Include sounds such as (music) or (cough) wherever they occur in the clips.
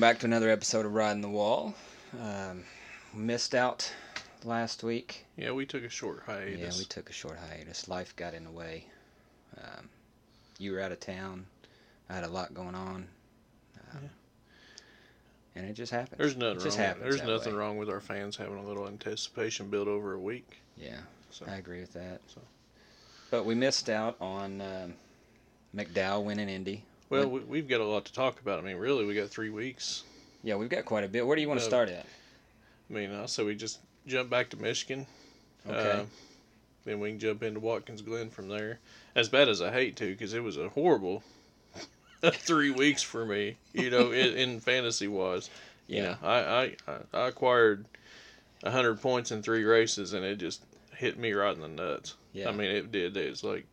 Welcome back to another episode of Riding the Wall. Um, missed out last week. Yeah, we took a short hiatus. Yeah, we took a short hiatus. Life got in the way. Um, you were out of town. I had a lot going on. Um, Yeah. And it just happens. There's nothing it just wrong. happens There's nothing wrong with our fans having a little anticipation built over a week. Yeah, So I agree with that. So. But we missed out on um, McDowell winning Indy. Well, we, we've got a lot to talk about. I mean, really, we got three weeks. Yeah, we've got quite a bit. Where do you want to Uh, start at? I mean, uh, so we just jump back to Michigan. Okay. Uh, then we can jump into Watkins Glen from there. As bad as I hate to, because it was a horrible (laughs) three weeks for me. You know, in, in fantasy wise. You Yeah. know, I, I, I- I acquired hundred points in three races, and it just hit me right in the nuts. Yeah. I mean, it did. It's like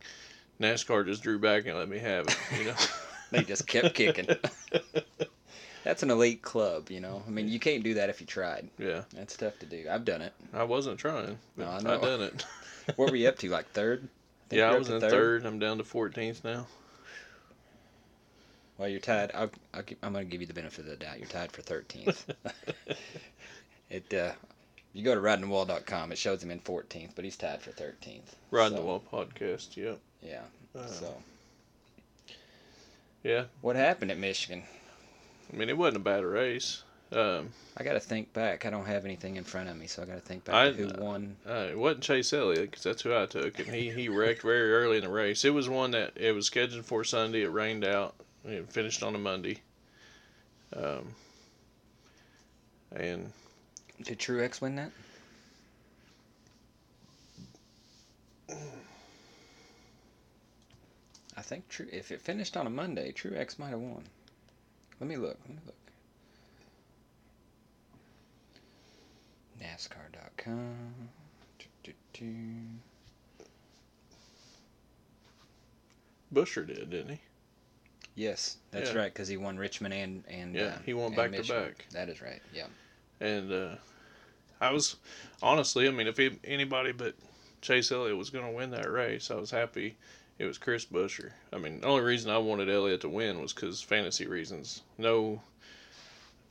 NASCAR just drew back and let me have it. You know. (laughs) They just kept kicking. (laughs) That's an elite club, you know. I mean, you can't do that if you tried. yeah, That's tough to do. I've done it. I wasn't trying, No, I I, know. done it. (laughs) What were you up to? Like third? Think yeah, I was in third. I'm down to 14th now. Well, you're tied. I'll, I'll, I'm going to give you the benefit of the doubt. You're tied for 13th. (laughs) it. Uh, you go to ridingthewall.com. It shows him in 14th, but he's tied for 13th. Riding So, the Wall podcast. Yep. Yeah. Uh, So, yeah, what happened at Michigan? I mean, it wasn't a bad race. Um, I got to think back. I don't have anything in front of me, so I got to think back I- to who won. uh, it wasn't Chase Elliott because that's who I took, and he he wrecked very early in the race. It was one that it was scheduled for Sunday. It rained out. It finished on a Monday. Um, and Did Truex win that? I think True. If it finished on a Monday, Truex might have won. Let me look. Let me look. NASCAR.com. Buescher did, didn't he? Yes, that's Yeah. right. Because he won Richmond and and Yeah, uh, he won back to back. That is right. Yeah. And uh, I was honestly, I mean, if he, anybody but Chase Elliott was going to win that race, I was happy it was Chris Buescher. I mean, the only reason I wanted Elliott to win was because fantasy reasons. No,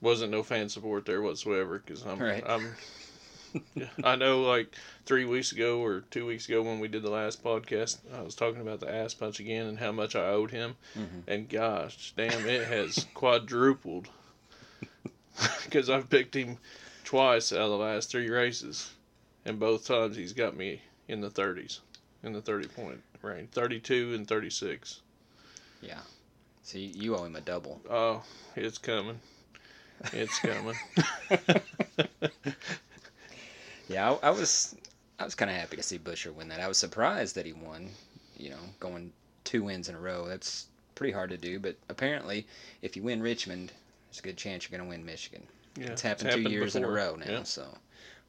wasn't no fan support there whatsoever. Because I'm, Right. I'm, I know like three weeks ago or two weeks ago when we did the last podcast, I was talking about the ass punch again and how much I owed him. Mhm. And gosh, damn, it has (laughs) quadrupled. (laughs) Because I've picked him twice out of the last three races, and both times he's got me in the 30s, in the 30 point range, 32 and 36. Yeah. See, you owe him a double. Oh, it's coming. It's coming. (laughs) (laughs) Yeah, I, I was I was kind of happy to see Buescher win that. I was surprised that he won. You know, going two wins in a row. That's pretty hard to do. But apparently, if you win Richmond, there's a good chance you're going to win Michigan. Yeah, it's happened two years in a row now. Yeah. So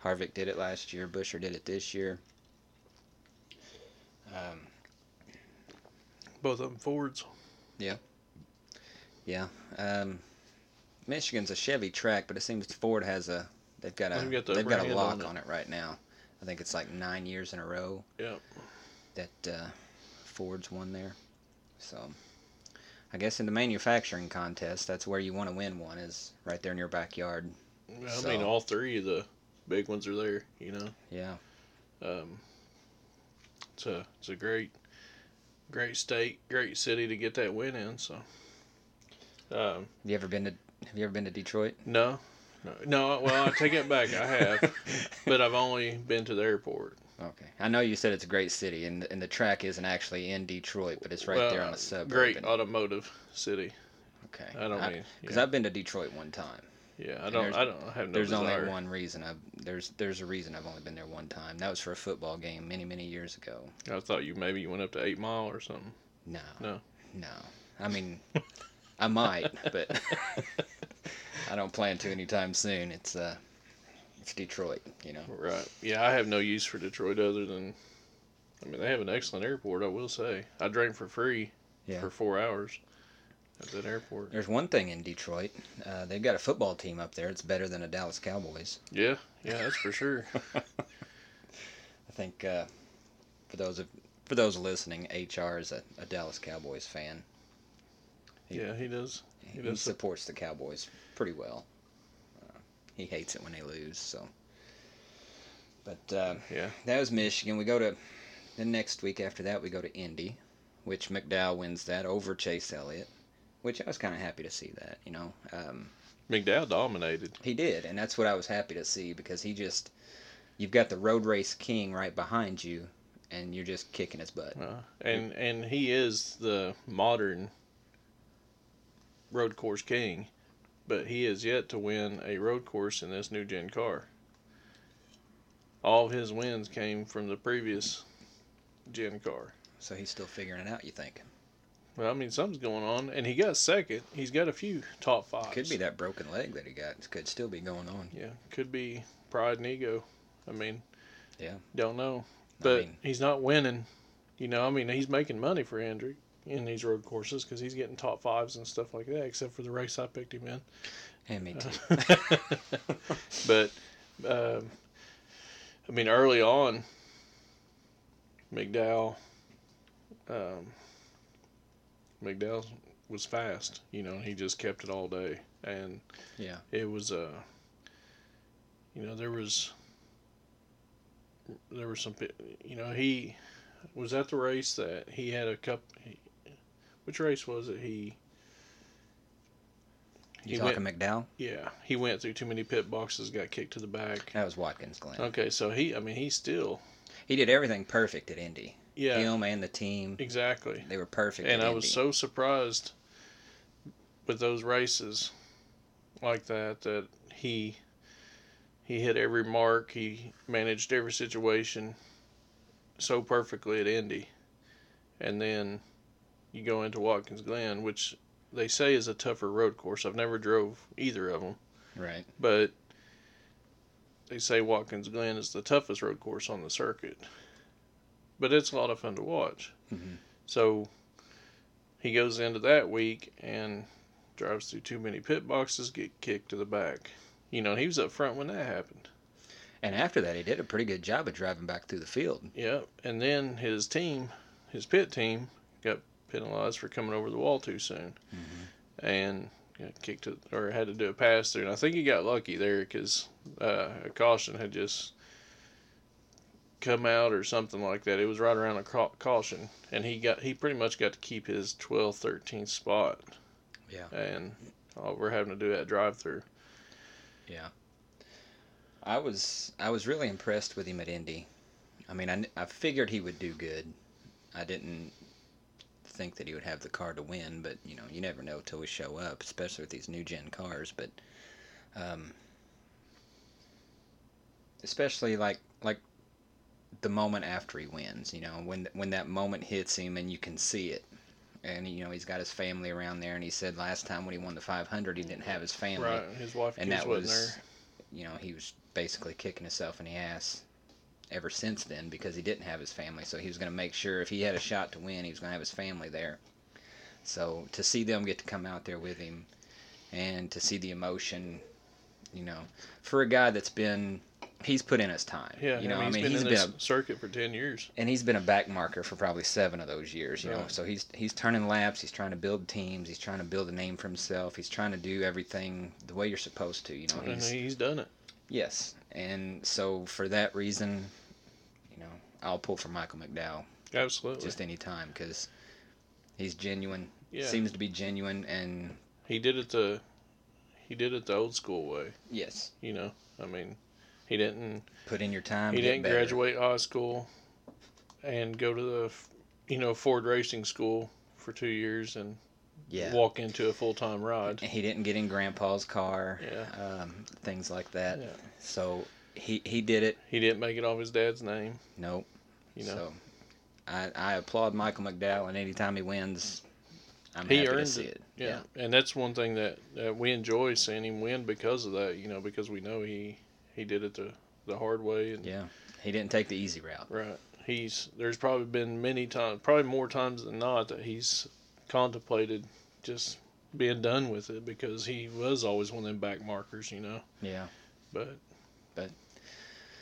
Harvick did it last year. Buescher did it this year. Um, Both of them Fords. yeah. Yeah. Um, Michigan's a Chevy track, but it seems Ford has a they've got a They've got the they've got a lock on it. on it right now. I think it's like nine years in a row. Yeah. that uh, Ford's won there. So I guess in the manufacturing contest, that's where you want to win one is right there in your backyard. I So- mean, all three of the big ones are there, you know. Yeah. Um, it's a it's a great great state, great city to get that win in. So, um, Have you ever been to Have you ever been to Detroit? no, no, no. Well, I take it back. I have, but I've only been to the airport. Okay. I know you said it's a great city, and and the track isn't actually in Detroit, but it's right Well, there on the suburb. Great automotive city. Okay. I don't mean. Because Yeah, I've been to Detroit one time. Yeah I don't. I don't have no There's desire. only one reason I've there's there's a reason I've only been there one time. That was for a football game many many years ago. I thought you maybe you went up to Eight Mile or something. No. No. No. I mean, I might, but (laughs) I don't plan to anytime soon. It's uh, it's Detroit, you know. Right. Yeah, I have no use for Detroit other than. I mean, they have an excellent airport. I will say. I drank for free Yeah. for four hours at that airport. There's one thing in Detroit. Uh, they've got a football team up there. It's better than the Dallas Cowboys. Yeah. Yeah, that's for sure. (laughs) I think uh, for those of for those listening, HR is a, a Dallas Cowboys fan. He- yeah, he does. He, does. supports the Cowboys pretty well. Uh, he hates it when they lose. So, but uh, Yeah. that was Michigan. We go to the next week after that. We go to Indy, which McDowell wins that over Chase Elliott, which I was kind of happy to see that. You know, um, McDowell dominated. he did, and that's what I was happy to see because he just you've got the road race king right behind you, and you're just kicking his butt. Uh, and and he is the modern road course king, but he has yet to win a road course in this new gen car. All of his wins came from the previous gen car. So he's still figuring it out. You think? Well, I mean, something's going on, and he got second. He's got a few top fives. Could be that broken leg that he got. Could still be going on. Yeah, could be pride and ego. I mean, Yeah. don't know, but mean- he's not winning. You know, I mean, he's making money for Hendrick in these road courses because he's getting top fives and stuff like that. Except for the race I picked him in. And me too. (laughs) but um, I mean, early on, McDowell, um, McDowell was fast. You know, he just kept it all day, and Yeah. it was uh, you know, there was there was some, you know, he was at the race that he had a cup. He, which race was it? He You He talking McDowell? yeah, he went through too many pit boxes, got kicked to the back. That was Watkins Glen. Okay, so he, I mean, he still, He did everything perfect at Indy. Yeah, Him and the team, exactly. they were perfect. And I was so surprised with those races like that that he he hit every mark, he managed every situation so perfectly at Indy. And then you go into Watkins Glen, which they say is a tougher road course. I've never drove either of them. right. but they say Watkins Glen is the toughest road course on the circuit. But it's a lot of fun to watch. Mhm. So he goes into that week and drives through too many pit boxes, get kicked to the back. You know, he was up front when that happened. And after that, he did a pretty good job of driving back through the field. Yeah, and then his team, his pit team, got penalized for coming over the wall too soon, and got kicked to, or had to do a pass through. And I think he got lucky there because uh, a caution had just come out or something like that. It was right around a ca- caution, and he got he pretty much got to keep his 12th, 13th spot. Yeah. and oh, we're having to do that drive through. Yeah. I was I was really impressed with him at Indy. I mean, I, I figured he would do good. I didn't think that he would have the car to win, but you know, you never know till we show up, especially with these new gen cars. But um, especially like like the moment after he wins, you know, when when that moment hits him and you can see it. And you know he's got his family around there, and he said last time when he won the 500, he didn't have his family Right, his wife and that was there. you know he was basically kicking himself in the ass ever since then because he didn't have his family so he was going to make sure if he had a shot to win he was going to have his family there so to see them get to come out there with him and to see the emotion you know for a guy that's been he's put in his time Yeah, you know I mean, i mean he's he's been been in a this circuit for ten years. and he's been a back marker for probably seven of those years, you know. So he's he's turning laps, he's trying to build teams, he's trying to build a name for himself, he's trying to do everything the way you're supposed to, you know. and He's he's done it. yes, and so for that reason, you know, I'll pull for Michael McDowell Absolutely. just any time because he's genuine, yeah. seems to be genuine, and he did it the he did it the old school way. yes, You know, I mean, he didn't put in your time. he didn't better. graduate high school and go to the you know Ford Racing School for two years and Yeah. walk into a full time ride. He didn't get in Grandpa's car. Yeah. Um, things like that. Yeah. So he he did it. He didn't make it off his dad's name. Nope. You know, So I, I applaud Michael McDowell, and anytime he wins, I'm He happy to see it. it. yeah. and that's one thing that, that we enjoy seeing him win because of that. You know, because we know he he did it the the hard way and Yeah. He didn't take the easy route. Right. He's there's probably been many times, probably more times than not, that he's contemplated just being done with it because he was always one of them back markers, you know. Yeah. But But-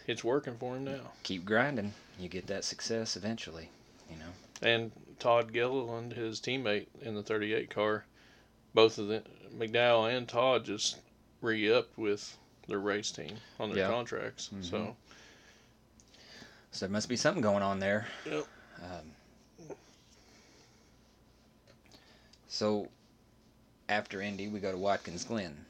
it's working for him now. Keep grinding. You get that success eventually. You know. And Todd Gilliland, his teammate in the 38 car, both of the McDowell and Todd just re upped with their race team on their Yeah. contracts. Mhm. So So there must be something going on there. Yep. Um, so after Indy, we go to Watkins Glen.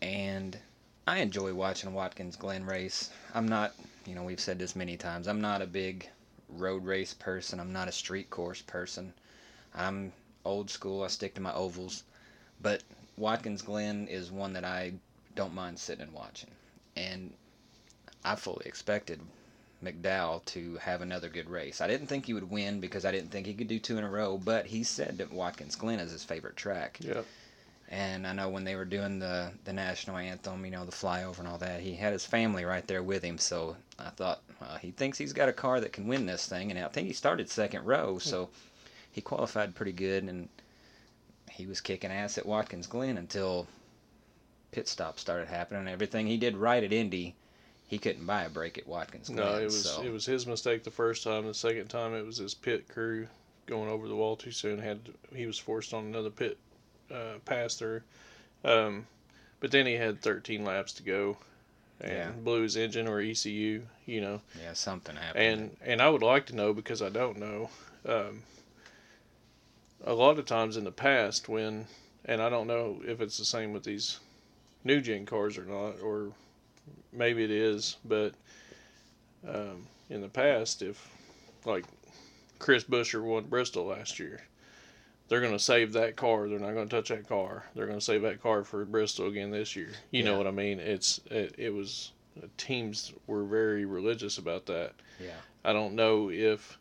And I enjoy watching Watkins Glen race. I'm not, you know, we've said this many times, I'm not a big road race person. I'm not a street course person. I'm old school. I stick to my ovals. But Watkins Glen is one that I don't mind sitting and watching. And I fully expected McDowell to have another good race. I didn't think he would win because I didn't think he could do two in a row, but he said that Watkins Glen is his favorite track. yeah, And I know when they were doing the, the national anthem, you know, the flyover and all that, he had his family right there with him. So I thought, well, he thinks he's got a car that can win this thing. And I think he started second row, so he qualified pretty good. And he was kicking ass at Watkins Glen until pit stops started happening. Everything he did right at Indy, he couldn't buy a break at Watkins Glen. no, it was so. it was his mistake the first time. The second time, it was his pit crew going over the wall too soon. Had he was forced on another pit uh, pass through, um, but then he had 13 laps to go, and Yeah. blew his engine or ECU. You know, yeah, something happened. and and I would like to know because I don't know. Um, a lot of times in the past, when and I don't know if it's the same with these new gen cars or not, or maybe it is, but um, in the past, if like Chris Buescher won Bristol last year, they're going to save that car. They're not going to touch that car. They're going to save that car for Bristol again this year. You know what I mean? It's it, it was teams were very religious about that. yeah. I don't know if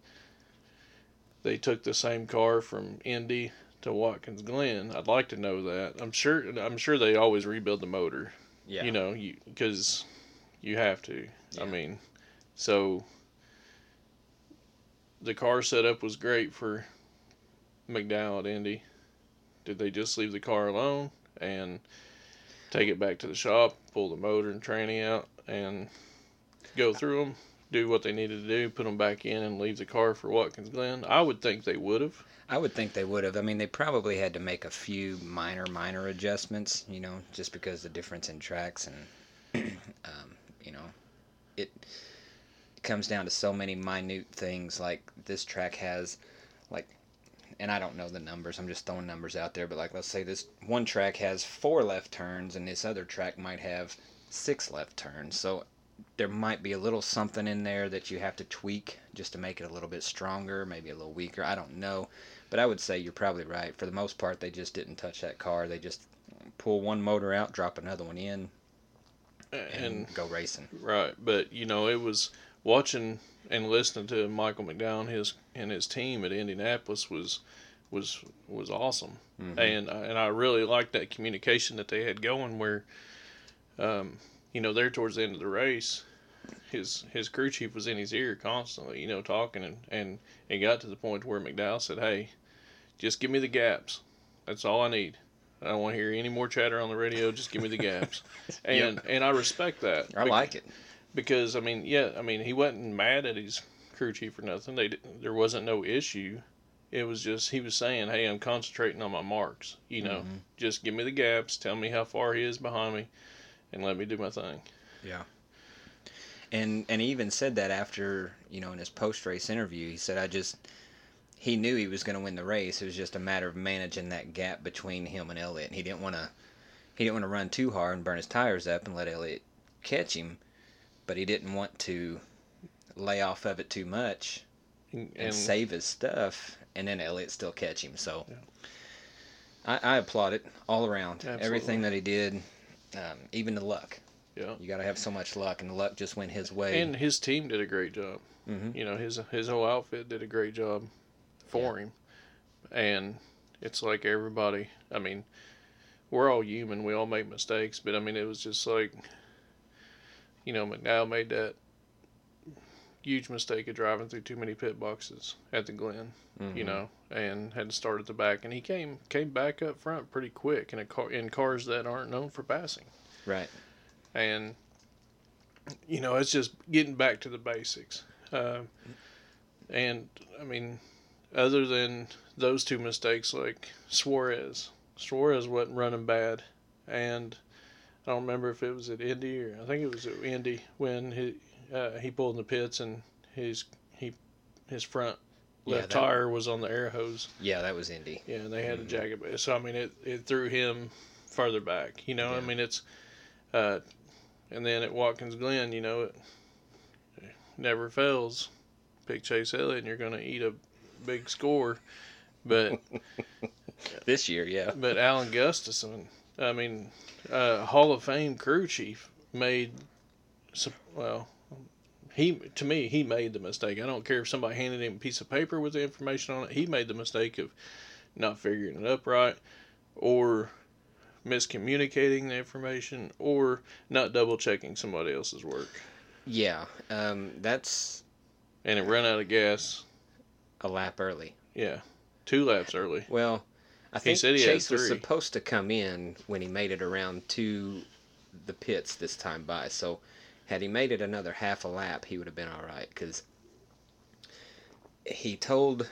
they took the same car from Indy to Watkins Glen. I'd like to know that. I'm sure. I'm sure they always rebuild the motor. Yeah. You know, you because you have to. Yeah. I mean, so the car setup was great for McDowell at Indy. Did they just leave the car alone and take it back to the shop, pull the motor and tranny out, and go through them, do what they needed to do, put them back in, and leave the car for Watkins Glen? I would think they would have. I would think they would have. I mean, they probably had to make a few minor, minor adjustments, you know, just because the difference in tracks and, (clears throat) um, you know, it comes down to so many minute things. Like this track has, like, and I don't know the numbers. I'm just throwing numbers out there. But like, let's say this one track has four left turns, and this other track might have six left turns. So there might be a little something in there that you have to tweak just to make it a little bit stronger, maybe a little weaker. I don't know. But I would say you're probably right. For the most part, they just didn't touch that car. They just pull one motor out, drop another one in, and, And go racing. Right, but you know, it was watching and listening to Michael McDowell and his and his team at Indianapolis was was was awesome, Mhm. and I- and I really liked that communication that they had going. Where, um, you know, there towards the end of the race, his his crew chief was in his ear constantly, you know, talking, and and it got to the point where McDowell said, "Hey, just give me the gaps. That's all I need." I don't want to hear any more chatter on the radio. Just give me the gaps, (laughs) and and I respect that. I like it. because I mean, yeah, I mean, he wasn't mad at his crew chief or nothing. They didn't- there wasn't no issue. It was just he was saying, "Hey, I'm concentrating on my marks. You know, Mhm. just give me the gaps. Tell me how far he is behind me, and let me do my thing." Yeah. And and he even said that after you know in his post race interview, he said I just he knew he was going to win the race. It was just a matter of managing that gap between him and Elliott. He didn't want to he didn't want to run too hard and burn his tires up and let Elliott catch him, but he didn't want to lay off of it too much And, and, and save his stuff, and then Elliott still catch him. So Yeah. I, I applaud it all around. Absolutely. Everything that he did, um, even the luck. yeah, You got to have so much luck, and the luck just went his way. and his team did a great job. Mhm. You know, his his whole outfit did a great job for him, and it's like everybody. I mean, we're all human. We all make mistakes, but I mean, it was just like, you know, McDowell made that huge mistake of driving through too many pit boxes at the Glen. You Mhm. know, and had to start at the back, and he came came back up front pretty quick in a car in cars that aren't known for passing Right. and you know it's just getting back to the basics uh, and i mean other than those two mistakes, like Suarez. Suarez wasn't running bad, and I don't remember if it was at Indy or I think it was at Indy when he uh, he pulled in the pits and his he his front Yeah, left that- tire was on the air hose. Yeah, that was Indy. Yeah, and they had Mhm. a jagged base. So I mean, it it threw him further back. You know, I mean, it's, uh, and then at Watkins Glen, you know, it, never fails. Pick Chase Elliott, and you're going to eat a big score. But (laughs) This year, yeah. but Alan Gustafson, I mean, uh, Hall of Fame crew chief made, some, well, he to me he made the mistake. I don't care if somebody handed him a piece of paper with the information on it. He made the mistake of not figuring it up right, or miscommunicating the information, or not double checking somebody else's work, Yeah, um, that's and it ran out of gas. a lap early. Yeah, two laps early. Well, I think said he Chase was supposed to come in when he made it around to the pits this time by. So, had he made it another half a lap, he would have been all right. Because he told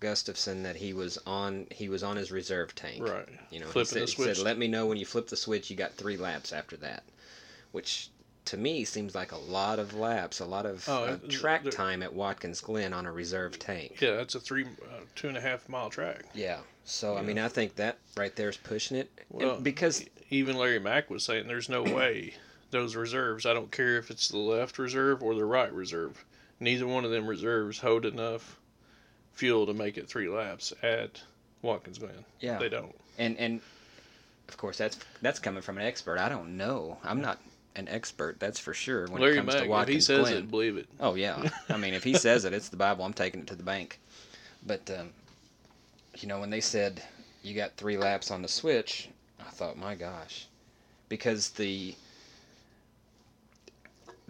Gustafson that he was on he was on his reserve tank. Right. You know, he said, the he said, "Let me know when you flip the switch. You got three laps after that," which to me seems like a lot of laps, a lot of Oh, uh, track time at Watkins Glen on a reserve tank. Yeah, that's a three, uh, two and a half mile track. Yeah. So I mean, I think that right there is pushing it, Well, because even Larry Mac was saying there's no way those reserves. I don't care if it's the left reserve or the right reserve. Neither one of them reserves hold enough fuel to make it three laps at Watkins Glen. yeah, They don't. and and of course that's that's coming from an expert. I don't know. I'm not an expert. That's for sure. When it comes Mac, to if he Watkins says Glen. it, believe it. Oh yeah. (laughs) I mean, if he says it, it's the Bible. I'm taking it to the bank. But um, you know, when they said you got three laps on the switch, I thought, my gosh, because the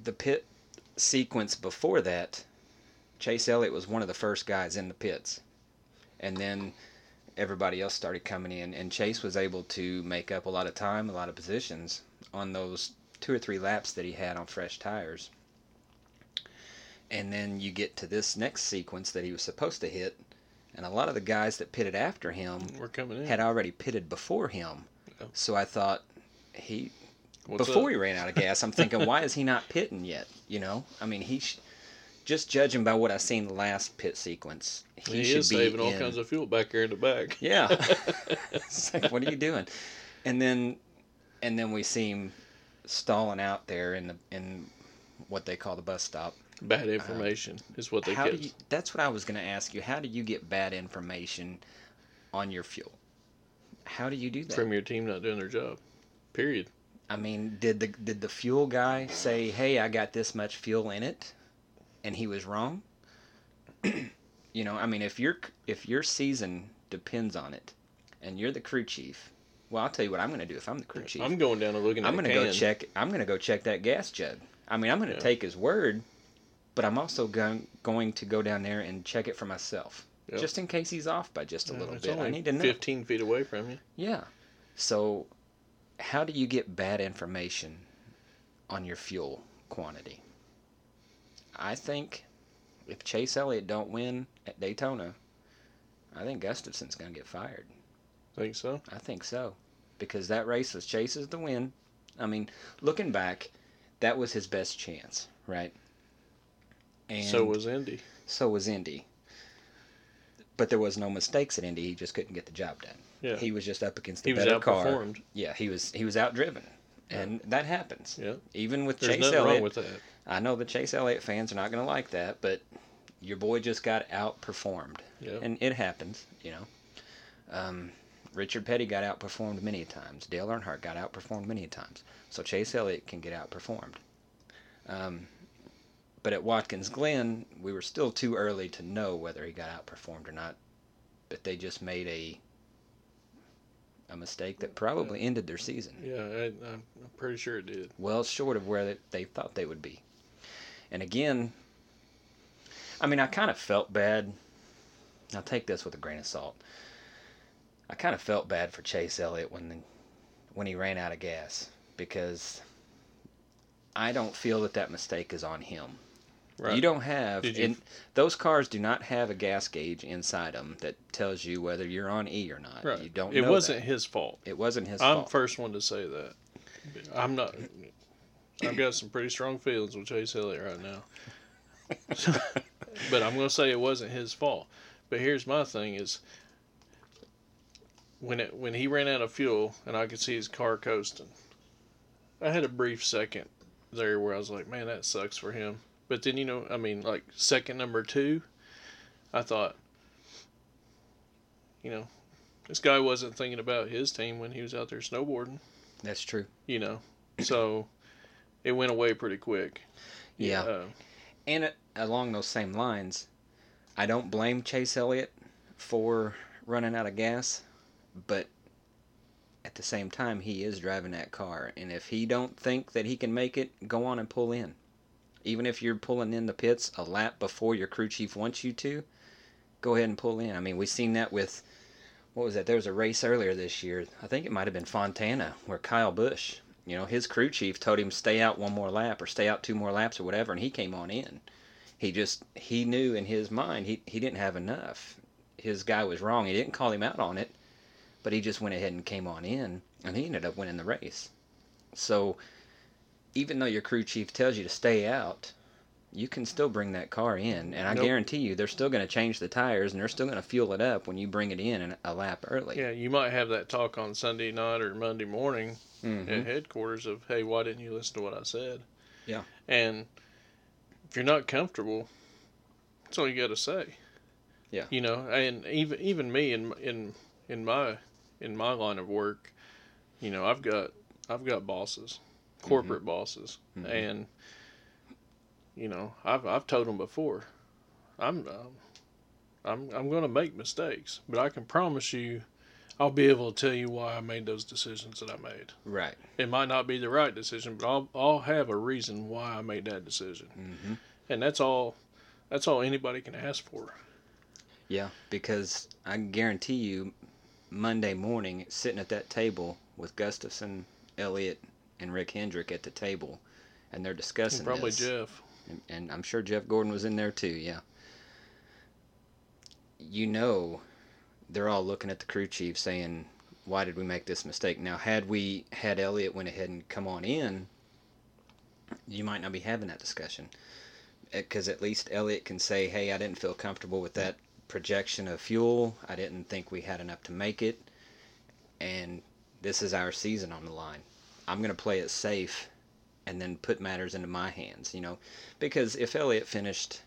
the pit sequence before that, Chase Elliott was one of the first guys in the pits, and then everybody else started coming in, and Chase was able to make up a lot of time, a lot of positions on those two or three laps that he had on fresh tires. And then you get to this next sequence that he was supposed to hit and a lot of the guys that pitted after him We're coming in. had already pitted before him. So i thought he What's before up? he ran out of gas i'm thinking why is he not pitting yet you know i mean he sh- just judging by what i seen the last pit sequence he, he, should is be saving all kinds of fuel back there in the back. (laughs) yeah (laughs) It's like, what are you doing and then and then we see him stalling out there in the in what they call the bus stop Bad uh, information is what they how get. you, that's what I was going to ask you. How do you get bad information on your fuel? How do you do that? from your team not doing their job. Period. I mean, did the did the fuel guy say, "Hey, I got this much fuel in it," and he was wrong? (clears throat) you know, I mean, if your if your season depends on it, and you're the crew chief, well, I'll tell you what I'm going to do if I'm the crew chief. I'm going down and looking I'm going to go check. I'm going to go check that gas jug. I mean, I'm going to Yeah. take his word, but I'm also going going to go down there and check it for myself, Yep. just in case he's off by just a Yeah, little bit. I need to know. 15 feet away from you. Yeah. So, how do you get bad information on your fuel quantity? I think if Chase Elliott don't win at Daytona, I think Gustafson's going to get fired. Think so? I think so. Because that race was Chase's the win. I mean, looking back, that was his best chance, right? And so was Indy. so was Indy. But there was no mistakes at Indy. He just couldn't get the job done. Yeah. He was just up against the He was better car. Yeah, he was he was outdriven, and that happens. Yeah. Even with There's Chase Elliott, wrong with that. I know the Chase Elliott fans are not going to like that, but your boy just got outperformed, Yeah. and it happens. You know, um, Richard Petty got outperformed many times. Dale Earnhardt got outperformed many times. So Chase Elliott can get outperformed. Um, but at Watkins Glen, we were still too early to know whether he got outperformed or not. But they just made a a mistake that probably ended their season Yeah, I, I'm I'm pretty sure it did. well short of where they, they thought they would be. And again, I mean, I kind of felt bad. Now take this with a grain of salt. I kind of felt bad for Chase Elliott when the, when he ran out of gas because I don't feel that that mistake is on him. Right. You don't have you- in, those cars do not have a gas gauge inside them that tells you whether you're on E or not. right. You don't. It wasn't that. his fault. It wasn't his I'm fault. first one to say that. I'm not. I've got some pretty strong feelings with Chase Elliott right now. (laughs) but I'm going to say it wasn't his fault. But here's my thing: is when it when he ran out of fuel and I could see his car coasting, I had a brief second there where I was like, "Man, that sucks for him." But then you know, I mean, like second number two, I thought, you know, this guy wasn't thinking about his team when he was out there snowboarding That's true. you know. So it went away pretty quick. Yeah. Uh, And it, along those same lines, I don't blame Chase Elliott for running out of gas, but at the same time, he is driving that car, and if he don't think that he can make it, go on and pull in. Even if you're pulling in the pits a lap before your crew chief wants you to, go ahead and pull in. I mean, we've seen that with what was that? There was a race earlier this year. I think it might have been Fontana, where Kyle Busch, you know, his crew chief told him stay out one more lap or stay out two more laps or whatever, and he came on in. He just he knew in his mind he he didn't have enough. His guy was wrong. He didn't call him out on it, but he just went ahead and came on in, and he ended up winning the race. So even though your crew chief tells you to stay out, you can still bring that car in, and I Nope. guarantee you they're still going to change the tires and they're still going to fuel it up when you bring it in a lap early. yeah, you might have that talk on Sunday night or Monday morning Mhm. at headquarters of, hey, why didn't you listen to what I said? Yeah. And if you're not comfortable, that's all you got to say. Yeah. You know, and even even me in in in my in my line of work, you know, I've got I've got bosses, corporate bosses, Mhm. and you know, I've I've told them before, I'm um, I'm I'm going to make mistakes, but I can promise you, I'll be able to tell you why I made those decisions that I made. Right. It might not be the right decision, but I'll I'll have a reason why I made that decision, mm-hmm. and that's all. That's all anybody can ask for. Yeah, because I guarantee you, Monday morning, sitting at that table with Gustafson, Elliott, and Rick Hendrick at the table, and they're discussing And probably this. Jeff. and, and I'm sure Jeff Gordon was in there too. Yeah. You know, they're all looking at the crew chief saying, "Why did we make this mistake?" Now, had we had Elliott went ahead and come on in, you might not be having that discussion, eh, because at least Elliott can say, "Hey, I didn't feel comfortable with that projection of fuel. I didn't think we had enough to make it, and this is our season on the line. I'm going to play it safe." And then put matters into my hands, you know, because if Elliott finished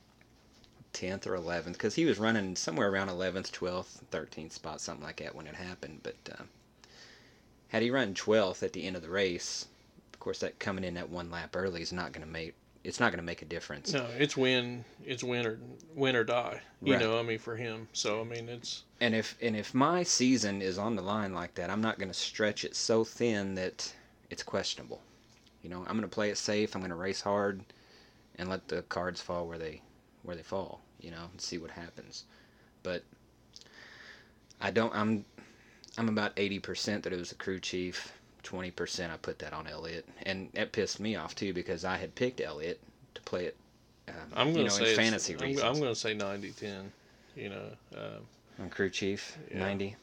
10th or 11th, because he was running somewhere around 11th, 12th, 13th spot, something like that when it happened. But uh, had he run 12th at the end of the race, of course, that coming in that one lap early is not going to make it's not going to make a difference. No, it's win. It's win or win or die. You Right. know, I mean, for him. So I mean, it's And if and if my season is on the line like that, I'm not going to stretch it so thin that it's questionable. You know, I'm going to play it safe. I'm going to race hard, and let the cards fall where they where they fall. You know, and see what happens. But I don't. I'm I'm about eighty percent that it was the crew chief. Twenty percent I put that on Elliott, and that pissed me off too because I had picked Elliott to play it. Uh, I'm going know, to in say it's- fantasy I'm, reasons. I'm going to say 90-10. You know, uh, on crew chief Yeah. ninety.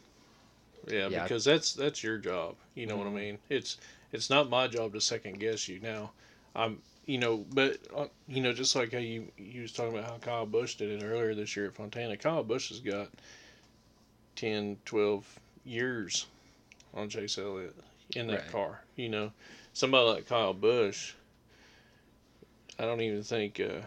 yeah, Yeah. because that's that's your job. You know what I Mhm. mean? It's it's not my job to second guess you. Now, I'm you know, but uh, you know, just like how you you was talking about how Kyle Busch did it earlier this year at Fontana. Kyle Busch has got 10, 12 years on Chase Elliott in that Right. car. You know, somebody like Kyle Busch. I don't even think uh,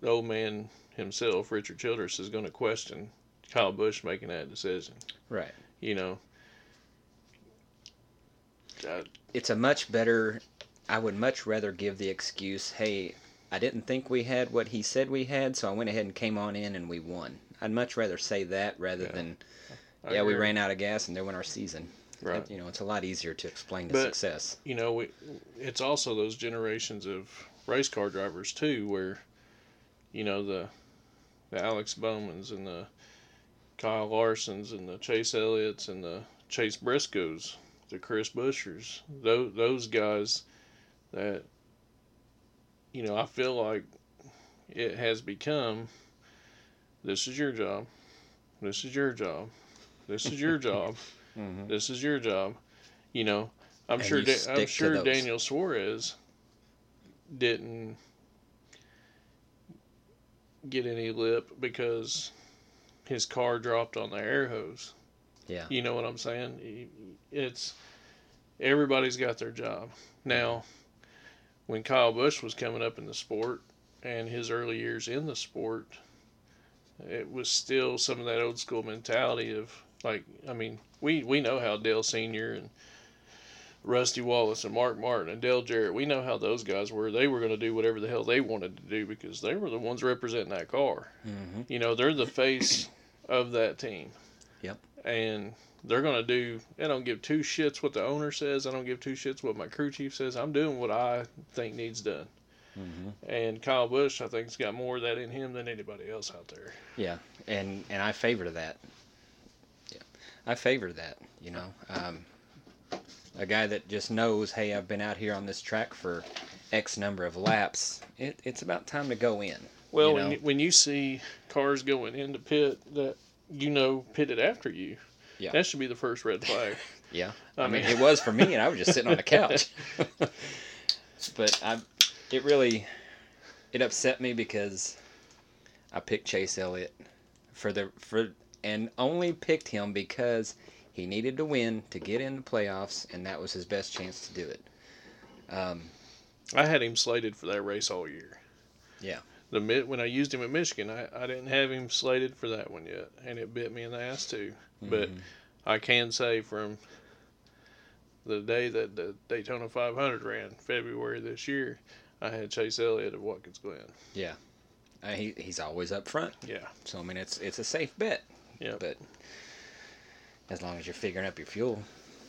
the old man himself, Richard Childress, is going to question Kyle Busch making that decision. Right. You know, Uh, it's a much better I would much rather give the excuse, hey, I didn't think we had what he said we had, so I went ahead and came on in and we won. I'd much rather say that rather Yeah. than I yeah, we ran out of gas and there went our season. Right. You know, it's a lot easier to explain the But- success. You know, we, it's also those generations of race car drivers too, where, you know, the the Alex Bowmans and the Kyle Larsons and the Chase Elliott's and the Chase Briscoes, the Chris Bueschers, those those guys that, you know, I feel like it has become this is your job, this is your job, this is your job, (laughs) Mm-hmm. this is your job. You know, I'm And sure da- I'm sure. Daniel Suarez didn't get any lip because his car dropped on the air hose. Yeah. You know what I'm saying? It's everybody's got their job. Now, when Kyle Busch was coming up in the sport and his early years in the sport, it was still some of that old school mentality of like I mean, we we know how Dale Senior and Rusty Wallace and Mark Martin and Dale Jarrett, we know how those guys were. They were going to do whatever the hell they wanted to do because they were the ones representing that car. Mm-hmm. You know, they're the face of that team. And they're gonna do. I don't give two shits what the owner says. I don't give two shits what my crew chief says. I'm doing what I think needs done. Mm-hmm. And Kyle Busch, I think, has got more of that in him than anybody else out there. Yeah, and and I favor that. Yeah, I favor that. You know, um, a guy that just knows, hey, I've been out here on this track for X number of laps. It, it's about time to go in. Well, You when, you, when you see cars going into pit that you know pitted after you, Yeah. that should be the first red flag. (laughs) Yeah, (laughs) I I, mean, mean- it was for me, and I was just sitting on the (laughs) couch. but I, it really, it upset me because I picked Chase Elliott for the for and only picked him because he needed to win to get in the playoffs, and that was his best chance to do it. Um, I had him slated for that race all year. Yeah. The when I used him at Michigan, I, I didn't have him slated for that one yet, and it bit me in the ass too. But mhm. I can say from the day that the Daytona 500 ran, February this year, I had Chase Elliott of Watkins Glen. yeah, uh, he he's always up front, Yeah, so I mean, it's it's a safe bet. yeah, But as long as you're figuring up your fuel,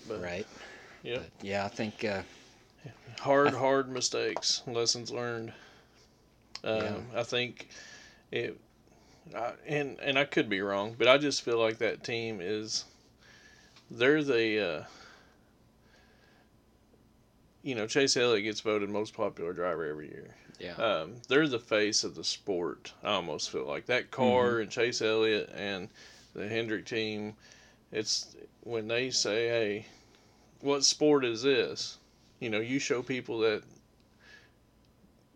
but right? yeah, yeah, I think. Uh, hard, hard mistakes, lessons learned. Um, Yeah. I think it, I, and and I could be wrong, but I just feel like that team is, they're the, uh, you know, Chase Elliott gets voted most popular driver every year. yeah. Um, they're the face of the sport. I almost feel like that car and Chase Elliott and the Hendrick team. It's when they say, "Hey, what sport is this?" You know, you show people that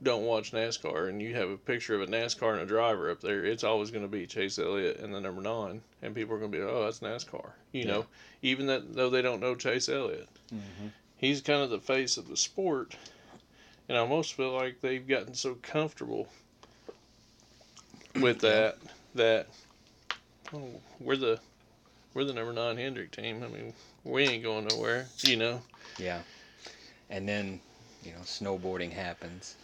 don't watch NASCAR, and you have a picture of a NASCAR and a driver up there. It's always going to be Chase Elliott and the number nine, and people are going to be, "Oh, that's NASCAR." You know, even that though they don't know Chase Elliott hmm he's kind of the face of the sport, and I almost feel like they've gotten so comfortable with that that oh, we're the we're the number nine Hendrick team. I mean, we ain't going nowhere, you know. Yeah. And then, you know, snowboarding happens.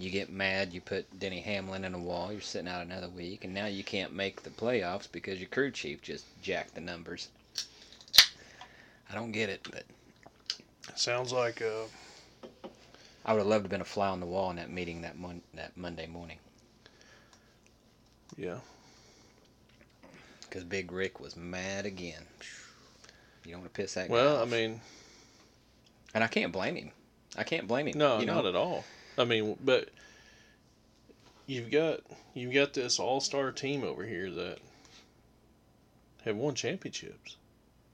You get mad, you put Denny Hamlin in a wall, you're sitting out another week, and now you can't make the playoffs because your crew chief just jacked the numbers. I don't get it, but Sounds like uh, I would have loved to have been a fly on the wall in that meeting that mon- that Monday morning yeah, because Big Rick was mad again. You don't want to piss that guy well, I mean, and I can't blame him. I can't blame him. no, you know? not at all. I mean, but you've got you've got this all star team over here that have won championships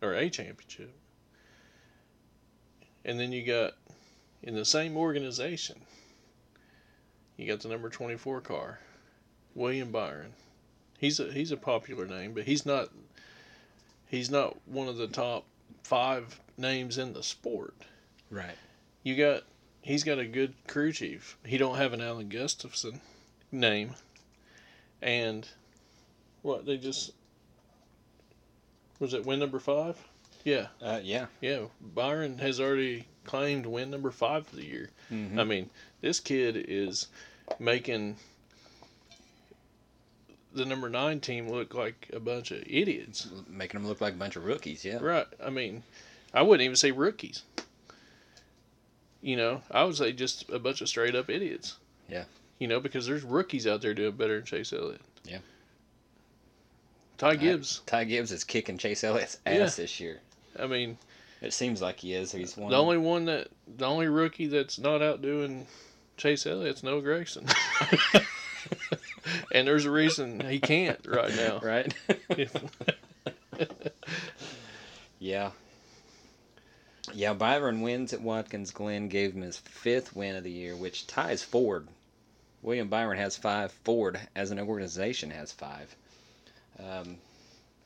or a championship. And then you got in the same organization, you got the number 24 car, William Byron. He's a he's a popular name, but he's not he's not one of the top 5 names in the sport. Right. You got he's got a good crew chief. He don't have an Alan Gustafson name. And what they just was it win number 5? Yeah. Uh, yeah. Yeah, Byron has already claimed win number five of the year. Mhm. I mean, this kid is making the number nine team look like a bunch of idiots. Making them look like a bunch of rookies. Yeah. Right. I mean, I wouldn't even say rookies. You know, I would say just a bunch of straight up idiots. Yeah. You know, because there's rookies out there doing better than Chase Elliott. Yeah. Ty Gibbs. Ty Gibbs is kicking Chase Elliott's ass Yeah. this year. I mean, It seems like he is. He's one. The only one that the only rookie that's not outdoing Chase Elliott's Noah Gragson. (laughs) and there's a reason he can't right now. (laughs) right? (laughs) yeah. Yeah, Byron wins at Watkins Glen, gave him his fifth win of the year, which ties Ford. William Byron has five. Ford, as an organization, has five. Um,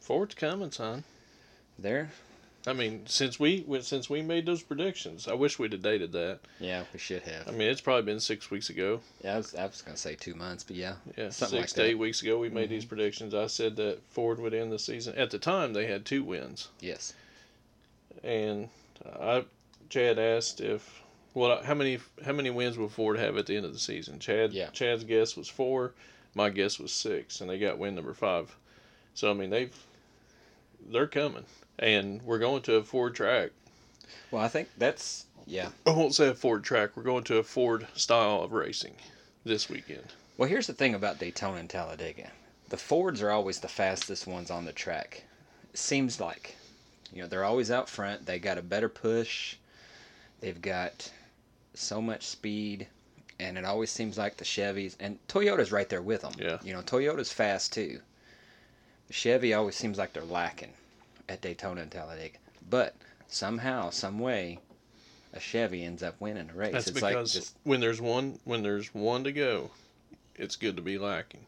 Ford's coming, son. there, I mean, since we since we made those predictions, I wish we'd have dated that. yeah, we should have. I mean, it's probably been six weeks ago. Yeah, I was, I was gonna say two months, but yeah, Yeah, Something six like to that. eight weeks ago, we made these predictions. I said that Ford would end the season. At the time, they had two wins, yes, and I Chad asked if what how many how many wins will Ford have at the end of the season. Chad Yeah. Chad's guess was four, my guess was six, and they got win number five. So I mean they've they're coming, and we're going to a Ford track. Well, I think that's yeah. I won't say a Ford track. We're going to a Ford style of racing this weekend. Well, here's the thing about Daytona and Talladega. The Fords are always the fastest ones on the track. It seems like. You know, they're always out front. They got a better push. They've got so much speed. And it always seems like the Chevys and Toyota's right there with them. Yeah. You know, Toyota's fast too. The Chevy always seems like they're lacking at Daytona and Talladega. But somehow, some way, a Chevy ends up winning a race. That's it's because like just when there's one when there's one to go, it's good to be lacking.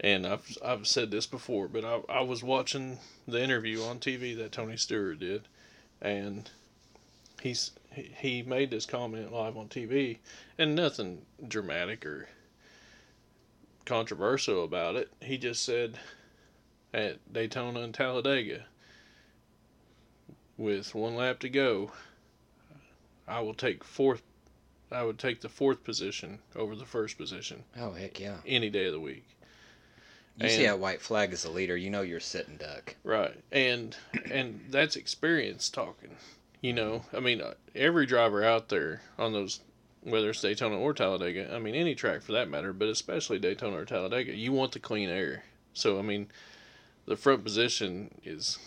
And I've I've said this before, but I I was watching the interview on TV that Tony Stewart did, and he's he- made this comment live on TV, and nothing dramatic or controversial about it. He just said at Daytona and Talladega, with one lap to go, I will take fourth. I would take the fourth position over the first position oh heck yeah. any day of the week. You see And- how white flag is the leader, you know you're sitting duck. Right, and and that's experience talking. You know, I mean, uh, every driver out there on those, whether it's Daytona or Talladega, I mean, any track for that matter, but especially Daytona or Talladega, you want the clean air. So I mean, the front position is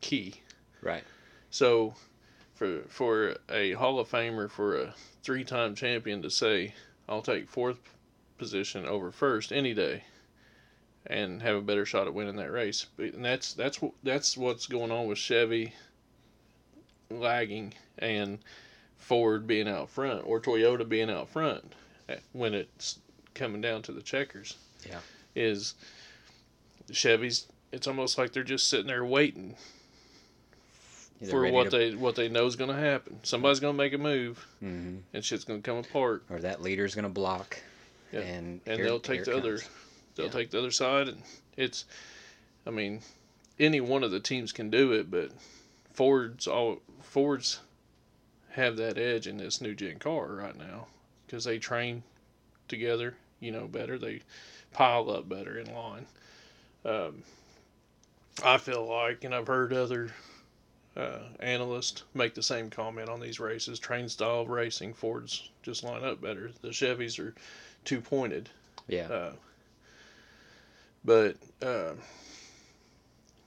key. Right. So, for for a Hall of Famer, for a three-time champion to say, "I'll take fourth position over first any day," and have a better shot at winning that race, and that's that's that's what's going on with Chevy lagging and Ford being out front or Toyota being out front when it's coming down to the checkers. Yeah. is Chevy's. It's almost like they're just sitting there waiting for what to- they what they know is going to happen. Somebody's going to make a move, Mhm. and shit's going to come apart, Or that leader's gonna block. Yeah. And and here- they'll take the it other. They'll Yeah. take the other side, and it's. I mean, any one of the teams can do it, but Ford's all Ford's have that edge in this new gen car right now because they train together, you know, better. They pile up better in line. Um, I feel like, and I've heard other uh, analysts make the same comment on these races. Train style racing, Fords just line up better. The Chevys are too pointed. Yeah. Uh, but uh,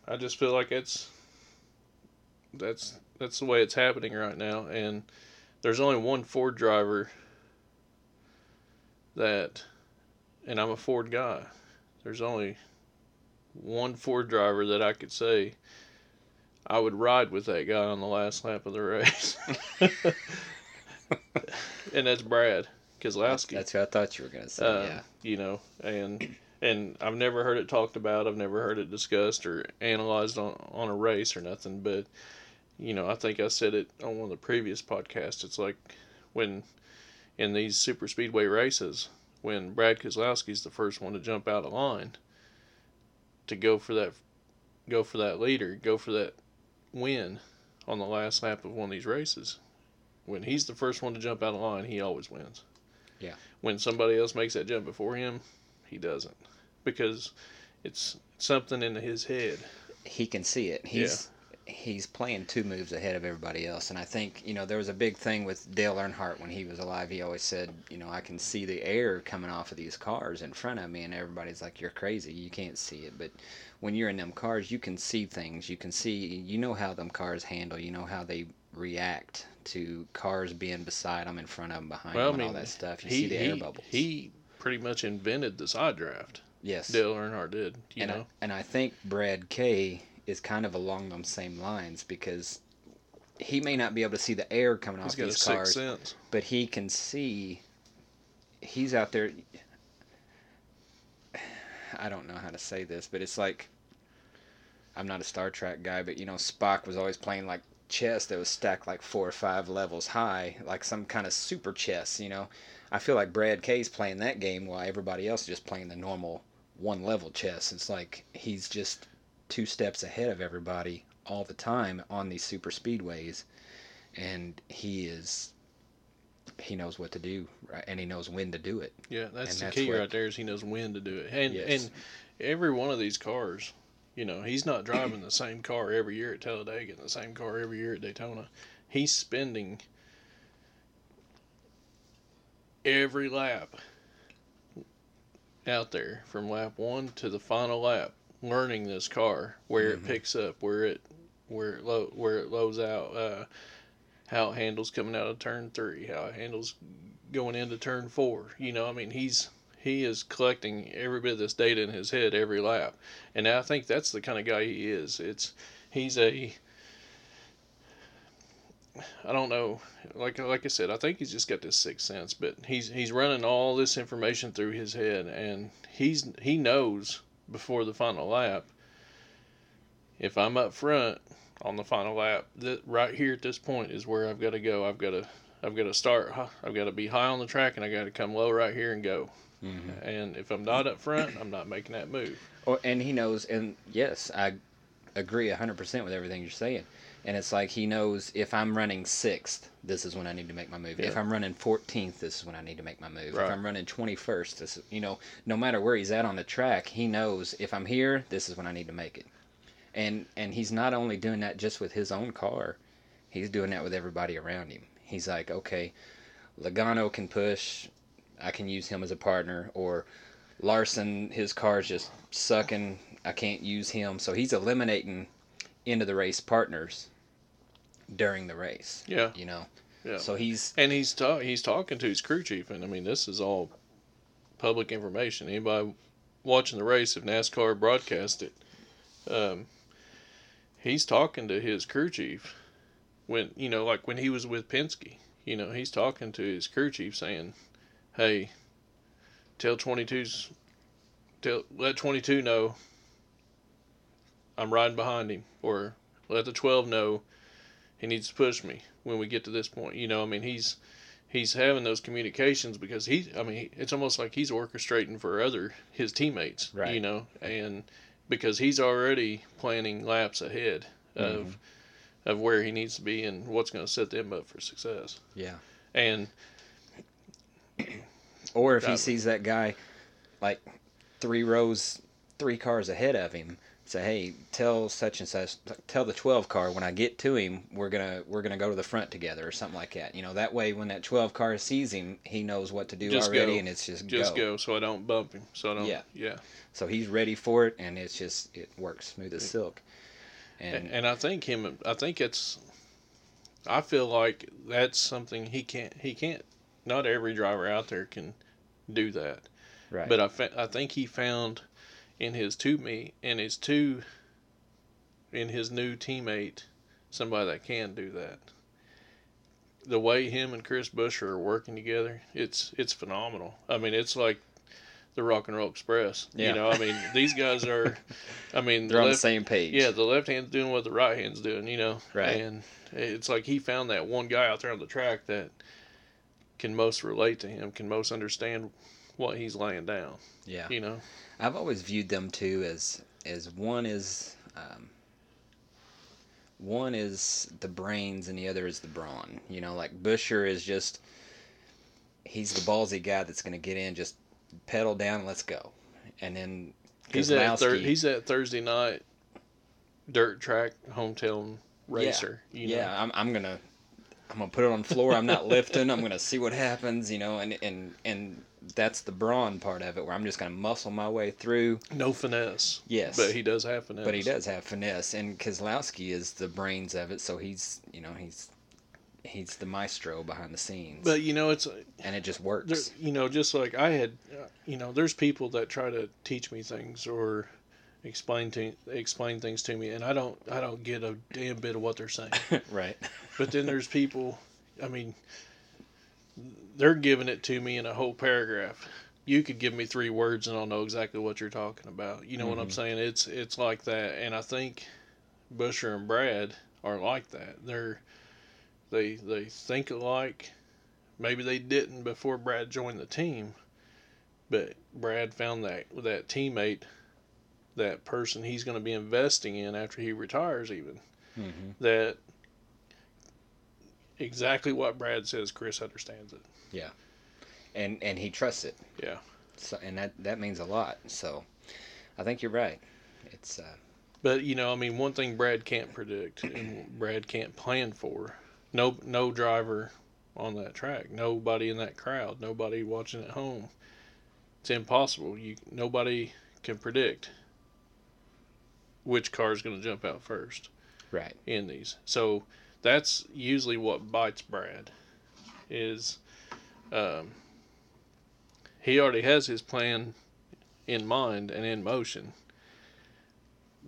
I just feel like it's that's that's the way it's happening right now, and there's only one Ford driver that, and I'm a Ford guy. There's only one Ford driver that I could say I would ride with that guy on the last lap of the race, (laughs) and that's Brad Keselowski that's who I thought you were gonna say. uh, yeah. you know, and and I've never heard it talked about. I've never heard it discussed or analyzed on on a race or nothing. But you know, I think I said it on one of the previous podcasts. It's like when in these super speedway races, when Brad Keselowski's the first one to jump out of line to go for that, go for that leader, go for that win on the last lap of one of these races. When he's the first one to jump out of line, he always wins Yeah. when somebody else makes that jump before him, he doesn't because it's something in his head. He can see it. He's he's playing two moves ahead of everybody else. And I think, you know, there was a big thing with Dale Earnhardt when he was alive. He always said, you know, I can see the air coming off of these cars in front of me and everybody's like, You're crazy, you can't see it. But when you're in them cars you can see things. You can see you know how them cars handle, you know how they react to cars being beside them, in front of them, behind Well, I them, and all that stuff. You he see the air he, bubbles. he pretty much invented the side draft. Yes. Dale Earnhardt did. You and know. I, and I think Brad Kay is kind of along those same lines because he may not be able to see the air coming He's off these cars, sense. but he can see. He's out there. I don't know how to say this, but it's like I'm not a Star Trek guy, but you know Spock was always playing like chess that was stacked like four or five levels high, like some kind of super chess. You know, I feel like Brad Kay's playing that game while everybody else is just playing the normal one level chess. It's like he's just two steps ahead of everybody all the time on these super speedways, and he is he knows what to do right, and he knows when to do it. Yeah, that's And the that's key what- right there. Is he knows when to do it, and Yes. and every one of these cars, you know, he's not driving the same car every year at Talladega and the same car every year at Daytona. He's spending every lap out there from lap one to the final lap, learning this car, where Mhm. it picks up, where it where it low where it lows out, uh, how it handles coming out of turn three, how it handles going into turn four. You know, I mean, he's he is collecting every bit of this data in his head every lap, and I think that's the kind of guy he is. It's he's a I don't know, like like I said, I think he's just got this sixth sense, but he's he's running all this information through his head, and he's he knows before the final lap if I'm up front on the final lap, that right here at this point is where I've got to go. I've got to I've got to start. I've got to be high on the track, and I got to come low right here and go. Mm-hmm. And if I'm not up front, I'm not making that move. Or, and he knows, and yes, I agree 100% with everything you're saying. And it's like he knows if I'm running sixth, this is when I need to make my move. If I'm running 14th, this is when I need to make my move. Right. If I'm running 21st, this you know, no matter where he's at on the track, he knows if I'm here, this is when I need to make it. And and he's not only doing that just with his own car, he's doing that with everybody around him. He's like, okay, Logano can push, I can use him as a partner, or Larson, his car's just sucking. I can't use him. So he's eliminating into the race partners during the race. Yeah, You know. yeah. So he's and he's ta- he's talking to his crew chief, and I mean this is all public information. Anybody watching the race, if NASCAR broadcast it, um, he's talking to his crew chief when you know, like when he was with Penske. You know, he's talking to his crew chief saying, "Hey, tell 22's tell let 22 know I'm riding behind him, or let the 12 know he needs to push me when we get to this point." You know, I mean, he's he's having those communications because he I mean, it's almost like he's orchestrating for other his teammates, Right. you know, and because he's already planning laps ahead of mm-hmm. of where he needs to be and what's going to set them up for success. yeah. And (clears throat) Or if he sees that guy like three rows, three cars ahead of him, say, "Hey, tell such and such, tell the 12 car when I get to him, we're gonna we're gonna go to the front together or something like that." You know, that way when that 12 car sees him, he knows what to do Just already, go. and it's just, just go. go. so I don't bump him. So I don't. Yeah. Yeah. So he's ready for it, and it's just it works smooth as silk. And, And and I think him. I think it's. I feel like that's something he can't. He can't. Not every driver out there can do that. right, But I, fa- I think he found in his two me in his two in his new teammate somebody that can do that. The way him and Chris Buescher are working together, it's it's phenomenal. I mean, it's like the Rock and Roll Express. Yeah. You know, I mean, these guys are. I mean, (laughs) they're on the same page. yeah, the left hand's doing what the right hand's doing, you know. Right. And it's like he found that one guy out there on the track that can most relate to him, can most understand what he's laying down, yeah. you know. I've always viewed them too as as one is um, one is the brains and the other is the brawn. You know, like Buescher is just he's the ballsy guy that's going to get in, just pedal down, let's go. And then He's that thir- he's that Thursday night dirt track hometown racer. You know? yeah, I'm I'm gonna I'm gonna put it on the floor. I'm not (laughs) lifting. I'm gonna see what happens. You know, and and and that's the brawn part of it, where I'm just gonna muscle my way through. No finesse. Yes. But he does have finesse. But he does have finesse, and Keselowski is the brains of it. So he's, you know, he's he's the maestro behind the scenes, But you know, it's and it just works. you know, just like I had, uh, you know, there's people that try to teach me things or explain to explain things to me, and I don't I don't get a damn bit of what they're saying. (laughs) right. But then there's people, I mean, they're giving it to me in a whole paragraph. You could give me three words and I'll know exactly what you're talking about. You know what I'm Mhm. saying? It's it's like that, and I think Buescher and Brad are like that. They're they they think alike. Maybe they didn't before Brad joined the team, but Brad found that that teammate, that person he's going to be investing in after he retires, even hmm that exactly what Brad says, Chris understands it. Yeah, and and he trusts it. Yeah. So and that that means a lot. So, I think you're right. It's uh, But you know, I mean, one thing Brad can't predict and Brad can't plan for. No, no driver on that track. Nobody in that crowd. Nobody watching at home. It's impossible. You nobody can predict which car is going to jump out first right. in these. So that's usually what bites Brad. Is um, he already has his plan in mind and in motion.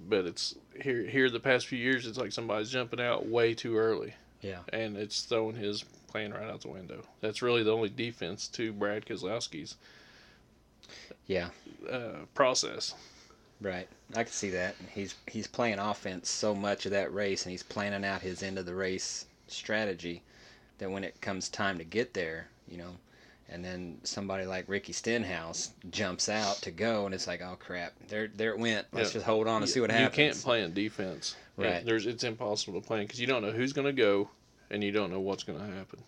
But it's here here the past few years it's like somebody's jumping out way too early Yeah. and it's throwing his plan right out the window. That's really the only defense to Brad Keselowski's Yeah. uh, process. Right. I can see that. He's he's playing offense so much of that race, and he's planning out his end of the race strategy. That when it comes time to get there, you know, and then somebody like Ricky Stenhouse jumps out to go, and it's like, oh crap, there there it went. Let's Yeah. just hold on and see what happens. you can't plan defense. Right. There's it's impossible to plan because you don't know who's going to go and you don't know what's going to happen.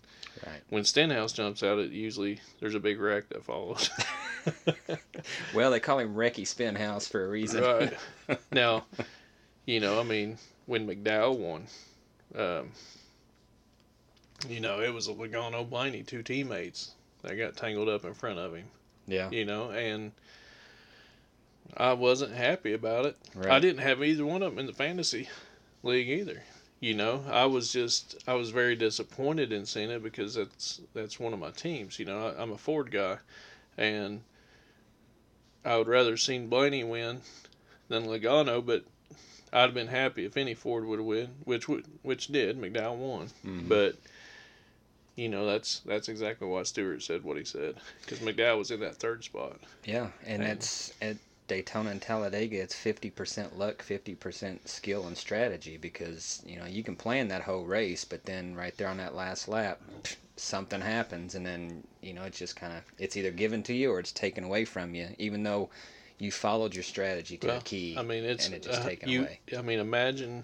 Right. When Stenhouse jumps out, it usually there's a big wreck that follows. (laughs) (laughs) Well, they call him Ricky Stenhouse for a reason. right. (laughs) Now, you know, I mean, when McDowell won, um, you know, it was a Logano Blaney, two teammates that got tangled up in front of him. yeah. You know, and I wasn't happy about it. I didn't have either one of them in the fantasy league either. You know, I was just I was very disappointed in seeing it because that's that's one of my teams. You know, I, I'm a Ford guy, and I would rather have seen Blaney win than Logano, but I'd have been happy if any Ford would have win, which would which did. McDowell won, Mhm. but you know that's that's exactly why Stewart said what he said because McDowell was in that third spot. Yeah, and And- it's at Daytona and Talladega. It's fifty percent luck, fifty percent skill and strategy because you know you can plan that whole race, but then right there on that last lap, something happens, and then you know it's just kind of it's either given to you or it's taken away from you, even though you followed your strategy to Well, a key. I mean, it's and it just uh, taken you, away. I mean, imagine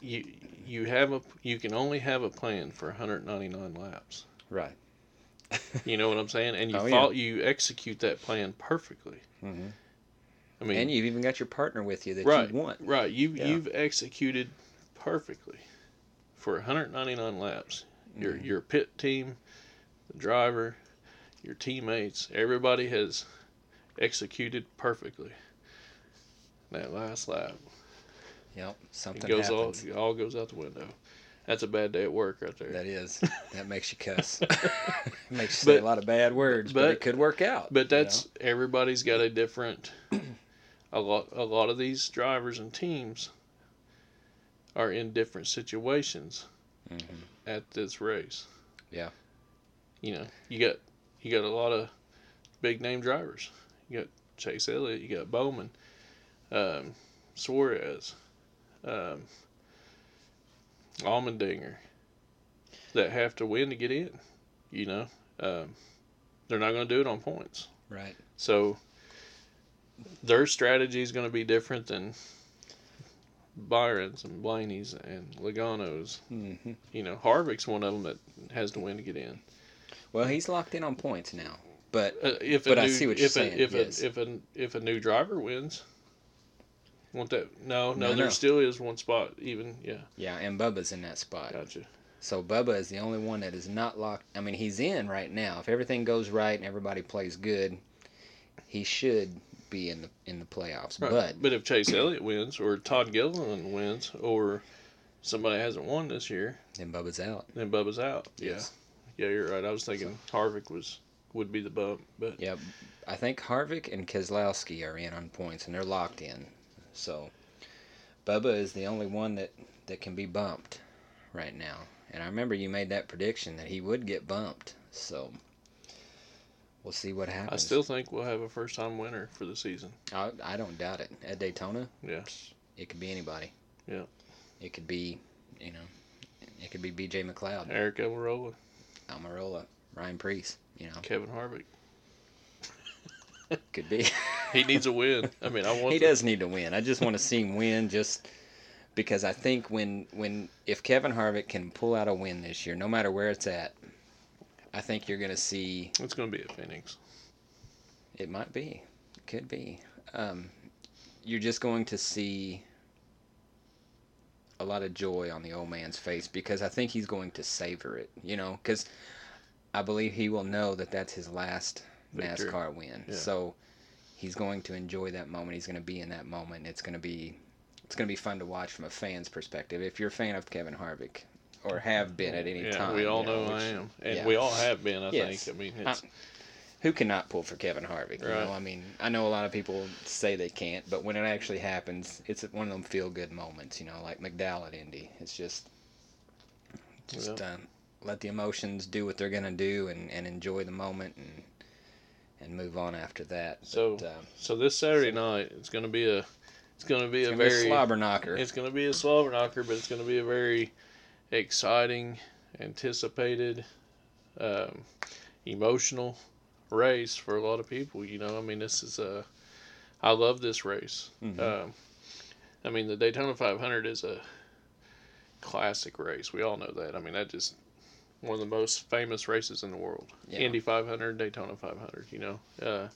you you have a you can only have a plan for 199 laps. right. You know what I'm saying? And you Oh, yeah. you execute that plan perfectly. hmm I mean, and you've even got your partner with you that right, you want. right. You Yeah. you've executed perfectly for 199 laps. Your Mhm. your pit team, the driver, your teammates, everybody has executed perfectly. That last lap. Yep, It something goes happens. all all goes out the window. That's a bad day at work right there. That is. (laughs) That makes you cuss. (laughs) (laughs) makes you say But- a lot of bad words, but, but- it could work out. but you know? that's everybody's got a different. (clears throat) A lot a lot of these drivers and teams are in different situations Mhm. at this race. Yeah. You know, you got you got a lot of big name drivers. You got Chase Elliott, you got Bowman, um, Suarez, um, Allmendinger, that have to win to get in. You know, um, they're not going to do it on points. Right. So their strategy is going to be different than Byron's and Blaney's and Logano's. hmm You know, Harvick's one of them that has to win to get in. Well, he's locked in on points now, but Uh, if But I new, see what you're if saying, A, if yes. a if a if a new driver wins, won't that? No, no, No, there no. still is one spot. Even yeah, yeah, and Bubba's in that spot. gotcha. So Bubba is the only one that is not locked. I mean, he's in right now. If everything goes right and everybody plays good, he should be in the in the playoffs. Right. But but if Chase Elliott wins, or Todd Gilliland wins, or somebody hasn't won this year, Then Bubba's out. then Bubba's out. Yes. Yeah, yeah, you're right. I was thinking Harvick was would be the bump, but yeah, I think Harvick and Keselowski are in on points, and they're locked in. So Bubba is the only one that, that can be bumped right now. And I remember you made that prediction that he would get bumped. So we'll see what happens. I still think we'll have a first time winner for the season. I, I don't doubt it. At Daytona, yes, it could be anybody. Yeah. It could be, you know, it could be B.J. McLeod, Eric Almirola, Almirola, Ryan Preece. You know, Kevin Harvick. could be. (laughs) He needs a win. I mean, I want he the- does need to win. I just want to see him win, just because I think when when if Kevin Harvick can pull out a win this year, no matter where it's at, I think you're going to see. It's going to be at Phoenix. It might be, could be. Um, you're just going to see a lot of joy on the old man's face because I think he's going to savor it. You know, because I believe he will know that that's his last Victory. NASCAR win. Yeah. So he's going to enjoy that moment. He's going to be in that moment. It's going to be it's going to be fun to watch from a fan's perspective. If you're a fan of Kevin Harvick or have been at any Yeah, time, we all you know, I which- am, and yeah. we all have been. I Yes. think. I mean, it's, who cannot pull for Kevin Harvick? You Right. know, I mean, I know a lot of people say they can't, but when it actually happens, it's one of them feel good moments. You know, like McDowell at Indy. It's just just Yeah. um, let the emotions do what they're gonna do and, and enjoy the moment and and move on after that. So, but, um, so this Saturday night, it's going to be a, it's going to be a be very, a slobber knocker. it's going to be a slobber knocker, but it's going to be a very exciting, anticipated, um, emotional race for a lot of people. You know, I mean, this is a, I love this race. Mhm. Um, I mean, the Daytona 500 is a classic race. We all know that. I mean, that just one of the most famous races in the world. Yeah. Indy 500, Daytona 500. You know, uh,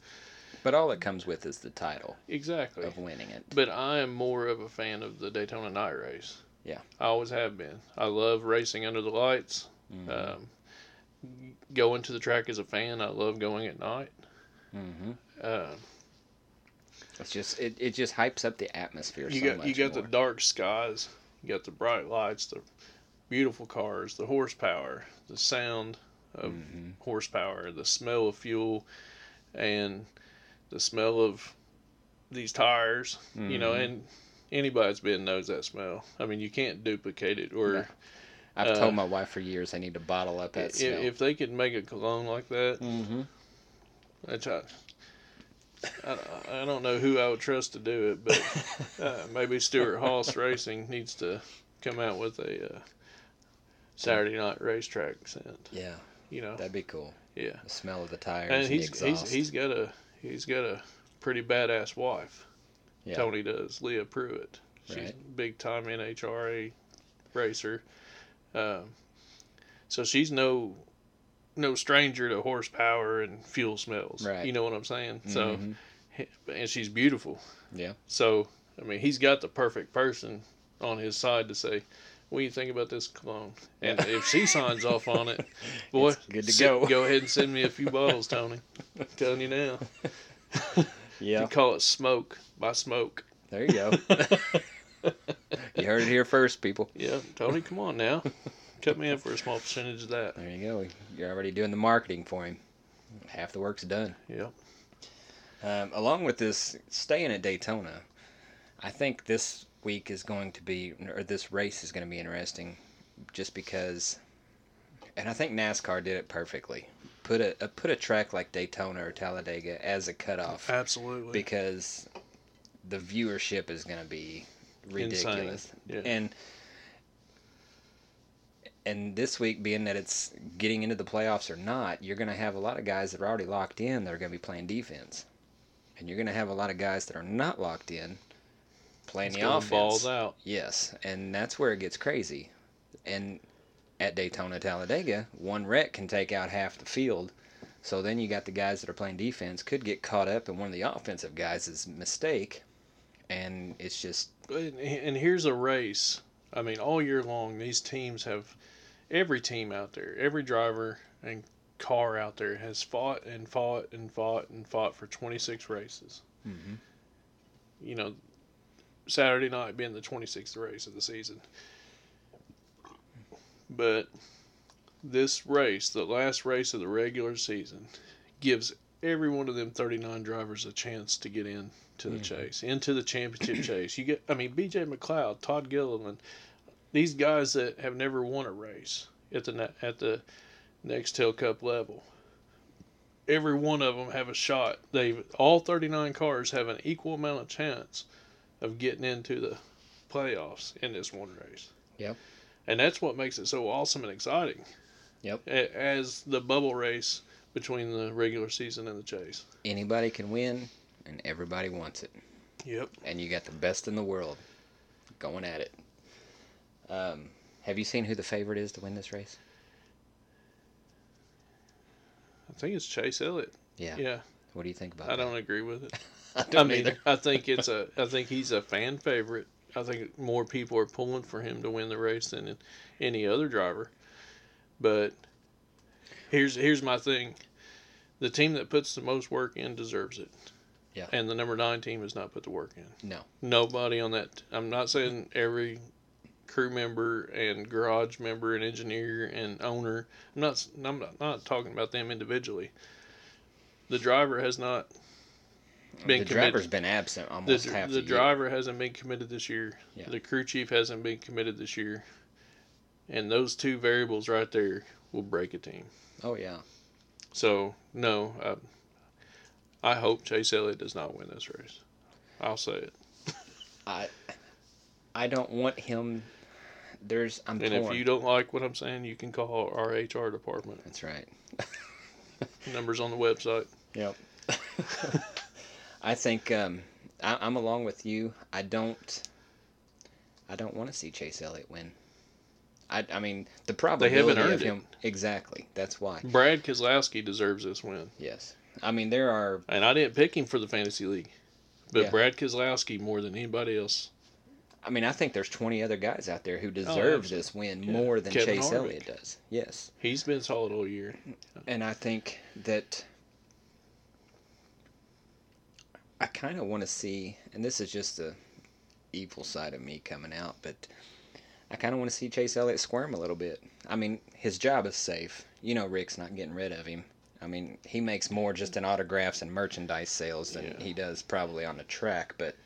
But all it comes with is the title exactly. of winning it. But I am more of a fan of the Daytona night race. Yeah. I always have been. I love racing under the lights. Mhm. Um, going to the track as a fan, I love going at night. Mm-hmm. Uh, It's just it, it just hypes up the atmosphere. you so got much you got more. the dark skies, you got the bright lights, the beautiful cars, the horsepower, the sound of Mhm. horsepower, the smell of fuel, and the smell of these tires. You know, Mhm. and anybody that's been knows that smell. I mean, you can't duplicate it. Or No. I've uh, told my wife for years I need to bottle up that if, smell. if they could make a cologne like that, mm-hmm. I, I, I don't know who I would trust to do it, but uh, (laughs) maybe Stewart-Haas Racing needs to come out with a uh, Saturday night racetrack scent. Yeah, You know, that'd be cool. yeah. The smell of the tires And and, he's he's he's got a he's got a pretty badass wife. yeah. Tony does, Leah Pruett. She's Right. a big time NHRA racer. Um, so she's no no stranger to horsepower and fuel smells. Right. You know what I'm saying? So Mhm. and she's beautiful. Yeah. So I mean, he's got the perfect person on his side to say, "What do you think about this cologne?" And if she signs off on it, (laughs) boy, It's good to sit- go. Go ahead and send me a few bottles, Tony. I'm (laughs) telling you now. (laughs) yeah, You call it smoke by smoke. there you go. you heard it here first, people. Yeah, Tony, come on now. Cut me in for a small percentage of that. There you go. You're already doing the marketing for him. Half the work's done. Yeah. Um, along with this, staying at Daytona, I think this week is going to be, or this race is going to be interesting, just because, and I think NASCAR did it perfectly. Put a, a put a track like Daytona or Talladega as a cutoff Absolutely. because the viewership is going to be ridiculous. Yeah. And and this week being that it's getting into the playoffs or not, you're going to have a lot of guys that are already locked in that are going to be playing defense. And you're going to have a lot of guys that are not locked in playing It's the offense. balls out. Yes, and that's where it gets crazy. And at Daytona Talladega, one wreck can take out half the field. So then you got the guys that are playing defense could get caught up in one of the offensive guys' mistake, and it's just And and here's a race. I mean, all year long, these teams have, every team out there, every driver and car out there has fought and fought and fought and fought for 26 races. Mhm. You know, Saturday night being the 26th race of the season. But this race, the last race of the regular season, gives every one of them 39 drivers a chance to get in to the chase, into the championship (clears throat) chase. You get, I mean, B.J. McLeod, Todd Gilliland, these guys that have never won a race at the at the Nextel Cup level. Every one of them have a shot. They all 39 cars have an equal amount of chance of getting into the playoffs in this one race. Yep. And that's what makes it so awesome and exciting. Yep. As the bubble race between the regular season and the chase. Anybody can win, and everybody wants it. Yep. and you got the best in the world going at it. Um, have you seen who the favorite is to win this race? I think it's Chase Elliott. Yeah. Yeah. What do you think about it? I that? don't agree with it. (laughs) (laughs) I I mean, either. I think it's a. I think he's a fan favorite. I think more people are pulling for him to win the race than any other driver. But here's here's my thing: the team that puts the most work in deserves it. Yeah. And the number nine team has not put the work in. No. Nobody on that. I'm not saying every crew member and garage member and engineer and owner. I'm not. I'm not, not talking about them individually. The driver has not been the committed. driver's been absent The, almost dr- half the the driver hasn't been committed this year. Yeah. The crew chief hasn't been committed this year. And those two variables right there will break a team. Oh yeah. So no, I, I hope Chase Elliott does not win this race. I'll say it. (laughs) I I don't want him. There's I'm And torn. if you don't like what I'm saying, you can call our HR department. That's right. (laughs) Numbers on the website. Yep. (laughs) I think um, I, I'm along with you. I don't. I don't want to see Chase Elliott win. I, I mean the probability earned of it. exactly. That's why. Brad Keselowski deserves this win. Yes. I mean there are And I didn't pick him for the fantasy league. But Yeah. Brad Keselowski more than anybody else. I mean I think there's 20 other guys out there who deserve absolutely. this win Yeah. more than Kevin Chase Harvick. Elliott does. Yes. He's been solid all year. And I think that I kind of want to see, and this is just the evil side of me coming out, but I kind of want to see Chase Elliott squirm a little bit. I mean, his job is safe. You know, Rick's not getting rid of him. I mean, he makes more just in autographs and merchandise sales than Yeah. he does probably on the track, but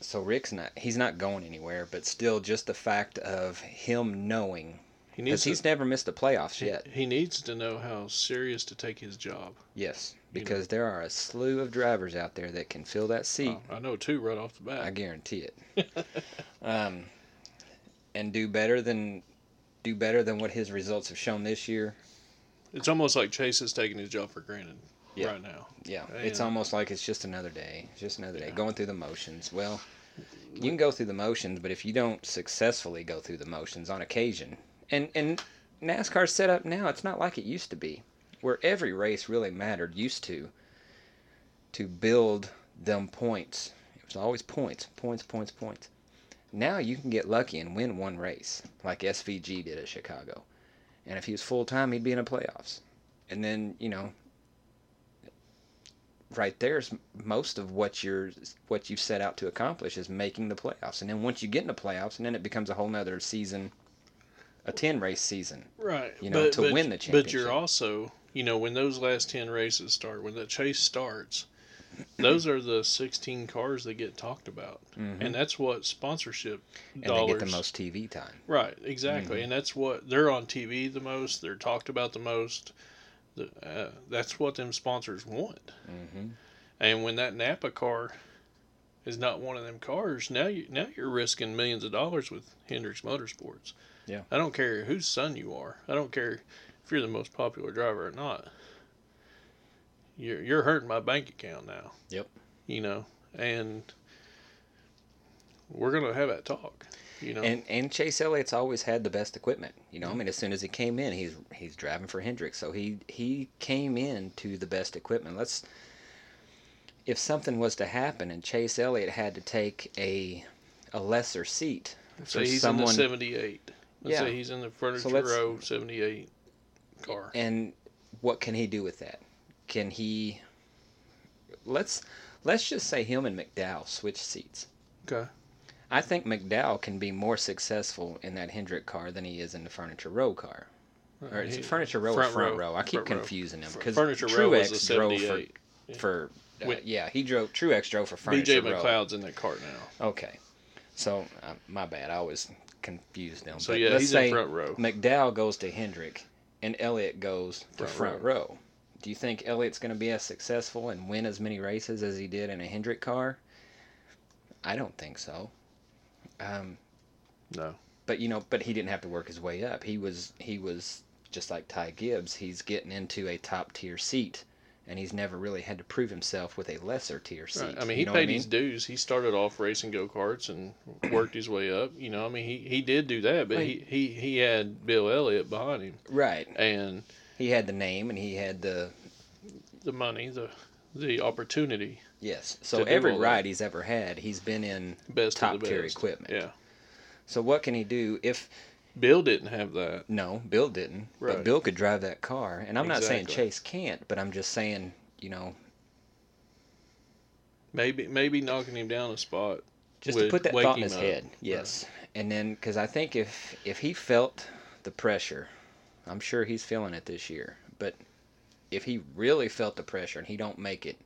so Rick's not he's not going anywhere, but still just the fact of him knowing He needs because he's to, never missed the playoffs yet. he needs to know how serious to take his job. Yes, You know. because there are a slew of drivers out there that can fill that seat. Oh, I know two right off the bat. I guarantee it. (laughs) um, and do better than do better than what his results have shown this year. It's almost like Chase is taking his job for granted Yeah. right now. Yeah, it's almost like it's just another day, it's just another day Yeah. going through the motions. Well, you can go through the motions, but if you don't successfully go through the motions on occasion, and and NASCAR's set up now, it's not like it used to be, where every race really mattered. Used to to build them points. It was always points, points, points, points. Now you can get lucky and win one race, like SVG did at Chicago. And if he was full time, he'd be in the playoffs. And then you know, right there's most of what you're what you've set out to accomplish is making the playoffs. And then once you get in the playoffs, and then it becomes a whole nother season, a ten race season. Right. You know, to win the championship. But you're also, you know, when those last 10 races start, when the chase starts, those are the 16 cars that get talked about. Mhm. And that's what sponsorship And dollars. they get the most TV time. Right, exactly. Mhm. And that's what they're on TV the most, they're talked about the most. The, uh, that's what them sponsors want. hmm And when that Napa car is not one of them cars, now you now you're risking millions of dollars with Hendricks Motorsports. Yeah. I don't care whose son you are. I don't care if you're the most popular driver or not. You're you're hurting my bank account now. Yep. You know, and we're gonna have that talk. You know. And and Chase Elliott's always had the best equipment. You know, I mean, as soon as he came in, he's he's driving for Hendricks, so he he came in to the best equipment. Let's if something was to happen and Chase Elliott had to take a a lesser seat say for he's someone in the 78. Let's Yeah. say he's in the furniture let's- row 78 car. and what can he do with that? Can he let's let's just say him and McDowell switch seats. Okay. I think McDowell can be more successful in that Hendrick car than he is in the Furniture Row car. Or is He- it Furniture Row or front front row. row? I keep Front row. confusing them because Row was a Truex drove for 78. for uh, Wi- yeah he drove Truex drove for Furniture BJ Row. McLeod's in that cart now. Okay, so uh, my bad. I always confused them. So But yeah, let's he's say in front row. McDowell goes to Hendrick and Elliott goes to Front front row. Do you think Elliott's going to be as successful and win as many races as he did in a Hendrick car? I don't think so. Um, No. but you know, but he didn't have to work his way up. He was he was just like Ty Gibbs. He's getting into a top tier seat, and he's never really had to prove himself with a lesser tier seat. Right. I mean, You he know what paid his dues. He started off racing go karts and worked his way up. You know, I mean, he, he did do that, but he, he, he had Bill Elliott behind him right. and He had the name and he had the the money, the the opportunity, yes. So every all that. ride he's ever had, he's been in best top tier best. equipment. Yeah. So what can he do if Bill didn't have that. no, Bill didn't, but Bill could drive that car. And I'm not saying Chase can't, but I'm just saying, you know, Maybe maybe knocking him down a spot. just to put that thought in his up. head. Yes. And then cuz I think if if he felt the pressure, I'm sure he's feeling it this year, but if he really felt the pressure and he don't make it,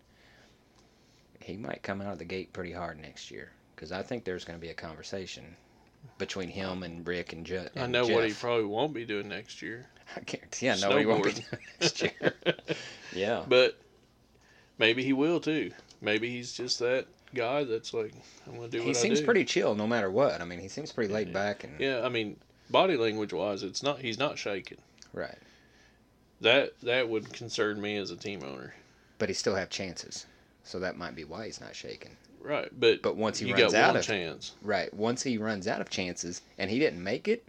he might come out of the gate pretty hard next year cuz I think there's going to be a conversation between him and Rick and, Ju- and I know what he probably won't be doing next year. (laughs) I guarantee I know he won't be doing next year. (laughs) yeah. But maybe he will too. Maybe he's just that guy that's like, I'm gonna do He what I seems do. pretty chill no matter what. I mean, he seems pretty laid back and Yeah, I mean, body language wise, it's not. He's not shaking. right. That that would concern me as a team owner. But he still have chances. So that might be why he's not shaking. Right, but But once he you runs out of chance. right, once he runs out of chances and he didn't make it,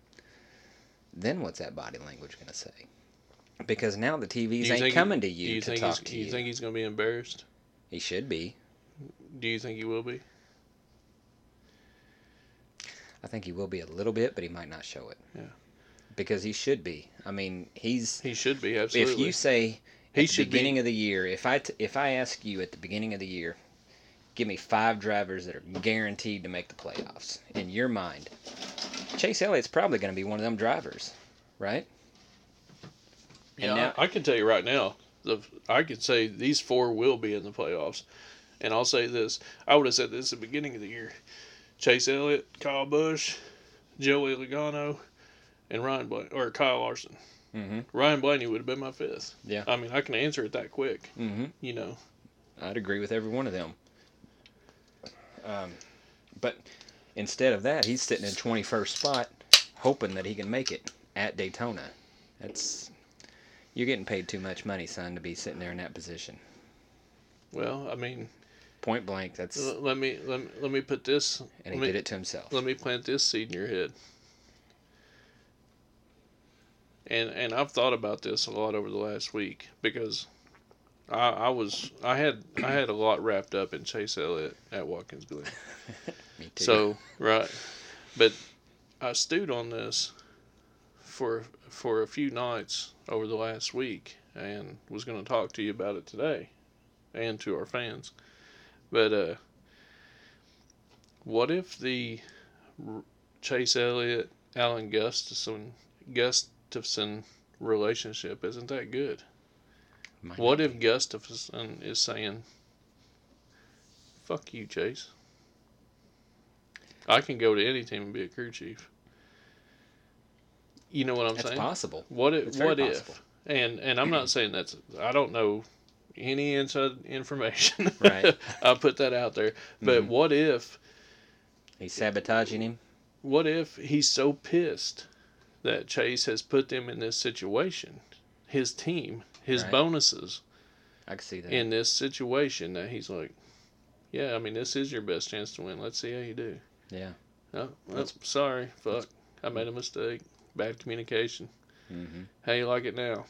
then what's that body language going to say? Because now the TVs ain't coming to you, you to talk to do you. you think he's gonna be embarrassed? he should be. Do you think he will be? I think he will be a little bit, but he might not show it. Yeah. Because he should be. I mean, he's He should be absolutely. if you say He at the should be- beginning of the year, if I t- if I ask you at the beginning of the year, give me five drivers that are guaranteed to make the playoffs in your mind, Chase Elliott's probably going to be one of them drivers, right? yeah, now- I can tell you right now, the I could say these four will be in the playoffs, and I'll say this: I would have said this at the beginning of the year: Chase Elliott, Kyle Busch, Joey Logano, and Ryan Blaney or Kyle Larson. Mm-hmm. Ryan Blaney would have been my fifth. Yeah. I mean, I can answer it that quick. Mm-hmm. You know, I'd agree with every one of them. Um, but instead of that, he's sitting in 21st spot, hoping that he can make it at Daytona. That's you're getting paid too much money, son, to be sitting there in that position. well, I mean, Point blank. That's l- let me let me, let me put this. and he me, did it to himself. Let me plant this seed in your head. And and I've thought about this a lot over the last week because I, I was I had I had a lot wrapped up in Chase Elliott at Watkins Glen. (laughs) Me too. So right, but I stewed on this for for a few nights over the last week, and was going to talk to you about it today, and to our fans. But uh, what if the R- Chase Elliott Alan Gustafson Gustafson relationship isn't that good? What if Gustafson is saying, "Fuck you, Chase"? I can go to any team and be a crew chief. You know what I'm That's saying? possible. What if? It's What possible. if? And and I'm not saying that's. I don't know any inside information. (laughs) Right. I'll put that out there. But Mhm. what if? He's sabotaging him. What if he's so pissed that Chase has put them in this situation, his team, his Right. bonuses I can see that. in this situation that he's like, yeah, I mean, this is your best chance to win. Let's see how you do. yeah. Oh, well, That's- sorry, fuck, I made a mistake. Bad communication. hmm How you like it now?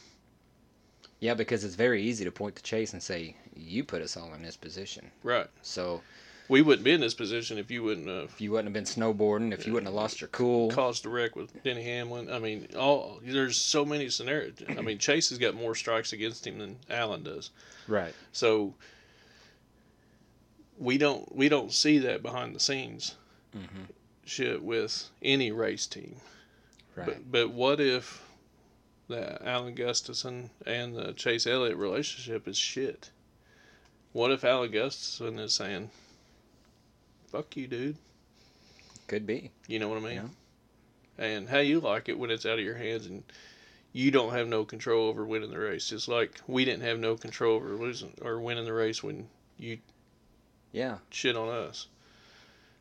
Yeah, because it's very easy to point to Chase and say, "You put us all in this position." Right. So We wouldn't be in this position if you wouldn't have if you wouldn't have been snowboarding, if you wouldn't have lost your cool, caused a wreck with Denny Hamlin. I mean, all there's so many scenarios. I mean, Chase has got more strikes against him than Alan does. right? So we don't we don't see that behind the scenes. hmm relationship with any race team. Right. But but what if the Alan Gustafson and the Chase Elliott relationship is shit? What if Alan Gustafson is saying, "Fuck you, dude"? Could be. You know what I mean? Yeah. And how you like it when it's out of your hands and you don't have no control over winning the race. It's like we didn't have no control over losing or winning the race when you Yeah, shit on us.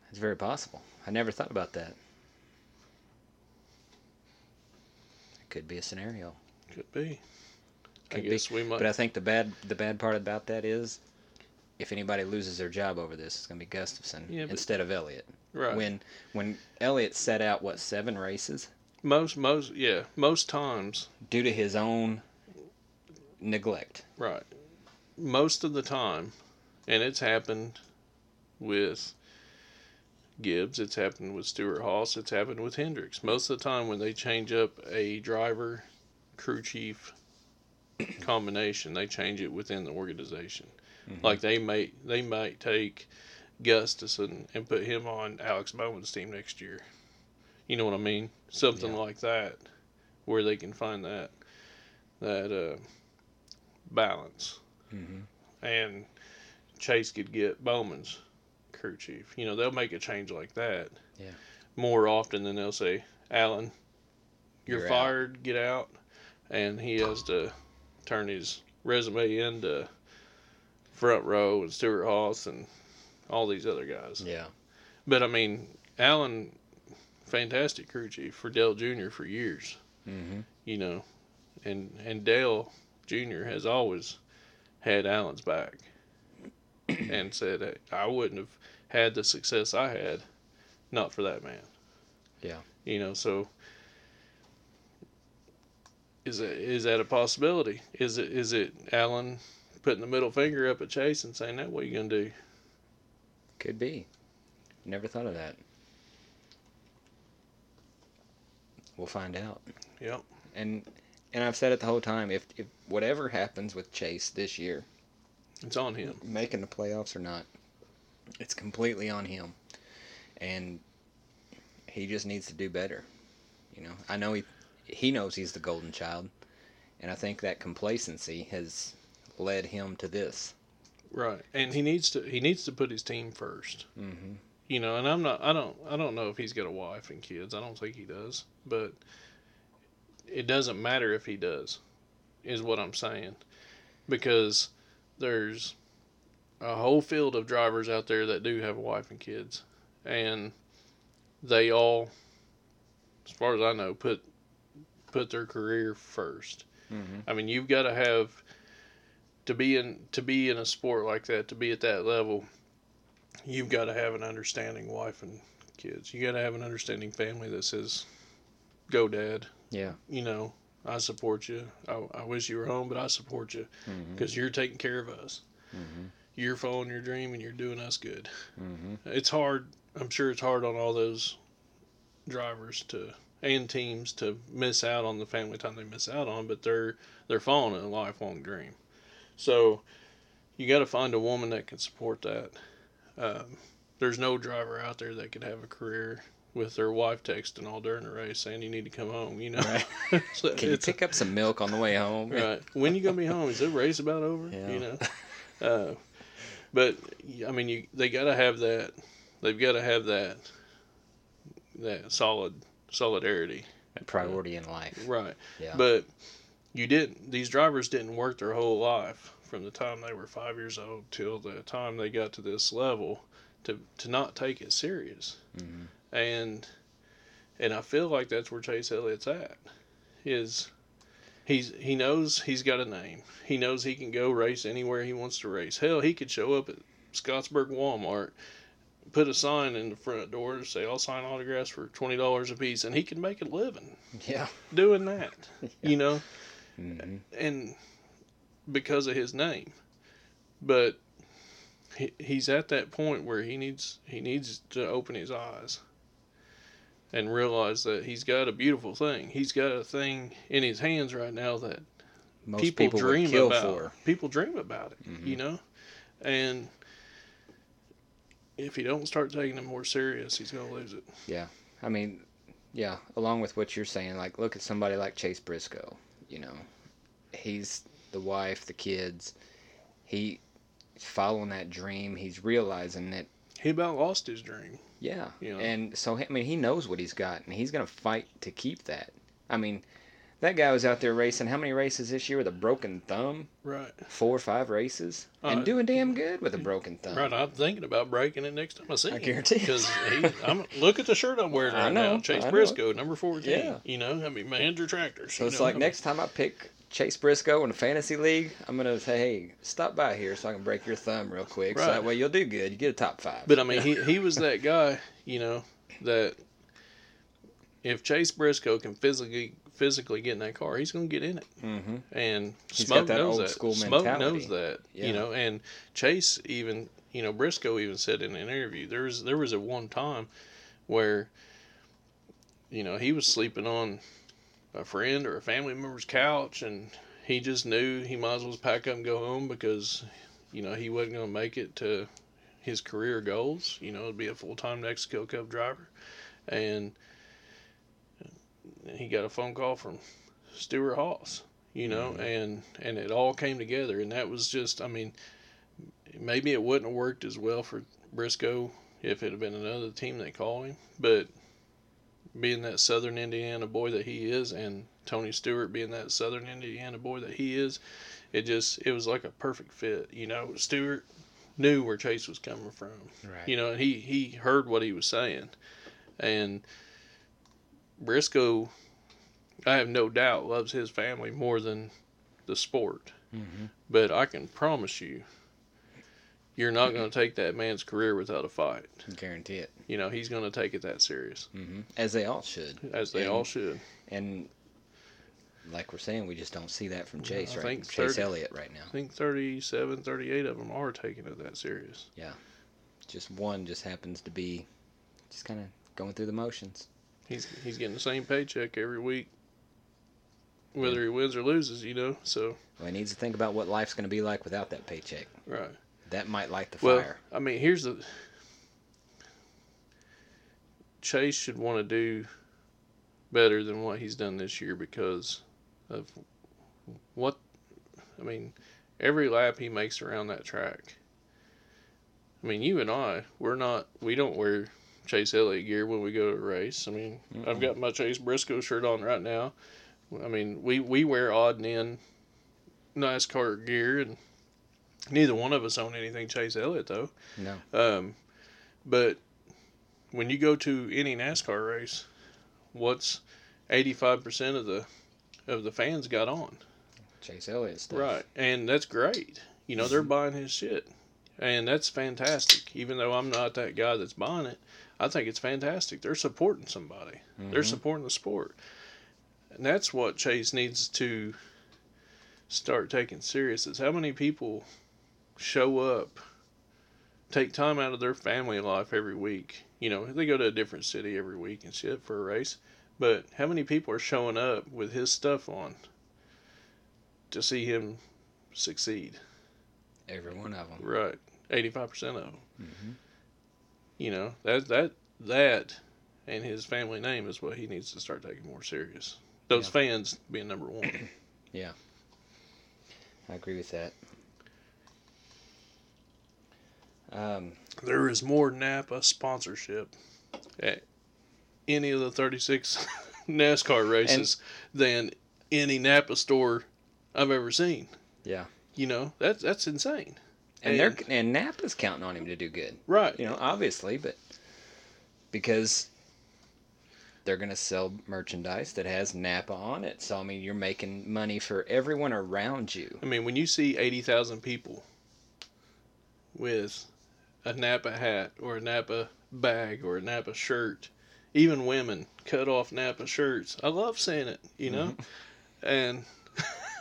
it's very possible. I never thought about that. It could be a scenario. Could be. I Could be. guess we might. But I think the bad the bad part about that is if anybody loses their job over this, it's going to be Gustafson Yeah, but- instead of Elliott. right. When when Elliott set out what seven races most most yeah most times due to his own neglect. right most of the time, and it's happened with Gibbs. It's happened with Stewart-Haas. It's happened with Hendricks. Most of the time when they change up a driver, crew chief combination, they change it within the organization. Mhm. Like they may they might take Gustafson and put him on Alex Bowman's team next year. You know what I mean? Something Yeah. like that, where they can find that that uh, balance, hmm and Chase could get Bowman's crew chief. You know they'll make a change like that. Yeah. More often than they'll say, Alan, you're, You're out." fired, get out, and he has to turn his resume into front row and Stewart-Haas and all these other guys. Yeah. But I mean, Alan, fantastic crew chief for Dale Jr. for years, hmm you know, and and Dale Jr. has always had Alan's back (clears throat) and said hey, I wouldn't have had the success I had not for that man. Yeah. You know, so is it is that a possibility? Is it is it Alan putting the middle finger up at Chase and saying that what are you gonna do? Could be. Never thought of that. We'll find out. Yep. And and I've said it the whole time. If if whatever happens with Chase this year, It's on him. making the playoffs or not, it's completely on him. And he just needs to do better. You know, I know he he knows he's the golden child, and I think that complacency has led him to this. Right. And he needs to he needs to put his team first. Mm-hmm. You know, and I'm not I don't I don't know if he's got a wife and kids. I don't think he does. But it doesn't matter if he does, is what I'm saying. Because there's a whole field of drivers out there that do have a wife and kids. And they all as far as I know, put put their career first. Mm-hmm. I mean, you've got to have to be in to be in a sport like that, to be at that level. You've got to have an understanding wife and kids. You got to have an understanding family that says, "Go, Dad." Yeah. You know, I support you. I, I wish you were home, but I support you Mm-hmm. because you're taking care of us. Mm-hmm. You're following your dream, and you're doing us good. Mm-hmm. It's hard. I'm sure it's hard on all those drivers to and teams to miss out on the family time they miss out on, but they're they're following a lifelong dream. So you got to find a woman that can support that. Um, there's no driver out there that could have a career with their wife texting all during the race saying you need to come home. You know, Right. (laughs) So Can you pick up some milk on the way home? right when you gonna be home? Is the race about over? Yeah. You know, uh, but I mean, you they got to have that. They've got to have that that solid solidarity, A priority in life. right? Yeah. But you didn't. These drivers didn't work their whole life from the time they were five years old till the time they got to this level to to not take it serious. hmm And and I feel like that's where Chase Elliott's at. Is he's he knows he's got a name. He knows he can go race anywhere he wants to race. Hell, he could show up at Scottsburg Walmart, put a sign in the front door to say I'll sign autographs for twenty dollars a piece, and he can make a living Yeah. doing that. (laughs) You know, hmm and because of his name. But he, he's at that point where he needs he needs to open his eyes and realize that he's got a beautiful thing. He's got a thing in his hands right now that Most people, people, dream about. for. People dream about it, Mhm. you know, and if he don't start taking it more serious, he's gonna lose it. Yeah, I mean, yeah, along with what you're saying, like look at somebody like Chase Briscoe. You know, he's the wife, the kids. He following that dream. He's realizing that He about lost his dream. yeah, You know? and so I mean he knows what he's got, and he's gonna fight to keep that. I mean, that guy was out there racing how many races this year with a broken thumb? Right. Four or five races, and Uh, doing damn good with a broken thumb. Right. I'm thinking about breaking it next time I see I him. guarantee it. Because I'm look at the shirt I'm wearing (laughs) I right know, now. Chase I. Briscoe, number fourteen. Yeah. You know, I mean, Mahindra tractors. So it's know, like I mean, next time I pick Chase Briscoe in a fantasy league, I'm gonna say, hey, stop by here so I can break your thumb real quick. So that way you'll do good. You get a top five. But I mean, he he was that guy. You know that if Chase Briscoe can physically physically get in that car, he's going to get in it. mm-hmm. And He's Smoke got that knows old that. school Smoke knows that. Yeah. You know, and Chase even you know Briscoe even said in an interview there was there was at one time where you know he was sleeping on a friend or a family member's couch and he just knew he might as well pack up and go home because you know he wasn't going to make it to his career goals you know to be a full-time Mexico Cup driver and he got a phone call from Stewart-Haas you know Mhm. and and it all came together and that was just I mean maybe it wouldn't have worked as well for Briscoe if it had been another team that called him but being that southern Indiana boy that he is and Tony Stewart being that southern Indiana boy that he is it just it was like a perfect fit you know Stewart knew where Chase was coming from Right. you know and he he heard what he was saying and Briscoe I have no doubt loves his family more than the sport mm-hmm. but I can promise you you're not going to take that man's career without a fight Guarantee it. you know he's going to take it that serious Mm-hmm. As they all should. as they And- all should And like we're saying, we just don't see that from Chase, I right? think Chase 30 Elliott right now. I think 37 38 of them are taking it that serious Yeah. Just one just happens to be just kind of going through the motions. He's he's getting the same paycheck every week whether he wins or loses you know so Well, he needs to think about what life's going to be like without that paycheck. right That might light the Well, fire. I mean, here's the Chase should want to do better than what he's done this year because of what I mean, every lap he makes around that track. I mean, you and I, we're not we don't wear Chase Elliott gear when we go to a race. I mean, I've got my Chase Briscoe shirt on right now. I mean, we we wear odd and end NASCAR gear and neither one of us own anything Chase Elliott though. No. Um, but when you go to any NASCAR race, what's eighty five percent of the of the fans got on? Chase Elliott stuff. Right, and that's great. You know, they're buying his shit, and that's fantastic. Even though I'm not that guy that's buying it, I think it's fantastic. They're supporting somebody. They're Mhm. supporting the sport, and that's what Chase needs to start taking serious. Is how many people show up, take time out of their family life every week. You know, they go to a different city every week and shit for a race. But how many people are showing up with his stuff on to see him succeed? Every one of them. Right, eighty-five percent of them. hmm You know that that that and his family name is what he needs to start taking more serious. Those Yeah. fans being number one. (clears throat) Yeah, I agree with that. Um, there is more Napa sponsorship at any of the 36 (laughs) NASCAR races than any Napa store I've ever seen. Yeah. You know, that's that's insane. And they're and Napa's counting on him to do good. Right. You know, obviously, but because they're going to sell merchandise that has Napa on it. So I mean, you're making money for everyone around you. I mean, when you see 80,000 people with a Napa hat or a Napa bag or a Napa shirt, even women cut off Napa shirts. I love seeing it, you know? Mm-hmm. And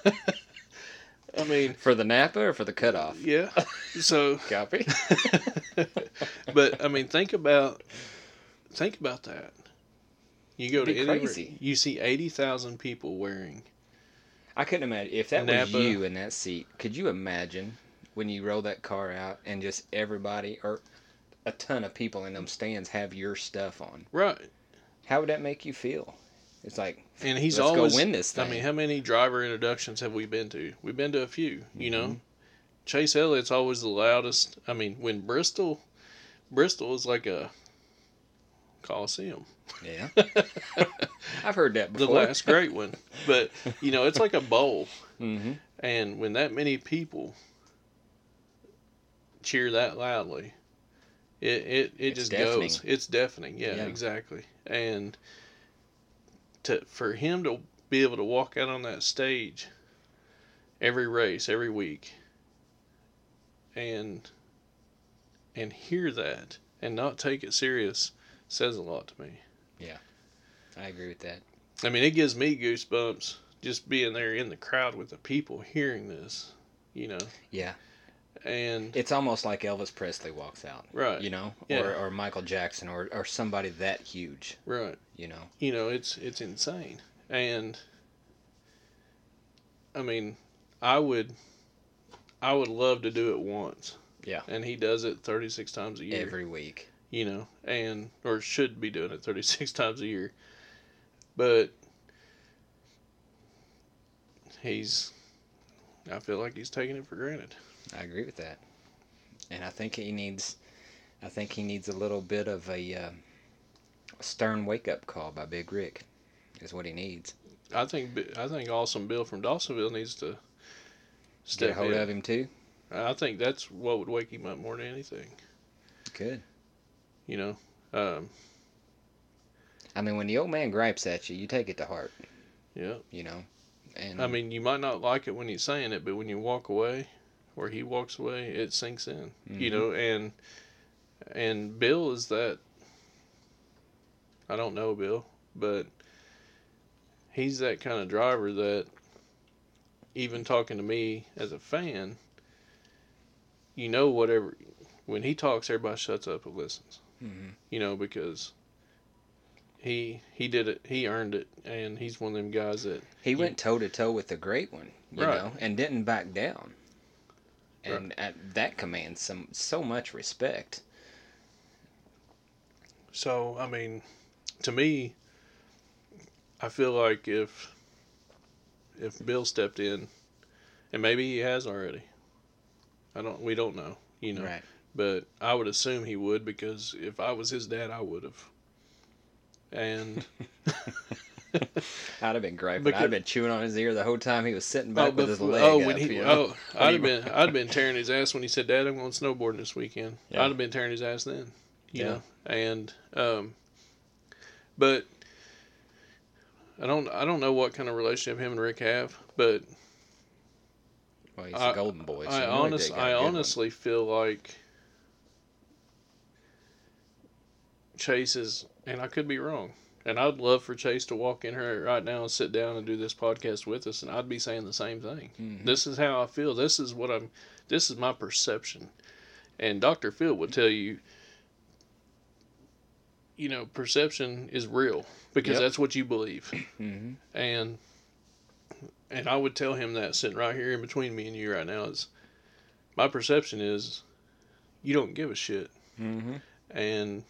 (laughs) I mean, For the Napa or for the cutoff? yeah. So, (laughs) Copy. (laughs) but I mean, think about think about that. You go It'd to crazy. you see 80,000 people wearing I couldn't imagine if that Napa. was you in that seat. Could you imagine when you roll that car out and just everybody, or a ton of people in them stands have your stuff on. Right. How would that make you feel? It's like, And he's let's always go win this I mean, how many driver introductions have we been to? We've been to a few, you know. Mhm. Chase Elliott's always the loudest. I mean, when Bristol Bristol is like a Coliseum. yeah, (laughs) I've heard that The last great one. But, you know, it's like a bowl. hmm And when that many people cheer that loudly, it it, it It's just deafening. goes. It's deafening. Yeah, Yeah. exactly. And to for him to be able to walk out on that stage every race, every week, and and hear that and not take it serious says a lot to me. Yeah, I agree with that. I mean, it gives me goosebumps just being there in the crowd with the people hearing this, you know. Yeah, And it's almost like Elvis Presley walks out. right, You know, Yeah. or, or Michael Jackson, or, or somebody that huge. right. You know, You know, it's it's insane. And I mean, I would I would love to do it once. Yeah. And he does it 36 times a year, every week. you know, and or should be doing it 36 (laughs) times a year. But he's I feel like he's taking it for granted. I agree with that, and I think he needs, I think he needs a little bit of a, uh, stern wake up call by Big Rick, is what he needs. I think I think Awesome Bill from Dawsonville needs to Get a hold in. of him too. I think that's what would wake him up more than anything. Good. You know, um, I mean, when the old man gripes at you, you take it to heart. yeah. You know, and I mean, you might not like it when he's saying it, but when you walk away, or he walks away, it sinks in. You Mhm. know, and and Bill is that. I don't know Bill, but he's that kind of driver that, even talking to me as a fan, you know, whatever when he talks, everybody shuts up and listens. Mhm. You know, because he he did it, he earned it, and he's one of them guys that he went toe to toe with the great one, you Right. know, and didn't back down. And at, that commands some so much respect. So I mean, to me, I feel like if if Bill stepped in, and maybe he has already. I don't. We don't know. You know. Right. But I would assume he would because if I was his dad, I would have. And (laughs) (laughs) I'd have been griping. I'd have been chewing on his ear the whole time he was sitting back with his leg oh, up. (laughs) when he, you know? oh, I'd have been, I'd have been tearing his ass when he said, "Dad, I'm going snowboarding this weekend." Yeah. I'd have been tearing his ass then, you Yeah. know. And, um, but I don't, I don't know what kind of relationship him and Rick have, but well, he's I- a golden boy. So I honest, they got a I good one. honestly feel like Chase is, and I could be wrong. And I'd love for Chase to walk in here right now and sit down and do this podcast with us, and I'd be saying the same thing. Mhm. This is how I feel. This is what I'm. This is my perception. And Dr. Phil would tell you, you know, perception is real because Yep. that's what you believe. (clears throat) Mhm. And and I would tell him that sitting right here in between me and you right now is my perception is you don't give a shit. Mhm. And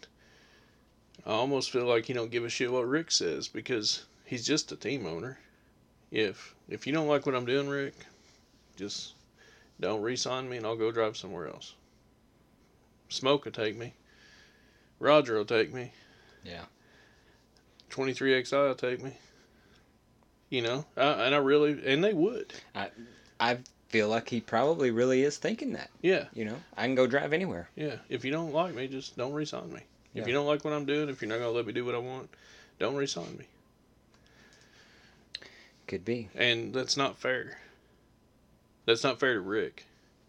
I almost feel like he don't give a shit what Rick says because he's just a team owner. If if you don't like what I'm doing, Rick, just don't re-sign me and I'll go drive somewhere else. Smoke will take me. Roger will take me. Yeah. 23XI will take me. You know, I, and I really, and they would. I I feel like he probably really is thinking that. Yeah, You know, I can go drive anywhere. yeah. If you don't like me, just don't re-sign me. Yeah. If you don't like what I'm doing, if you're not gonna let me do what I want, don't re-sign me. Could be. And that's not fair. That's not fair to Rick.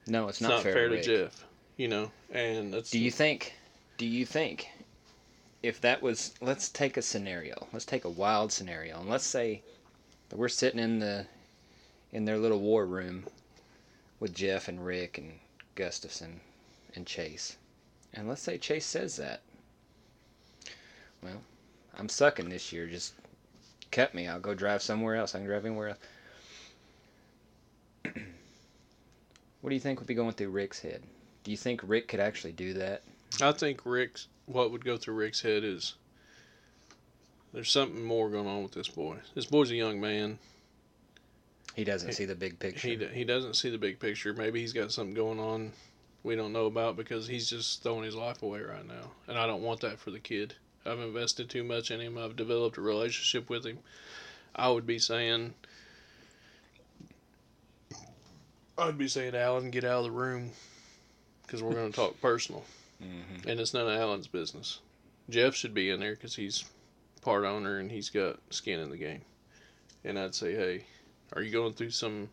No, it's, It's, not, fair, to Rick. Jeff. You know, and that's Do you think? Do you think? If that was, let's take a scenario. Let's take a wild scenario, and let's say that we're sitting in the in their little war room with Jeff and Rick and Gustafson and Chase, and let's say Chase says that. Well, I'm sucking this year. Just cut me. I'll go drive somewhere else. I can drive anywhere else. (clears throat) what do you think would be going through Rick's head? Do you think Rick could actually do that? I think Rick's what would go through Rick's head is there's something more going on with this boy. This boy's a young man. He doesn't He- see the big picture. He he doesn't see the big picture. Maybe he's got something going on we don't know about because he's just throwing his life away right now, and I don't want that for the kid. I've invested too much in him. I've developed a relationship with him. I would be saying, I'd be saying, Alan, get out of the room, because we're going to talk personal, hmm and it's none of Alan's business. Jeff should be in there because he's part owner and he's got skin in the game. And I'd say, hey, are you going through some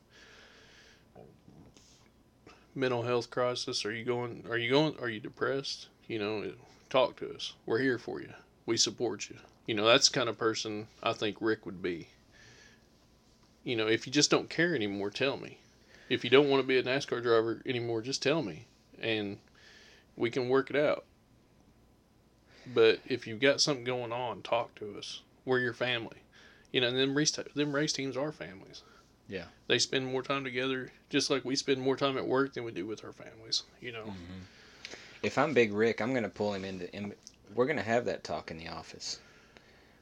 mental health crisis? Are you going? Are you going? Are you depressed? You know, talk to us. We're here for you. We support you. You know, that's the kind of person I think Rick would be. You know, if you just don't care anymore, tell me. If you don't want to be a NASCAR driver anymore, just tell me, and we can work it out. But if you've got something going on, talk to us. We're your family. You know, and them race them race teams are families. Yeah. They spend more time together, just like we spend more time at work than we do with our families. You know. Mm-hmm. If I'm Big Rick, I'm gonna pull him into. We're gonna have that talk in the office,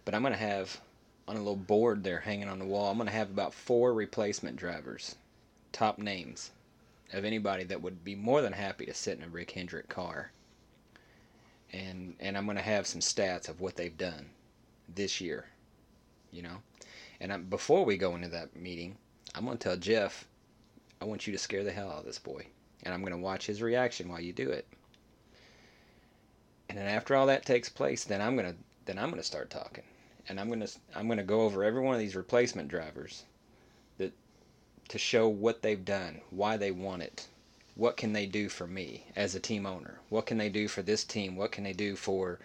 but I'm gonna have on a little board there hanging on the wall. I'm gonna have about four replacement drivers, top names, of anybody that would be more than happy to sit in a Rick Hendrick car. And and I'm gonna have some stats of what they've done this year, you know. And I'm, before we go into that meeting, I'm gonna tell Jeff, I want you to scare the hell out of this boy, and I'm gonna watch his reaction while you do it. And then after all that takes place, then I'm gonna then I'm gonna start talking, and I'm gonna I'm gonna go over every one of these replacement drivers, that to show what they've done, why they want it, what can they do for me as a team owner, what can they do for this team, what can they do for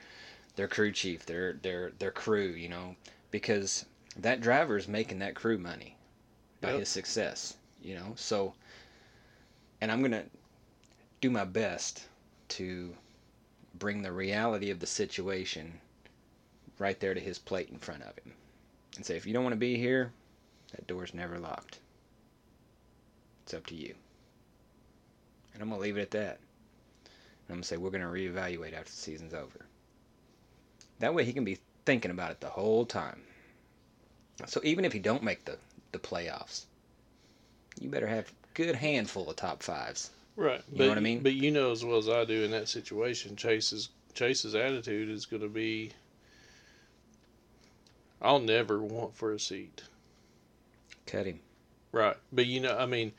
their crew chief, their their their crew, you know, because that driver is making that crew money by Yep. his success, you know. So, and I'm gonna do my best to bring the reality of the situation right there to his plate in front of him and say, if you don't want to be here, that door's never locked. It's up to you. And I'm going to leave it at that. And I'm going to say, we're going to reevaluate after the season's over. That way he can be thinking about it the whole time. So even if you don't make the, the playoffs, you better have a good handful of top fives. Right. You but, know what I mean? But you know as well as I do in that situation, Chase's Chase's attitude is going to be, "I'll never want for a seat." Cut him. Right. But you know, I mean,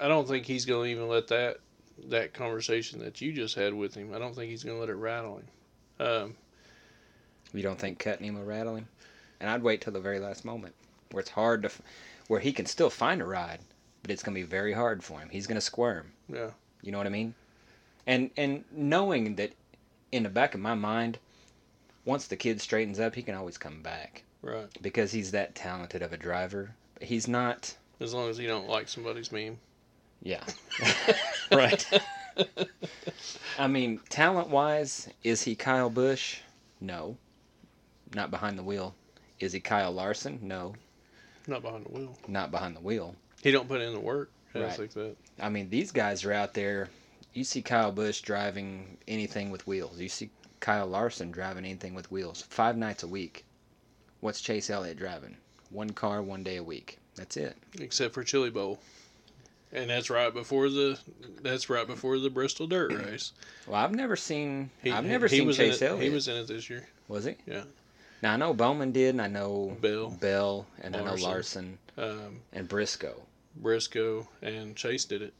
I don't think he's going to even let that that conversation that you just had with him. I don't think he's going to let it rattle him. Um, You don't think cutting him will rattle him? And I'd wait till the very last moment, where it's hard to, where he can still find a ride, but it's gonna be very hard for him. He's gonna squirm. yeah. You know what I mean? And and knowing that, in the back of my mind, once the kid straightens up, he can always come back Right. because he's that talented of a driver. He's not. As long as you don't like somebody's meme. Yeah. (laughs) (laughs) right. I mean, talent wise, is he Kyle Busch? No. Not behind the wheel. Is he Kyle Larson? No. Not behind the wheel. Not behind the wheel. He don't put in the work. I Right. think that. I mean, these guys are out there. You see Kyle Busch driving anything with wheels. You see Kyle Larson driving anything with wheels. Five nights a week. What's Chase Elliott driving? One car, one day a week. That's it. except for Chili Bowl. And that's right before the that's right before the Bristol Dirt (clears throat) Race. Well, I've never seen. He, I've never he seen was Chase Elliott. He was in it this year. Was he? Yeah. Now I know Bowman did, and I know Bell, Bell, and I know Larson. Larson um, and Briscoe. Briscoe, and Chase did it.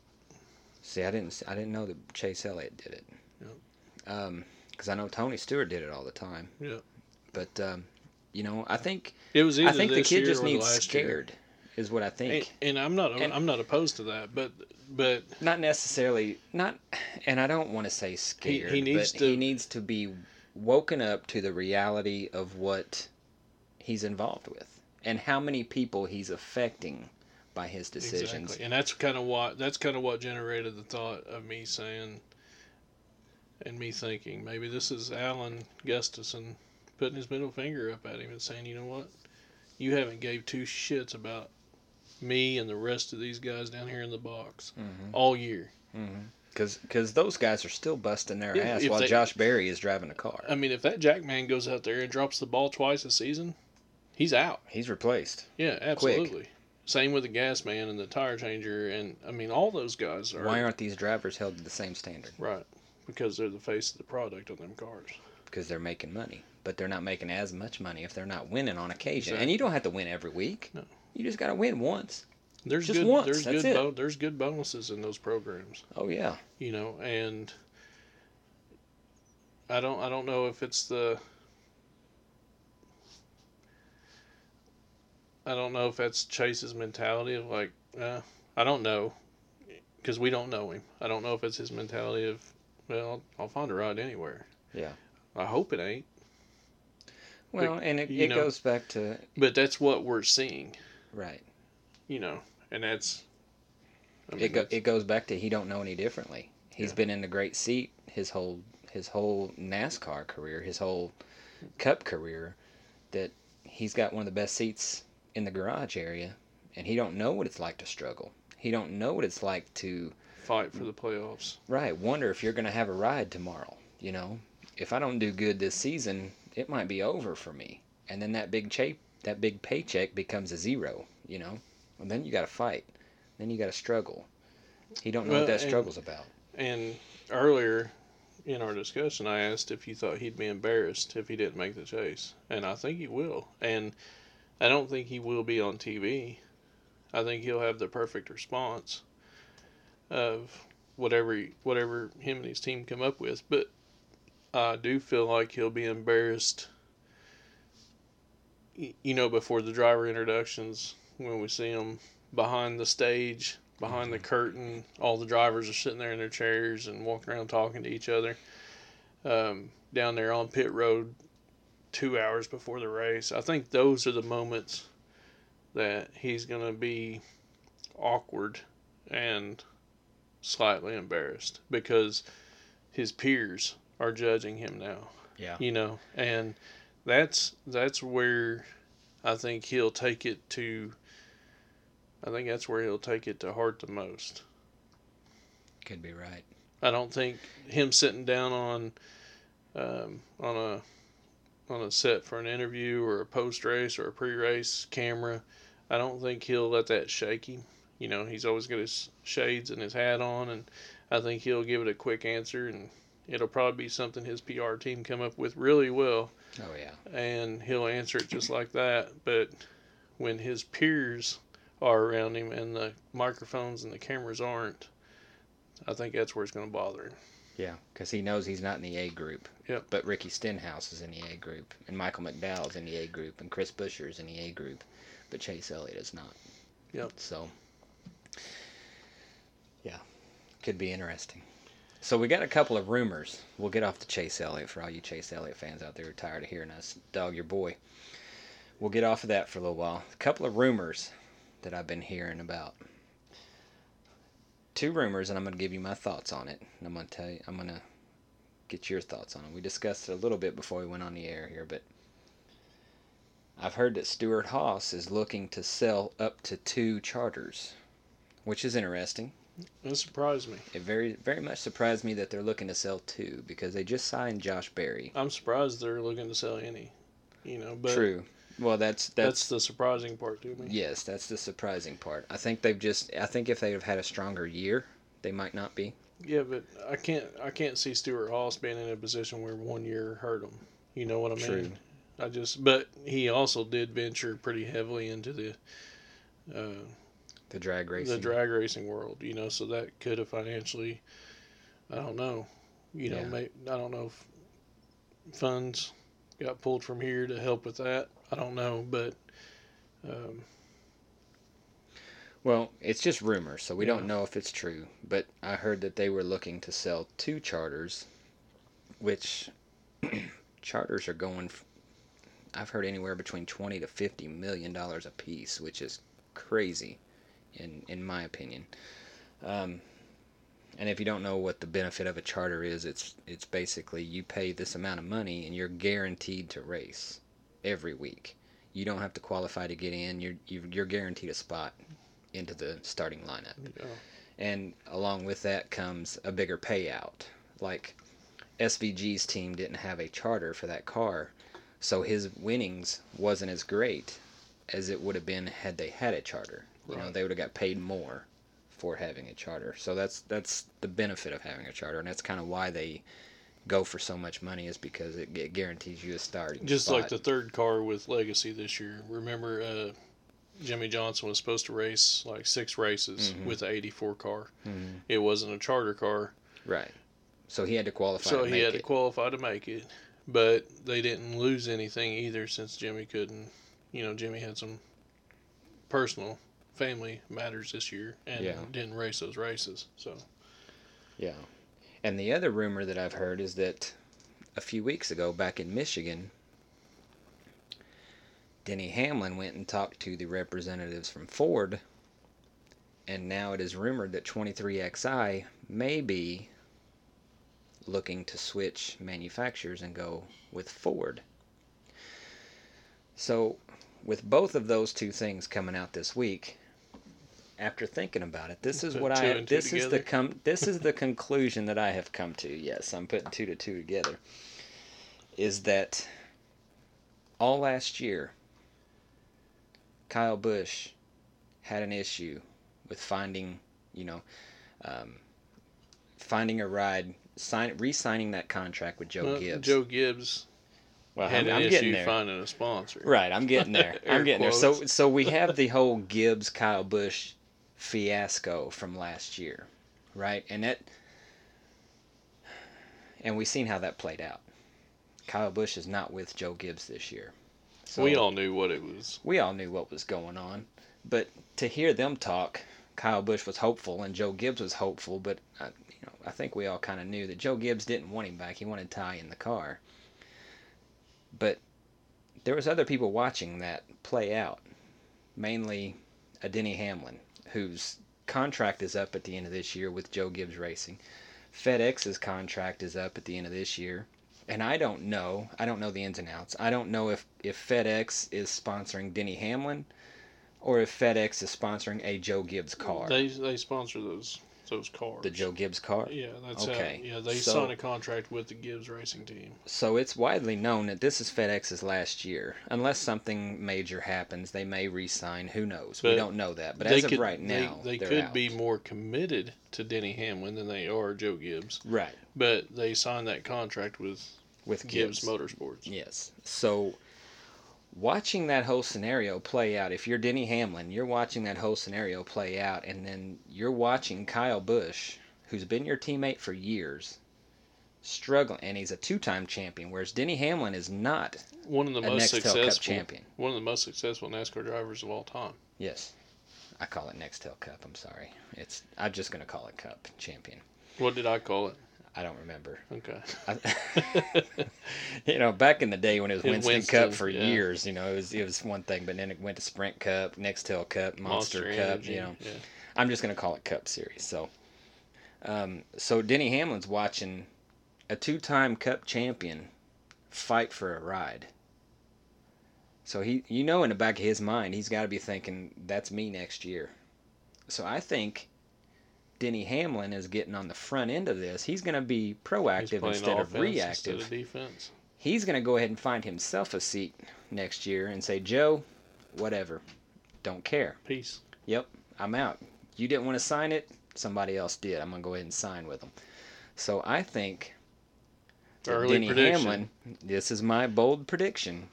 See, I didn't. I didn't know that Chase Elliott did it. Yep. Um, because I know Tony Stewart did it all the time. Yeah. But um, you know, I think It was I think the kid just needs last year. scared, is what I think. And, and I'm not And- I'm not opposed to that, but but not necessarily not and i don't want to say scared he needs but to- he needs to be woken up to the reality of what he's involved with and how many people he's affecting by his decisions exactly, and that's kind of what that's kind of what generated the thought of me saying and me thinking maybe this is Alan Gustafson putting his middle finger up at him and saying, you know what, you haven't gave two shits about me and the rest of these guys down here in the box hmm all year. hmm Because those guys are still busting their ass if while they- Josh Berry is driving a car. I mean, if that Jack man goes out there and drops the ball twice a season, he's out. He's replaced. Yeah, absolutely. Same with the gas man and the tire changer, and I mean, all those guys are Why aren't these drivers held to the same standard? right because they're the face of the product on them cars. Because they're making money. But they're not making as much money if they're not winning on occasion. Exactly. And you don't have to win every week. No. You just got to win once. There's Just good. once, there's that's good. Bo- there's good bonuses in those programs. Oh, yeah. you know and i don't i don't know if it's the i don't know if that's chase's mentality of like uh, i don't know because we don't know him i don't know if it's his mentality of well i'll find a ride anywhere Yeah. i hope it ain't Well, and it, it know- goes back to, but that's what we're seeing right. you know and that's I mean, It, go, that's- it goes back to he don't know any differently. He's Yeah. been in the great seat his whole his whole NASCAR career, his whole Cup career. That he's got one of the best seats in the garage area, and he don't know what it's like to struggle. He don't know what it's like to fight for the playoffs right wonder if you're going to have a ride tomorrow. You know, if I don't do good this season, it might be over for me. And then that big cha- that big paycheck becomes a zero. You know, and then you got to fight. Then you got to struggle. He don't know Well, what that and- struggle's about. And earlier in our discussion, I asked if you thought he'd be embarrassed if he didn't make the chase, and I think he will. And I don't think he will be on TV. I think he'll have the perfect response of whatever whatever him and his team come up with. But I do feel like he'll be embarrassed. You know, before the driver introductions, when we see him behind the stage, behind the curtain, all the drivers are sitting there in their chairs and walking around talking to each other. Um, down there on pit road, two hours before the race, I think those are the moments that he's going to be awkward and slightly embarrassed because his peers are judging him now Yeah. you know and that's that's where i think he'll take it to i think that's where he'll take it to heart the most Could be right. i don't think him sitting down on um, on a on a set for an interview or a post race or a pre race camera i don't think he'll let that shake him you know he's always got his shades and his hat on and i think he'll give it a quick answer and it'll probably be something his pr team come up with really well Oh yeah. and he'll answer it just like that. But when his peers are around him and the microphones and the cameras aren't, I think that's where it's going to bother him. Yeah, because he knows he's not in the A group. Yep. But Ricky Stenhouse is in the A group, and Michael McDowell's in the A group, and Chris Buescher is in the A group, but Chase Elliott is not. Yep. So, yeah, could be interesting. So we got a couple of rumors. We'll get off the Chase Elliott for all you Chase Elliott fans out there who are tired of hearing us dog your boy. We'll get off of that for a little while. A couple of rumors that I've been hearing about. Two rumors, and I'm going to give you my thoughts on it. And I'm going to tell you, I'm going to get your thoughts on it. We discussed it a little bit before we went on the air here, but I've heard that Stewart-Haas is looking to sell up to two charters, which is interesting. It surprised me. It very very much surprised me that they're looking to sell two because they just signed Josh Berry. I'm surprised they're looking to sell any. You know, but True. Well, that's that's, that's, the surprising part to me. yes, that's the surprising part. I think they've just I think if they have had a stronger year, they might not be. Yeah, but I can't I can't see Stewart-Haas being in a position where one year hurt him. You know what I mean? True. I just, but he also did venture pretty heavily into the uh, The drag racing. the drag racing world, you know, so that could have financially, I don't know, you know, Yeah. may, I don't know if funds got pulled from here to help with that. I don't know, but um, Well, it's just rumor, so we Yeah. don't know if it's true. But I heard that they were looking to sell two charters, which (clears throat) charters are going. f- I've heard anywhere between twenty to fifty million dollars a piece, which is crazy, in in my opinion. Um, and if you don't know what the benefit of a charter is, it's it's basically you pay this amount of money and you're guaranteed to race every week. You don't have to qualify to get in. You're you- you're guaranteed a spot into the starting lineup. know, and along with that comes a bigger payout. Like SVG's team didn't have a charter for that car, so his winnings wasn't as great as it would have been had they had a charter. You know, they would have got paid more for having a charter. So that's that's the benefit of having a charter, and that's kind of why they go for so much money is because it, it guarantees you a starting Just spot. like the third car with Legacy this year. Remember, uh, Jimmie Johnson was supposed to race like six races Mhm. with the '84 car. Mhm. It wasn't a charter car, right. So he had to qualify. so to he make had it. to qualify to make it. But they didn't lose anything either since Jimmie couldn't. You know, Jimmie had some personal family matters this year and Yeah. didn't race those races. So Yeah. And the other rumor that I've heard is that a few weeks ago back in Michigan, Denny Hamlin went and talked to the representatives from Ford, and now it is rumored that 23XI may be looking to switch manufacturers and go with Ford. So, with both of those two things coming out this week, after thinking about it, this is Put what I this is the com- (laughs) this is the conclusion that I have come to. Yes, I'm putting two to two together. Is that all last year, Kyle Busch had an issue with finding, you know, um, finding a ride, sign, re-signing that contract with Joe Well, Gibbs. Joe Gibbs well, had I'm, an I'm issue there. finding a sponsor. Right, I'm getting there. (laughs) I'm getting there. So so we have the whole Gibbs Kyle Busch fiasco from last year, right? And it and we seen how that played out. Kyle Busch is not with Joe Gibbs this year. So we all knew what it was. we all knew what was going on, but to hear them talk, Kyle Busch was hopeful and Joe Gibbs was hopeful, but I, you know, I think we all kind of knew that Joe Gibbs didn't want him back. He wanted Ty in the car. But there was other people watching that play out, mainly a Denny Hamlin, whose contract is up at the end of this year with Joe Gibbs Racing. FedEx's contract is up at the end of this year. And I don't know. I don't know the ins and outs. I don't know if, if FedEx is sponsoring Denny Hamlin or if FedEx is sponsoring a Joe Gibbs car. They they sponsor those those cars. the Joe Gibbs car. Yeah, that's Okay, how. Yeah, they so- signed a contract with the Gibbs Racing Team. So it's widely known that this is FedEx's last year. Unless something major happens, they may re-sign. Who knows? we don't know that. But as could, of right now, they, they could out. be more committed to Denny Hamlin than they are Joe Gibbs. right But they signed that contract with with Gibbs, Gibbs. Motorsports. Yes. So watching that whole scenario play out, if you're Denny Hamlin, you're watching that whole scenario play out, and then you're watching Kyle Busch, who's been your teammate for years, struggling, and he's a two-time champion, whereas Denny Hamlin is not One of the most Nextel Cup successful champion. one of the most successful NASCAR drivers of all time. Yes. I call it Nextel Cup. I'm sorry. It's I'm just gonna call it Cup champion. What did I call it? I don't remember. Okay. I, (laughs) you know, back in the day when it was Winston, Winston, Cup for yeah. years, you know, it was it was one thing, but then it went to Sprint Cup, Nextel Cup, Monster, Cup. Energy, You know, yeah. I'm just gonna call it Cup Series. So, um, so Denny Hamlin's watching a two-time Cup champion fight for a ride. So he, you know, in the back of his mind, he's got to be thinking, "That's me next year." So I think Denny Hamlin is getting on the front end of this. He's going to be proactive instead of reactive. Instead of defense. He's going to go ahead and find himself a seat next year and say, "Joe, whatever, don't care. Peace. Yep, I'm out. You didn't want to sign it. Somebody else did. I'm going to go ahead and sign with them." So I think Early Denny prediction. Hamlin. This is my bold prediction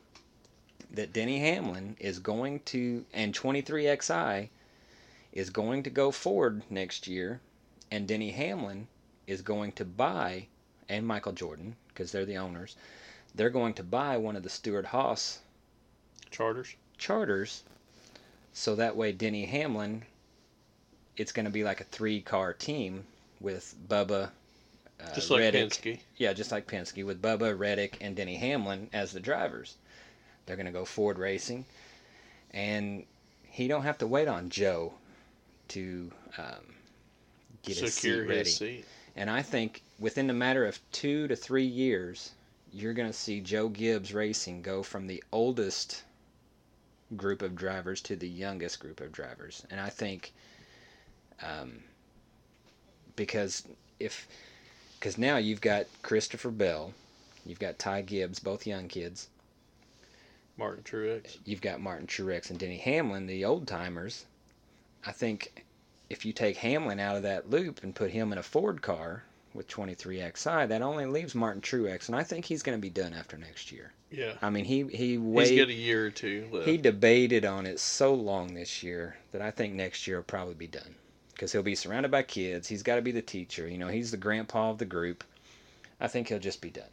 that Denny Hamlin is going to and 23XI is going to go forward next year, and Denny Hamlin is going to buy and Michael Jordan because they're the owners. They're going to buy one of the Stewart Haas Charters. charters, so that way Denny Hamlin, it's going to be like a three-car team with Bubba, uh, Just like Reddick, Penske. yeah, just like Penske with Bubba, Reddick, and Denny Hamlin as the drivers. They're going to go Ford Racing, and he don't have to wait on Joe to um, get his Secure seat ready. his seat. And I think within a matter of two to three years, you're going to see Joe Gibbs Racing go from the oldest group of drivers to the youngest group of drivers. And I think um, because if because now you've got Christopher Bell, you've got Ty Gibbs, both young kids. Martin Truex. You've got Martin Truex and Denny Hamlin, the old timers. I think if you take Hamlin out of that loop and put him in a Ford car with 23XI, that only leaves Martin Truex, and I think he's going to be done after next year. Yeah. I mean, he he He's weighed, got a year or two left. he debated on it so long this year that I think next year will probably be done because he'll be surrounded by kids. He's got to be the teacher. You know, he's the grandpa of the group. I think he'll just be done.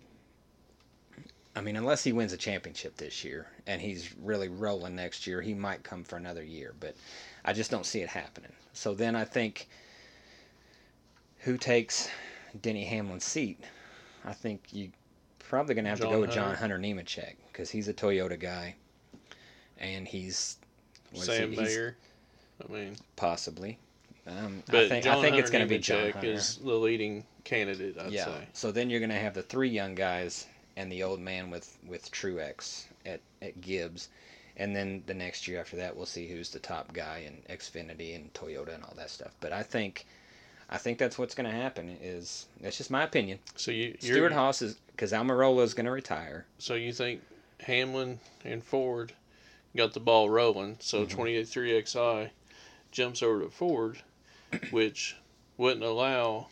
I mean, unless he wins a championship this year and he's really rolling next year, he might come for another year. But I just don't see it happening. So then I think who takes Denny Hamlin's seat? I think you probably going to have to John go with John Hunter. Nemechek because he's a Toyota guy, and he's Sam he? I mean, possibly. Um, but I think I think it's going to be John Hunter. is the leading candidate. I'd yeah. say. So then you're going to have the three young guys and the old man with with Truex at at Gibbs, and then the next year after that we'll see who's the top guy in Xfinity and Toyota and all that stuff. But I think. I think that's what's going to happen. Is that's just my opinion. So you Stewart-Haas is because Almirola is going to retire. So you think Hamlin and Ford got the ball rolling? So Mhm. 28-3XI jumps over to Ford, which wouldn't allow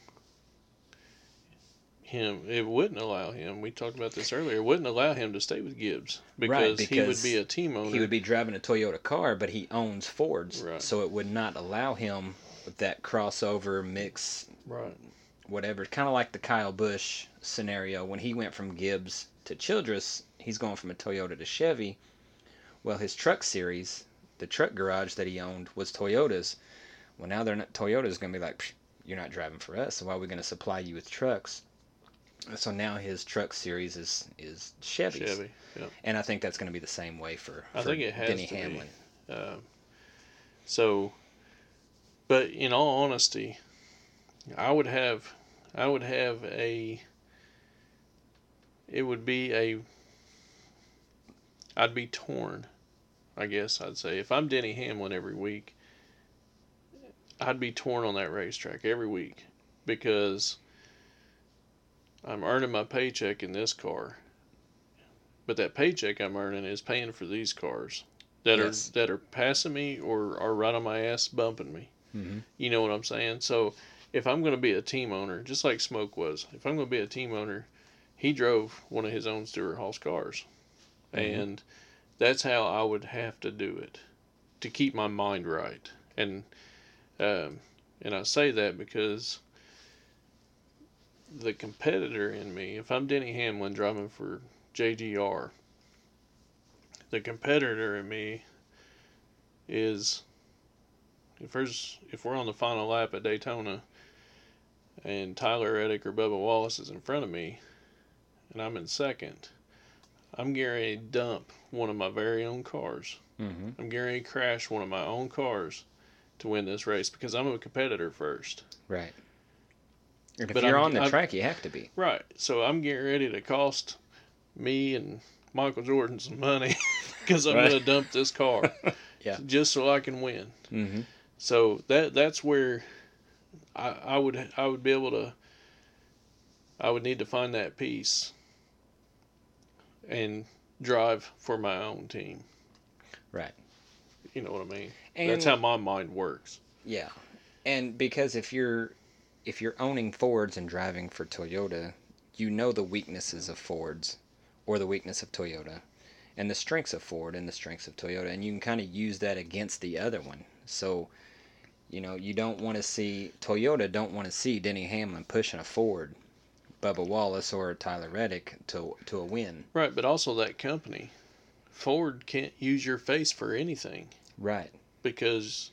him. It wouldn't allow him. We talked about this earlier. It wouldn't allow him to stay with Gibbs because, he would be a team owner. He would be driving a Toyota car, but he owns Fords, Right. so it would not allow him that crossover mix, right. whatever. Kind of like the Kyle Busch scenario when he went from Gibbs to Childress. He's going from a Toyota to Chevy. Well, his truck series, the truck garage that he owned was Toyotas. Well, now they're not. Toyota's going to be like, "Psh, you're not driving for us. So why are we going to supply you with trucks? So now his truck series is is Chevys. Chevy. Yep. And I think that's going to be the same way for, I think it has Denny to be. Hamlin. Um, so, but in all honesty, I would have, I would have a. It would be a. I'd be torn, I guess I'd say. If I'm Denny Hamlin every week, I'd be torn on that racetrack every week because I'm earning my paycheck in this car. But that paycheck I'm earning is paying for these cars that Yes. are that are passing me or are right on my ass bumping me. Mm-hmm. You know what I'm saying? So if I'm going to be a team owner, just like Smoke was, if I'm going to be a team owner, he drove one of his own Stewart-Haas cars, Mhm. and that's how I would have to do it to keep my mind right. And um, and I say that because the competitor in me, if I'm Denny Hamlin driving for JGR, the competitor in me is if there's if we're on the final lap at Daytona and Tyler Reddick or Bubba Wallace is in front of me and I'm in second, I'm going to dump one of my very own cars. Mm-hmm. I'm going to crash one of my own cars to win this race because I'm a competitor first. Right. If But you're I'm- on the I'm- track, you have to be. Right. So I'm getting ready to cost me and Michael Jordan some money (laughs) because I'm Right. going to dump this car. (laughs) Yeah. Just so I can win. Mm-hmm. So that that's where I, I would I would be able to I would need to find that piece and drive for my own team. Right. You know what I mean? And that's how my mind works. yeah, and because if you're if you're owning Fords and driving for Toyota, you know the weaknesses of Fords or the weakness of Toyota, and the strengths of Ford and the strengths of Toyota, and you can kind of use that against the other one. So, you know, you don't want to see Toyota don't want to see Denny Hamlin pushing a Ford, Bubba Wallace or Tyler Reddick to to a win. Right, but also that company, Ford can't use your face for anything Right. because,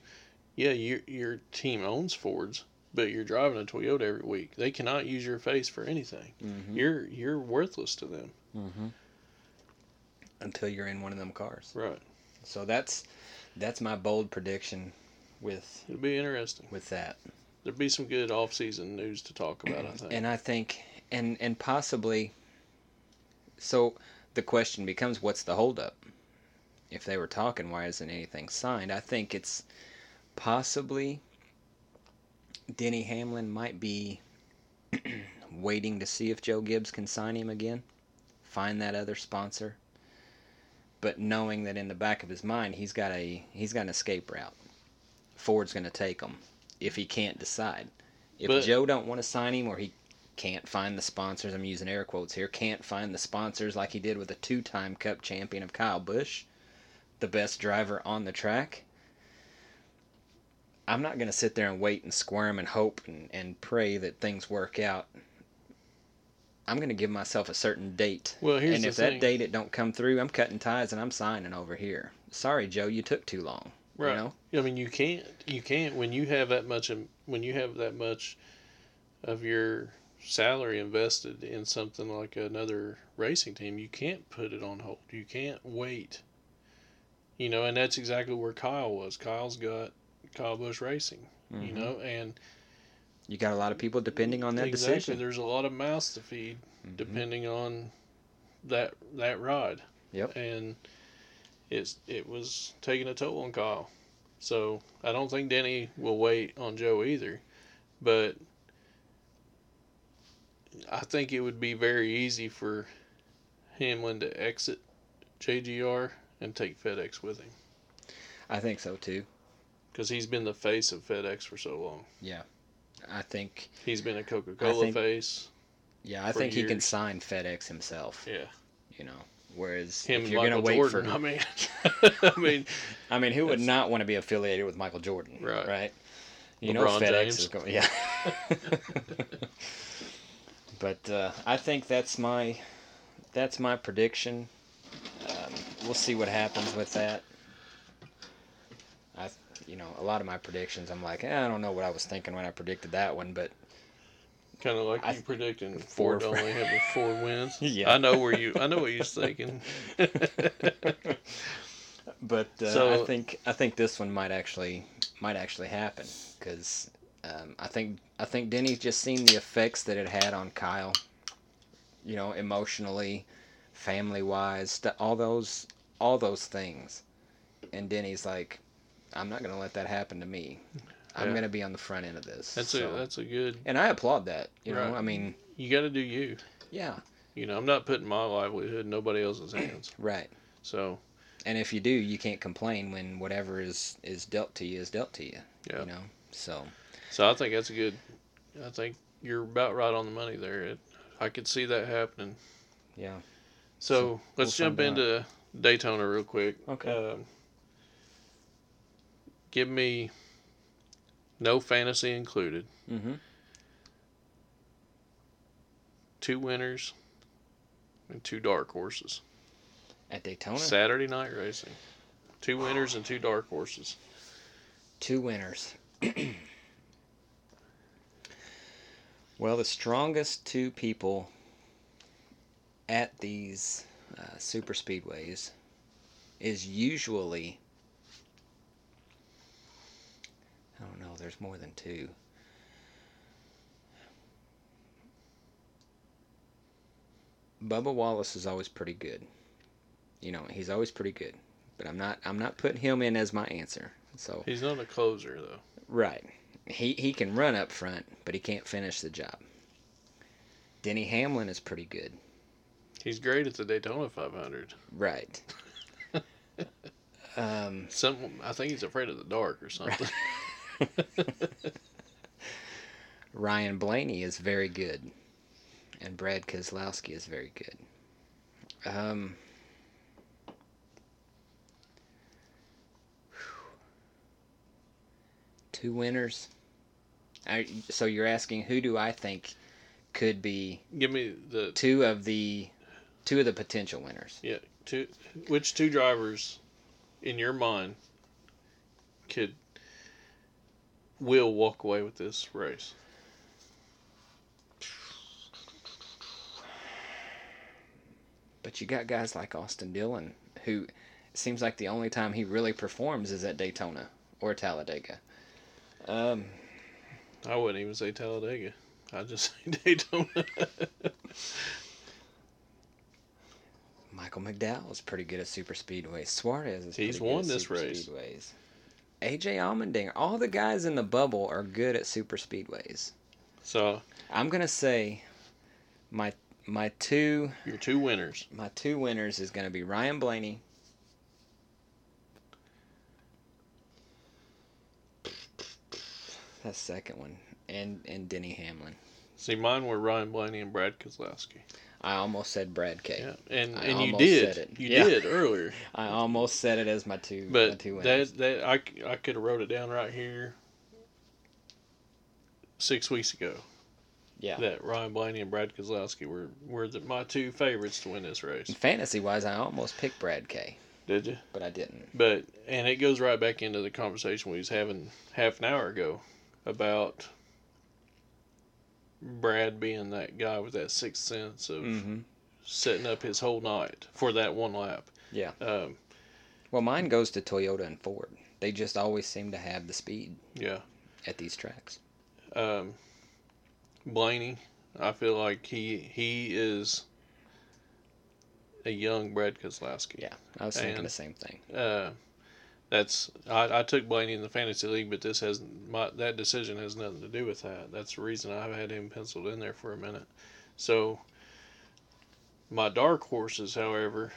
yeah, your your team owns Fords, but you're driving a Toyota every week. They cannot use your face for anything. Mm-hmm. You're you're worthless to them. Mm-hmm. Until you're in one of them cars. Right. So that's that's my bold prediction with It'll be interesting. with that. There'll be some good off-season news to talk about. I think. And I think and and possibly so the question becomes what's the holdup? If they were talking, why isn't anything signed? I think it's possibly Denny Hamlin might be (clears throat) waiting to see if Joe Gibbs can sign him again, find that other sponsor. But knowing that in the back of his mind he's got a he's got an escape route. Ford's going to take him if he can't decide. If But- Joe don't want to sign him or he can't find the sponsors, I'm using air quotes here, can't find the sponsors like he did with a two-time Cup champion of Kyle Busch, the best driver on the track. I'm not going to sit there and wait and squirm and hope and, and pray that things work out. I'm going to give myself a certain date. Well, here's and if thing. that date it don't come through, I'm cutting ties and I'm signing over here. Sorry, Joe, you took too long. Right. You know? I mean, you can't. You can't when you have that much. in- When you have that much of your salary invested in something like another racing team, you can't put it on hold. You can't wait. You know, and that's exactly where Kyle was. Kyle's got Kyle Busch Racing. You Mhm. know, and You got a lot of people depending on that exactly, decision. there's a lot of mouths to feed Mhm. depending on that that ride. Yep. And it's it was taking a toll on Kyle. So I don't think Denny will wait on Joe either. But I think it would be very easy for Hamlin to exit JGR and take FedEx with him I think so too. Because he's been the face of FedEx for so long. Yeah, I think He's been a Coca Cola face. yeah, I think he can sign FedEx himself. Yeah, You know. Whereas him if you're Michael gonna wait Jordan. for I mean, (laughs) I (laughs) mean, I mean, who would not want to be affiliated with Michael Jordan? Right. Right. You know FedEx James. is going. Yeah. (laughs) but uh, I think that's my that's my prediction. Um, we'll see what happens with that. You know, a lot of my predictions, I'm like, eh, I don't know what I was thinking when I predicted that one, but kind of like I- you predicting Four- Ford only having (laughs) four wins. (laughs) Yeah. I know where you. I know what you're thinking. (laughs) but uh, I think I think this one might actually might actually happen because um, I think I think Denny's just seen the effects that it had on Kyle. You know, emotionally, family wise, all those all those things, and Denny's like, I'm not gonna let that happen to me. I'm Yeah. gonna be on the front end of this. That's So- a that's a good. and I applaud that. You know, I mean, You got to do you. yeah, You know, I'm not putting my livelihood in nobody else's (clears throat) hands. right. So And if you do, you can't complain when whatever is is dealt to you is dealt to you. Yeah. You know, so. so I think that's a good. I think you're about right on the money there. It, I could see that happening. Yeah. So, So, let's we'll jump find out. into Daytona real quick. Okay. Um, give me no fantasy included. Mm-hmm. Two winners and two dark horses. At Daytona, Saturday night racing. Two winners and two dark horses. two winners. (clears throat) well, the strongest two people at these uh, super speedways is usually. I don't know. There's more than two. Bubba Wallace is always pretty good. You know, he's always pretty good. But I'm not I'm not putting him in as my answer. So He's not a closer though. Right. He he can run up front, but he can't finish the job. Denny Hamlin is pretty good. He's great at the Daytona 500. Right. (laughs) um, Some I think he's afraid of the dark or something. (laughs) (laughs) Ryan Blaney is very good, and Brad Keselowski is very good. Um, two winners. I, so you're asking who do I think could be Give me the two of the two of the potential winners? yeah two which two drivers in your mind could will walk away with this race. But you got guys like Austin Dillon, who seems like the only time he really performs is at Daytona or Talladega. Um, I wouldn't even say Talladega. I just (laughs) say Daytona. Michael McDowell is pretty good at super speedways. Suarez is He's pretty good won at this super race. speedways. AJ Allmendinger. All the guys in the bubble are good at super speedways. So I'm gonna say my my two your two winners. my two winners is gonna be Ryan Blaney. That second one, and and Denny Hamlin. See, mine were Ryan Blaney and Brad Keselowski. I almost said Brad K. Yeah, and I and you did, you Yeah. did earlier, (laughs) I almost said it as my two my but two winners. that that I, I could have wrote it down right here. Six weeks ago, yeah. that Ryan Blaney and Brad Keselowski were were the, my two favorites to win this race. Fantasy wise, I almost picked Brad K, Did you? but I didn't. But and it goes right back into the conversation we was having half an hour ago about Brad being that guy with that sixth sense of Mm-hmm. setting up his whole night for that one lap. Yeah. Um, Well, mine goes to Toyota and Ford. They just always seem to have the speed yeah. at these tracks. Um, Blaney, I feel like he he is a young Brad Keselowski. Yeah, I was thinking And- the same thing. Uh, that's I, I took Blaney in the fantasy league, but this has my that decision has nothing to do with that. That's the reason I've had him penciled in there for a minute. So my dark horses, however,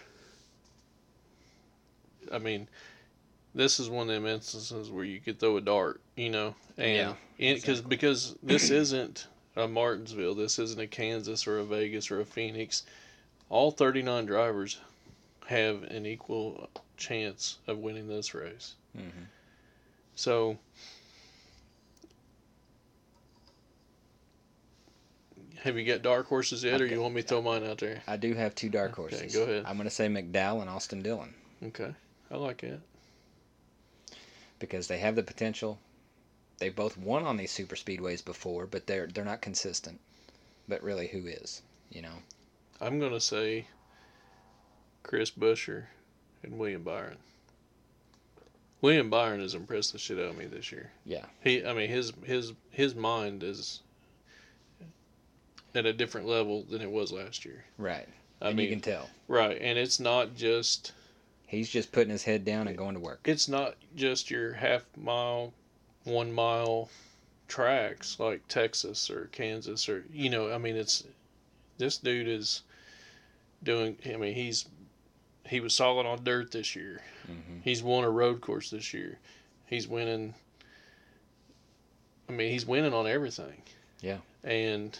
I mean, this is one of them instances where you could throw a dart, you know, and Yeah, because exactly. because this isn't a Martinsville, this isn't a Kansas or a Vegas or a Phoenix. All 39 drivers have an equal chance of winning this race. Mm-hmm. So, have you got dark horses yet, or you want me to throw mine out there? I do have two dark horses. Okay, go ahead. I'm going to say McDowell and Austin Dillon Okay, I like it. because they have the potential. They've both won on these super speedways before, but they're they're not consistent. But really, who is? You know, I'm gonna say Chris Buescher and William Byron. William Byron has impressed the shit out of me this year. Yeah. He, I mean, his his his mind is at a different level than it was last year. right. I and mean, you can tell right, and it's not just he's just putting his head down and going to work. it's not just your half mile, one mile tracks like Texas or Kansas or you know, I mean it's this dude is doing I mean he's he was solid on dirt this year. Mm-hmm. He's won a road course this year. He's winning I mean he's winning on everything. Yeah. And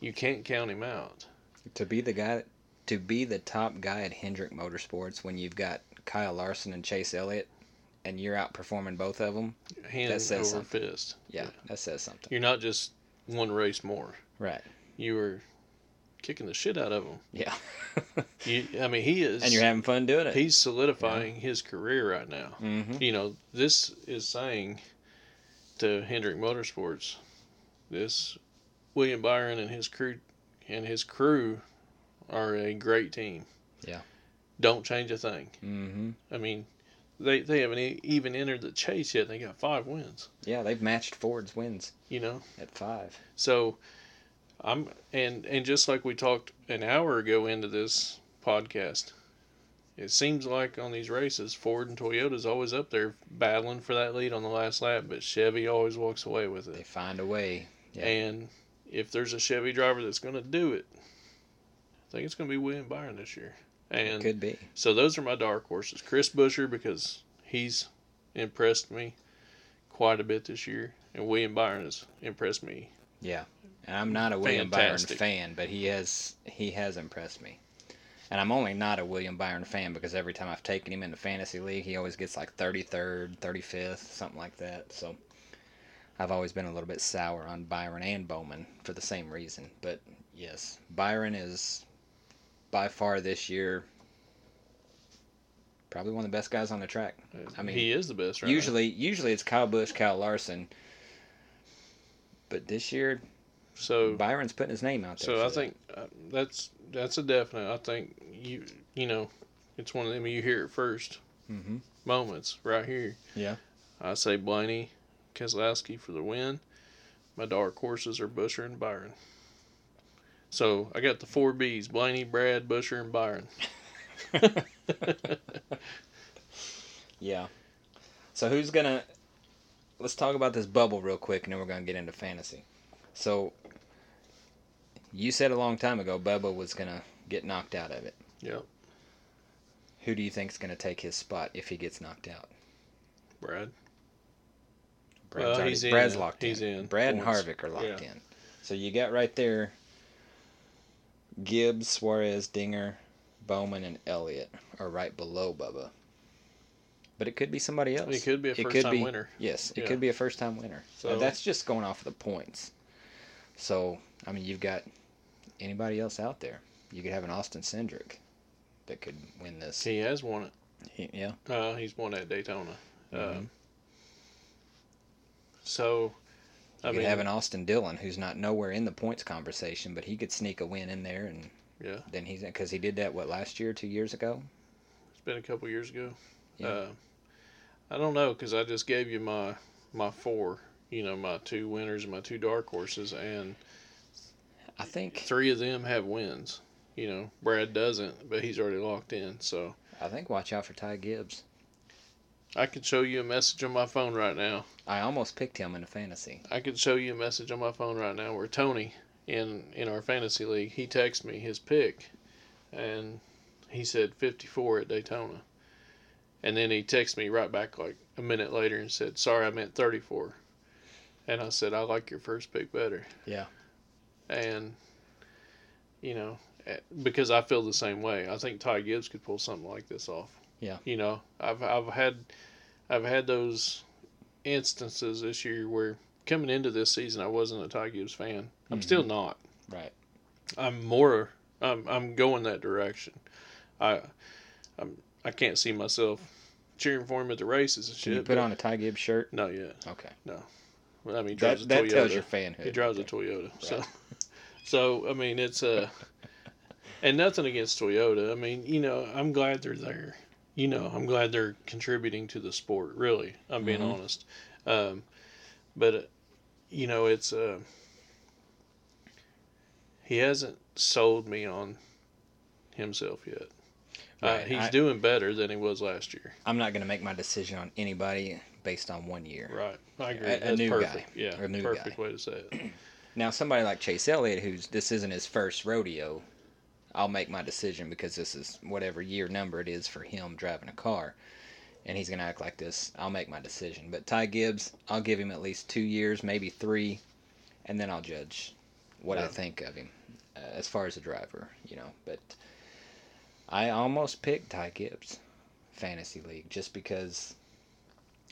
you can't count him out. To be the guy, to be the top guy at Hendrick Motorsports when you've got Kyle Larson and Chase Elliott, and you're outperforming both of them. Hand That says over something. fist. Yeah, that says something. You're not just one race more. Right. You were kicking the shit out of him. Yeah. (laughs) You, I mean, he is. and you're having fun doing it. He's solidifying his career right now. mm-hmm. You know, this is saying to Hendrick Motorsports, this William Byron and his crew and his crew are a great team. Yeah. Don't change a thing. Mm-hmm. I mean, they they haven't even entered the chase yet. They got five wins. Yeah, they've matched Ford's wins You know, at five. So I'm and and just like we talked an hour ago into this podcast, it seems like on these races Ford and Toyota's always up there battling for that lead on the last lap, but Chevy always walks away with it. They find a way. Yeah. And if there's a Chevy driver that's going to do it, I think it's going to be William Byron this year. And Could be. so those are my dark horses. Chris Buescher because he's impressed me quite a bit this year, and William Byron has impressed me Yeah. And I'm not a William Fantastic. Byron fan, but he has he has impressed me. And I'm only not a William Byron fan because every time I've taken him in the fantasy league, he always gets like 33rd, 35th, something like that. So I've always been a little bit sour on Byron and Bowman for the same reason. But yes, Byron is by far this year probably one of the best guys on the track. I mean, he is the best right. Usually, usually it's Kyle Busch, Kyle Larson. But this year, So Byron's putting his name out there. so I think uh, that's that's a definite. I think you you know it's one of them you hear it first Mhm. moments right here. Yeah. I say Blaney, Keselowski for the win. My dark horses are Buescher and Byron. So I got the four B's: Blaney, Brad, Buescher, and Byron. (laughs) (laughs) Yeah. So who's gonna? Let's talk about this bubble real quick, and then we're gonna get into fantasy. So you said a long time ago Bubba was gonna get knocked out of it. Yep. Who do you think's gonna take his spot if he gets knocked out? Brad. Brad's, Well, already- he's in Brad's now. locked He's in. in. Brad and Harvick are locked Yeah. in. So you got right there Gibbs, Suarez, Dinger, Bowman, and Elliott are right below Bubba. But it could be somebody else. It could be a It first could time be- winner. Yes, it Yeah. could be a first time winner. So So- that's just going off of the points. So I mean, you've got anybody else out there? You could have an Austin Cindric that could win this. He has won it. He- yeah. Uh, he's won at Daytona. Mhm. Um, so, You I could mean, have an Austin Dillon who's not nowhere in the points conversation, but he could sneak a win in there, and yeah, then he's because he did that what last year, two years ago. it's been a couple years ago. Yeah. Uh, I don't know because I just gave you my my four. You know, my two winners and my two dark horses, and I think three of them have wins. You know, Brad doesn't, but he's already locked in. So I think watch out for Ty Gibbs. I could show you a message on my phone right now. I almost picked him in a fantasy. I could show you a message on my phone right now where Tony in in our fantasy league he texted me his pick, and he said 54 at Daytona, and then he texted me right back like a minute later and said sorry I meant 34, and I said I like your first pick better. Yeah. And you know eh, because I feel the same way. I think Ty Gibbs could pull something like this off. Yeah. You know I've I've had I've had those instances this year where coming into this season I wasn't a Ty Gibbs fan. I'm Mhm. still not. Right. I'm more. I'm I'm going that direction. I I'm I can't see myself cheering for him at the races and Can shit. you put on a Ty Gibbs shirt? No, yet. Okay. Well, I mean, he That, drives a that Toyota. tells your fanhood. He drives a. Toyota. So, Right. (laughs) so I mean, it's a and nothing against Toyota. I mean, you know, I'm glad they're there. You know, I'm glad they're contributing to the sport. Really, I'm being Mhm. honest. Um, but uh, you know, it's uh, he hasn't sold me on himself yet. Uh, he's I- doing better than he was last year. I'm not going to make my decision on anybody based on one year. Right, I agree. A- a new guy. perfect. Yeah, A new perfect guy. way to say it. (clears throat) Now, somebody like Chase Elliott, who's this isn't his first rodeo, I'll make my decision because this is whatever year number it is for him driving a car, and he's gonna act like this. I'll make my decision. But Ty Gibbs, I'll give him at least two years, maybe three, and then I'll judge what I think of him uh, as far as a driver. You know, but I almost picked Ty Gibbs, fantasy league, just because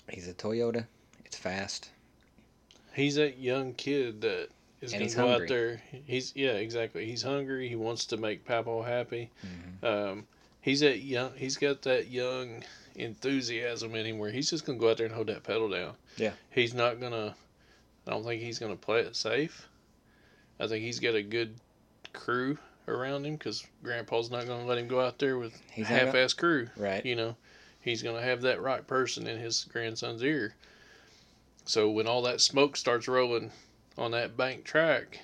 he's a Toyota. It's fast. He's that young kid that is going to go hungry. out there. He's yeah, exactly. He's hungry. He wants to make Papo happy. Mhm. Um, he's that young. He's got that young enthusiasm in him where he's just going to go out there and hold that pedal down. Yeah. He's not gonna. I don't think he's going to play it safe. I think he's got a good crew around him because Grandpa's not going to let him go out there with He's half-ass crew. Right. You know, he's going to have that right person in his grandson's ear. So when all that smoke starts rolling on that bank track,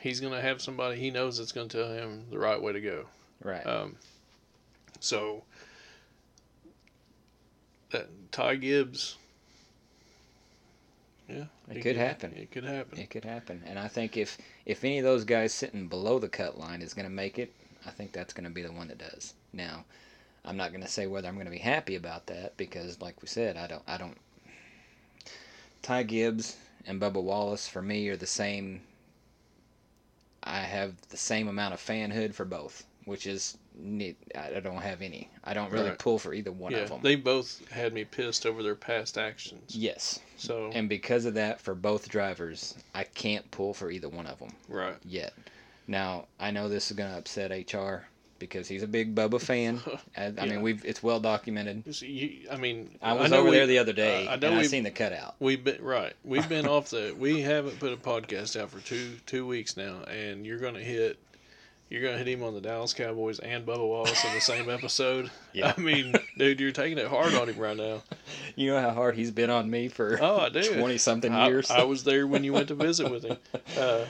he's going to have somebody he knows that's going to tell him the right way to go. Right. Um, so that Ty Gibbs, yeah, It could happen. It could happen. It could happen, and I think if if any of those guys sitting below the cut line is going to make it, I think that's going to be the one that does. Now, I'm not going to say whether I'm going to be happy about that because, like we said, I don't I don't. Ty Gibbs and Bubba Wallace for me are the same. I have the same amount of fanhood for both, which is neat. I don't have any. I don't really Right. pull for either one yeah, of them. they both had me pissed over their past actions. yes, So and because of that, for both drivers, I can't pull for either one of them. right, yet. Now I know this is going to upset HR because he's a big Bubba fan. (laughs) I, I Yeah. mean, we've it's well documented. You I mean, I was know over we- there the other day I know and I seen the cutout. We've been right. We've been (laughs) off the. We haven't put a podcast out for two two weeks now, and you're gonna hit. You're gonna hit him on the Dallas Cowboys and Bubba Wallace in the same (laughs) episode. Yeah. I mean, dude, you're taking it hard on him right now. You know how hard he's been on me for Oh, I do. twenty something years. I was there when you went to visit with him. Uh,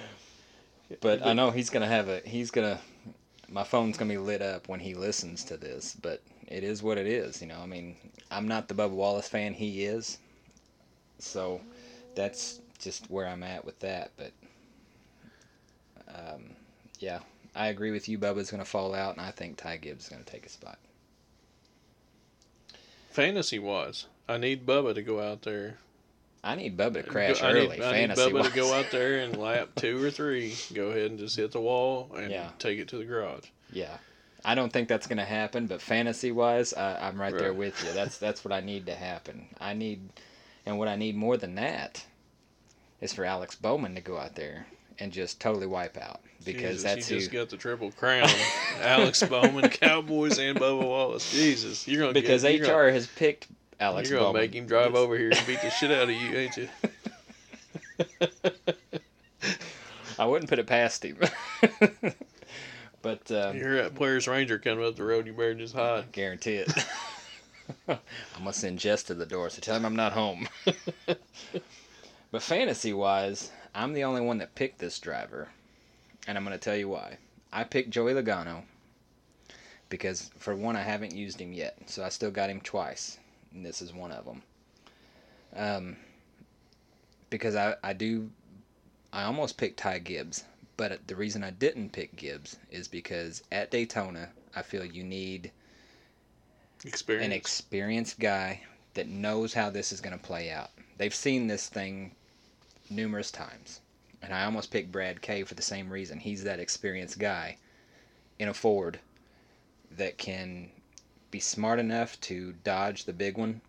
but I know he's gonna have a. He's gonna. My phone's gonna be lit up when he listens to this. But it is what it is. You know, I mean, I'm not the Bubba Wallace fan he is, so that's just where I'm at with that. But um, yeah, I agree with you. Bubba's to fall out, and I think Ty Gibbs is to take a spot. Fantasy wise, I need Bubba to go out there. I need Bubba to crash I early. need, I need Bubba wise. to go out there and lap two or three. Go ahead and just hit the wall and Yeah. take it to the garage. Yeah. I don't think that's going to happen, but fantasy wise, I'm right, there with you. That's that's what I need to happen. I need, and what I need more than that, is for Alex Bowman to go out there and just totally wipe out because Jesus, that's you who. just got the triple crown: (laughs) Alex Bowman, Cowboys, and Bubba Wallace. Jesus, you're gonna because get, HR gonna, has picked Alex you're gonna Bowman. make him drive over here and beat the shit out of you, ain't you? (laughs) I wouldn't put it past him. (laughs) but um, You're at Players Ranger coming up the road. You better just hide. guarantee it. (laughs) I'm gonna send Jess to the door, so tell him I'm not home. but fantasy wise, I'm the only one that picked this driver, and I'm gonna tell you why. I picked Joey Logano because for one, I haven't used him yet, so I still got him twice, and this is one of them. Um, because I I do, I almost picked Ty Gibbs, but the reason I didn't pick Gibbs is because at Daytona, I feel you need Experience. an experienced guy that knows how this is going to play out. They've seen this thing numerous times. And I almost picked Brad K for the same reason. He's that experienced guy in a Ford that can be smart enough to dodge the big one.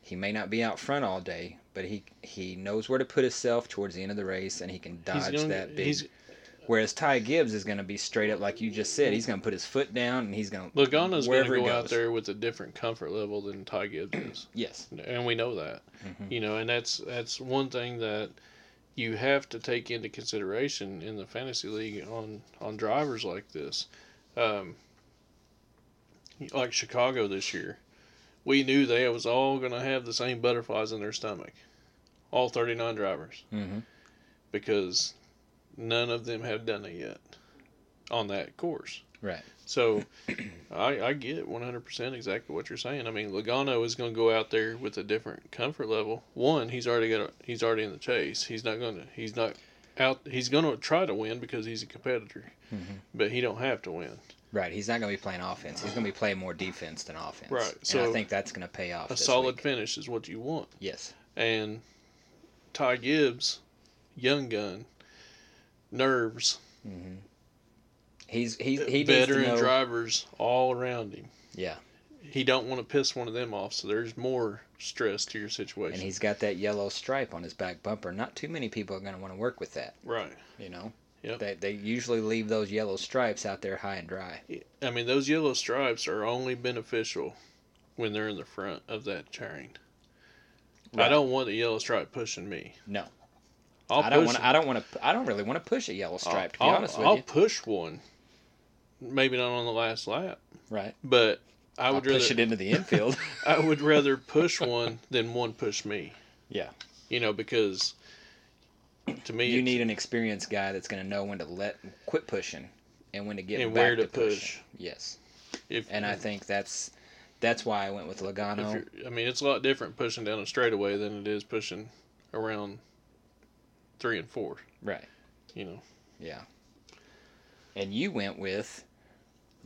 He may not be out front all day, but he he knows where to put himself towards the end of the race and he can dodge gonna- that big. he's- Whereas Ty Gibbs is going to be straight up like you just said. He's going to put his foot down and he's going to Logano's going to go out there with a different comfort level than Ty Gibbs is, (clears throat) Yes. and we know that. Mhm. You know, and that's that's one thing that you have to take into consideration in the fantasy league on on drivers like this. Um, like Chicago this year, we knew they was all going to have the same butterflies in their stomach, all thirty nine drivers, Mm-hmm. because none of them have done it yet on that course. Right. So I, I get 100% exactly what you're saying. I mean, Logano is going to go out there with a different comfort level. One, he's already got a, he's already in the chase. He's not going to he's not out he's going to try to win because he's a competitor. Mhm. But he don't have to win. Right. He's not going to be playing offense. He's going to be playing more defense than offense. Right, and I think that's going to pay off. A solid week. finish is what you want. Yes. And Ty Gibbs, young gun, nerves, hmm He's he's he veteran know. drivers all around him. Yeah. He don't want to piss one of them off, so there's more stress to your situation. And he's got that yellow stripe on his back bumper. Not too many people are going to want to work with that. right. You know. Yep. They they usually leave those yellow stripes out there high and dry. I mean, those yellow stripes are only beneficial when they're in the front of that chain. I don't want the yellow stripe pushing me. No. I'll I don't want. I don't want to. I don't really want to push a yellow stripe. To be I'll, honest with you. I'll you. push one. Maybe not on the last lap, Right. but I I'll would push it into the infield. (laughs) I would rather (laughs) push one than one push me. Yeah. You know, because to me, you need an experienced guy that's going to know when to let quit pushing and when to get And back where to push. push. Yes. if, And I think that's that's why I went with Logano. I mean, it's a lot different pushing down a straightaway than it is pushing around three and four. Right. You know, Yeah. And you went with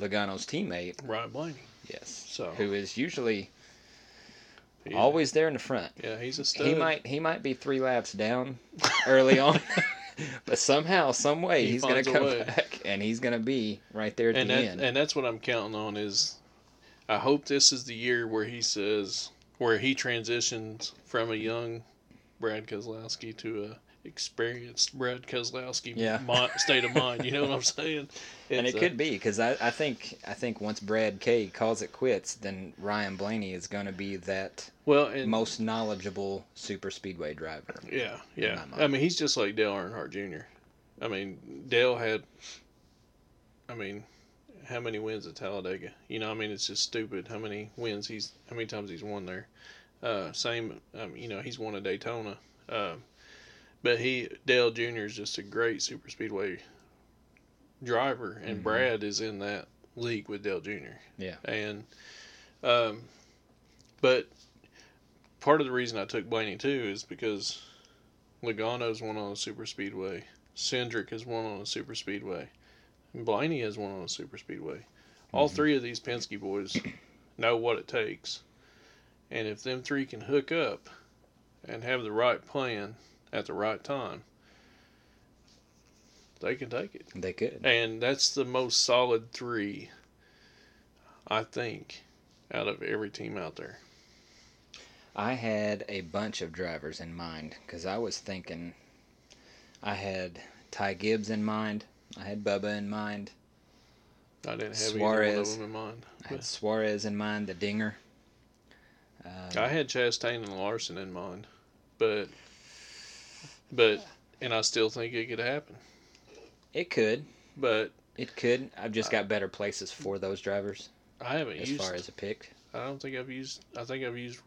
Logano's teammate, Ryan Blaney. yes, So who is usually yeah, always there in the front. yeah, he's a stud. He might he might be three laps down early (laughs) on, but somehow, some way, He he's gonna come back and he's going to be right there at and the that, end. and that's what I'm counting on is I hope this is the year where he says where he transitions from a young Brad Keselowski to a experienced Brad Keselowski Yeah. mi- state of mind. You know what I'm (laughs) saying? and it a- could be because I, I think I think once Brad K calls it quits, then Ryan Blaney is going to be that well, and most knowledgeable super speedway driver. yeah, yeah. I mean, he's just like Dale Earnhardt Jr. I mean, Dale had. I mean, how many wins at Talladega? You know, I mean, it's just stupid how many wins he's, how many times he's won there. Uh, same, um, you know, he's won a Daytona. Um, but he, Dale Jr. is just a great super speedway driver, and Mhm. Brad is in that league with Dale Jr. Yeah. And Um, but part of the reason I took Blaney too is because Logano's won on a super speedway. Cindric has won on a super speedway. And Blaney has won on a super speedway. All Mhm. three of these Penske boys know what it takes. And if them three can hook up and have the right plan at the right time, they can take it. They could. And that's the most solid three, I think, out of every team out there. I had a bunch of drivers in mind because I was thinking I had Ty Gibbs in mind. I had Bubba in mind. I didn't have either one of Suarez. them in mind. I had Suarez in mind, the dinger. Um, I had Chastain and Larson in mind, but but and I still think it could happen. it could. But It could. I've just got better places for those drivers I haven't as used. far as a pick. I don't think I've used. I think I've used.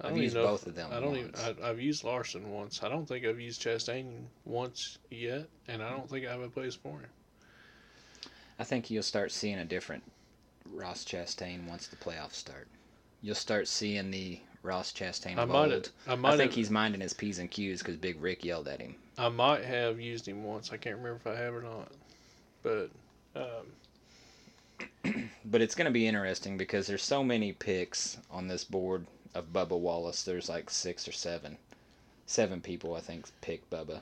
I I've don't used both if- of them I don't even. once. I, I've used Larson once. I don't think I've used Chastain once yet, and I don't think I have a place for him. I think you'll start seeing a different Ross Chastain once the playoffs start. You'll start seeing the Ross Chastain I might have. I might I think have. he's minding his p's and q's because Big Rick yelled at him. I might have used him once. I can't remember if I have or not. But um, (clears throat) But it's going to be interesting because there's so many picks on this board of Bubba Wallace. There's like six or seven. Seven people, I think, pick Bubba.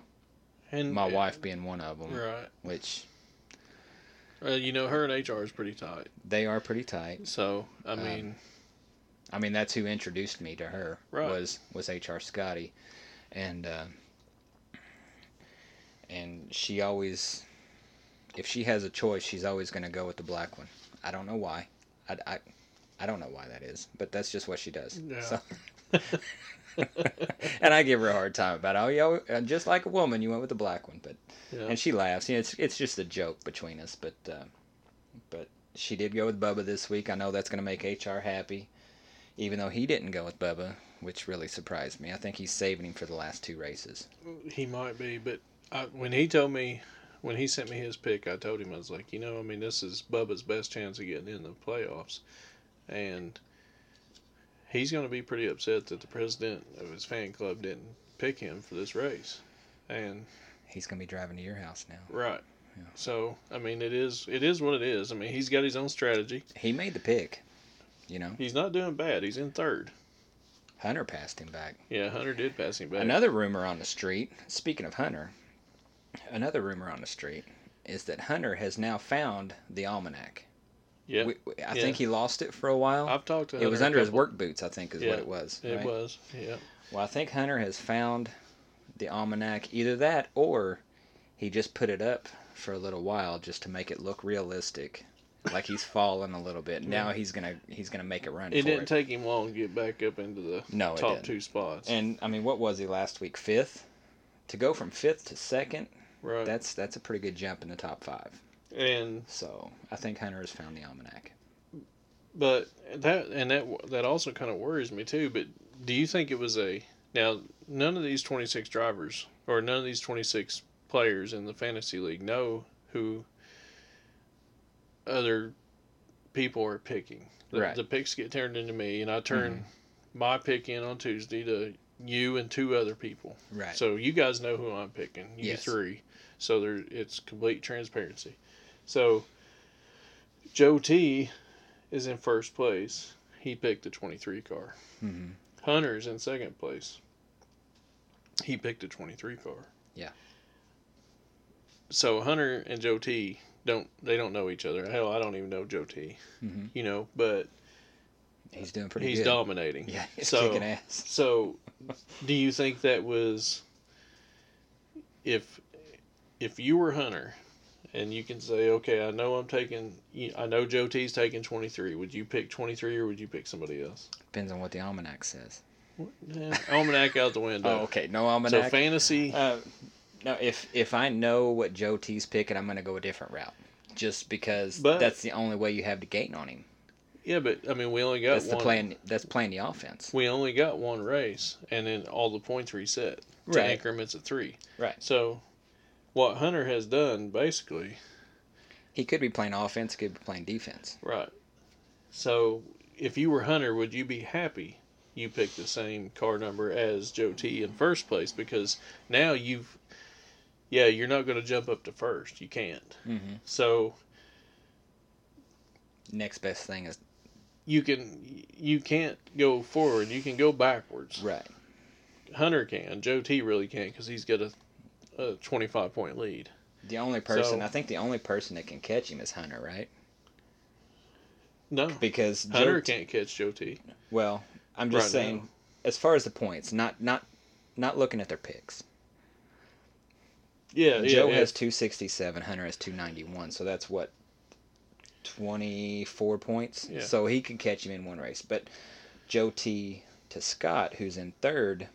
and My wife being one of them, Right. which Uh, you know, her and HR is pretty tight. they are pretty tight. So I Um, mean, I mean, that's who introduced me to her Right. was was HR Scotty, and uh, and she always, if she has a choice, she's always going to go with the black one. I don't know why. I, I, I don't know why that is, but that's just what she does. Yeah. So. (laughs) and I give her a hard time about oh yo just like a woman you went with the black one but yeah. and she laughs you know, it's it's just a joke between us but uh, but she did go with Bubba this week I know that's going to make HR happy even though he didn't go with Bubba which really surprised me I think he's saving him for the last two races He might be, but I, when he told me, when he sent me his pick, I told him I was like, you know, I mean, this is Bubba's best chance of getting in the playoffs, and he's going to be pretty upset that the president of his fan club didn't pick him for this race, and he's going to be driving to your house now right. Yeah. So I mean, it is it is what it is. I mean, he's got his own strategy. he made the pick you know He's not doing bad. He's in third. Hunter passed him back Yeah, Hunter did pass him back. Another rumor on the street, speaking of Hunter, another rumor on the street is that Hunter has now found the almanac. Yeah, We, we- I Yeah. think he lost it for a while. I've talked to. Hunter It was under his work boots, I think, is Yeah, what it was. It was. Yeah. Well, I think Hunter has found the almanac. Either that, or he just put it up for a little while just to make it look realistic, like he's fallen a little bit. Now he's gonna he's gonna make a run It didn't it. take him long to get back up into the No, top two spots. and I mean, what was he last week? Fifth. To go from fifth to second, right. that's that's a pretty good jump in the top five. and So I think Hunter has found the almanac. but that and that that also kind of worries me too. But do you think it was a now? None of these twenty six drivers or none of these twenty six players in the fantasy league know who other people are picking. The, Right. the picks get turned into me, and I turn Mm-hmm. my pick in on Tuesday to you and two other people. Right. So you guys know who I'm picking. You Yes. three. So there, it's complete transparency. So Joe T is in first place. He picked the 23 car. hmm Hunter's in second place. He picked a 23 car. Yeah. So Hunter and Joe T don't they don't know each other. Hell, I don't even know Joe T. hmm You know, but He's doing pretty he's good. dominating. Yeah, he's So- kicking ass. So, do you think that was if if you were Hunter and you can say, okay, I know I'm taking, I know Joe T's taking 23. Would you pick 23 or would you pick somebody else? Depends on what the almanac says. Yeah, almanac out the window. Oh, okay. No almanac. So fantasy, uh, no, if if I know what Joe T's picking, I'm gonna go a different route. Just because But- that's the only way you have to gain on him. yeah, but I mean, we only got That's one. the plan. That's playing the offense. We only got one race, and then all the points reset to Right. increments of three. Right. So, what Hunter has done basically He could be playing offense. Could be playing defense. Right. So if you were Hunter, would you be happy you picked the same car number as Joe T in first place? Because now you've, yeah, you're not going to jump up to first. You can't. Mm-hmm. So Next best thing is you can you can't go forward. You can go backwards. right. Hunter can. Joe T really can't because he's got a, a 25 point lead. The only person So- I think the only person that can catch him is Hunter, right? No, Because Joe Hunter T- can't catch Joe T. Well, I'm just Right saying, now. as far as the points, not not not looking at their picks. Yeah, Joe yeah, has 267, Hunter has 291, so that's what 24 points. Yeah. So he could catch him in one race, but Joe T to Scott, who's in third,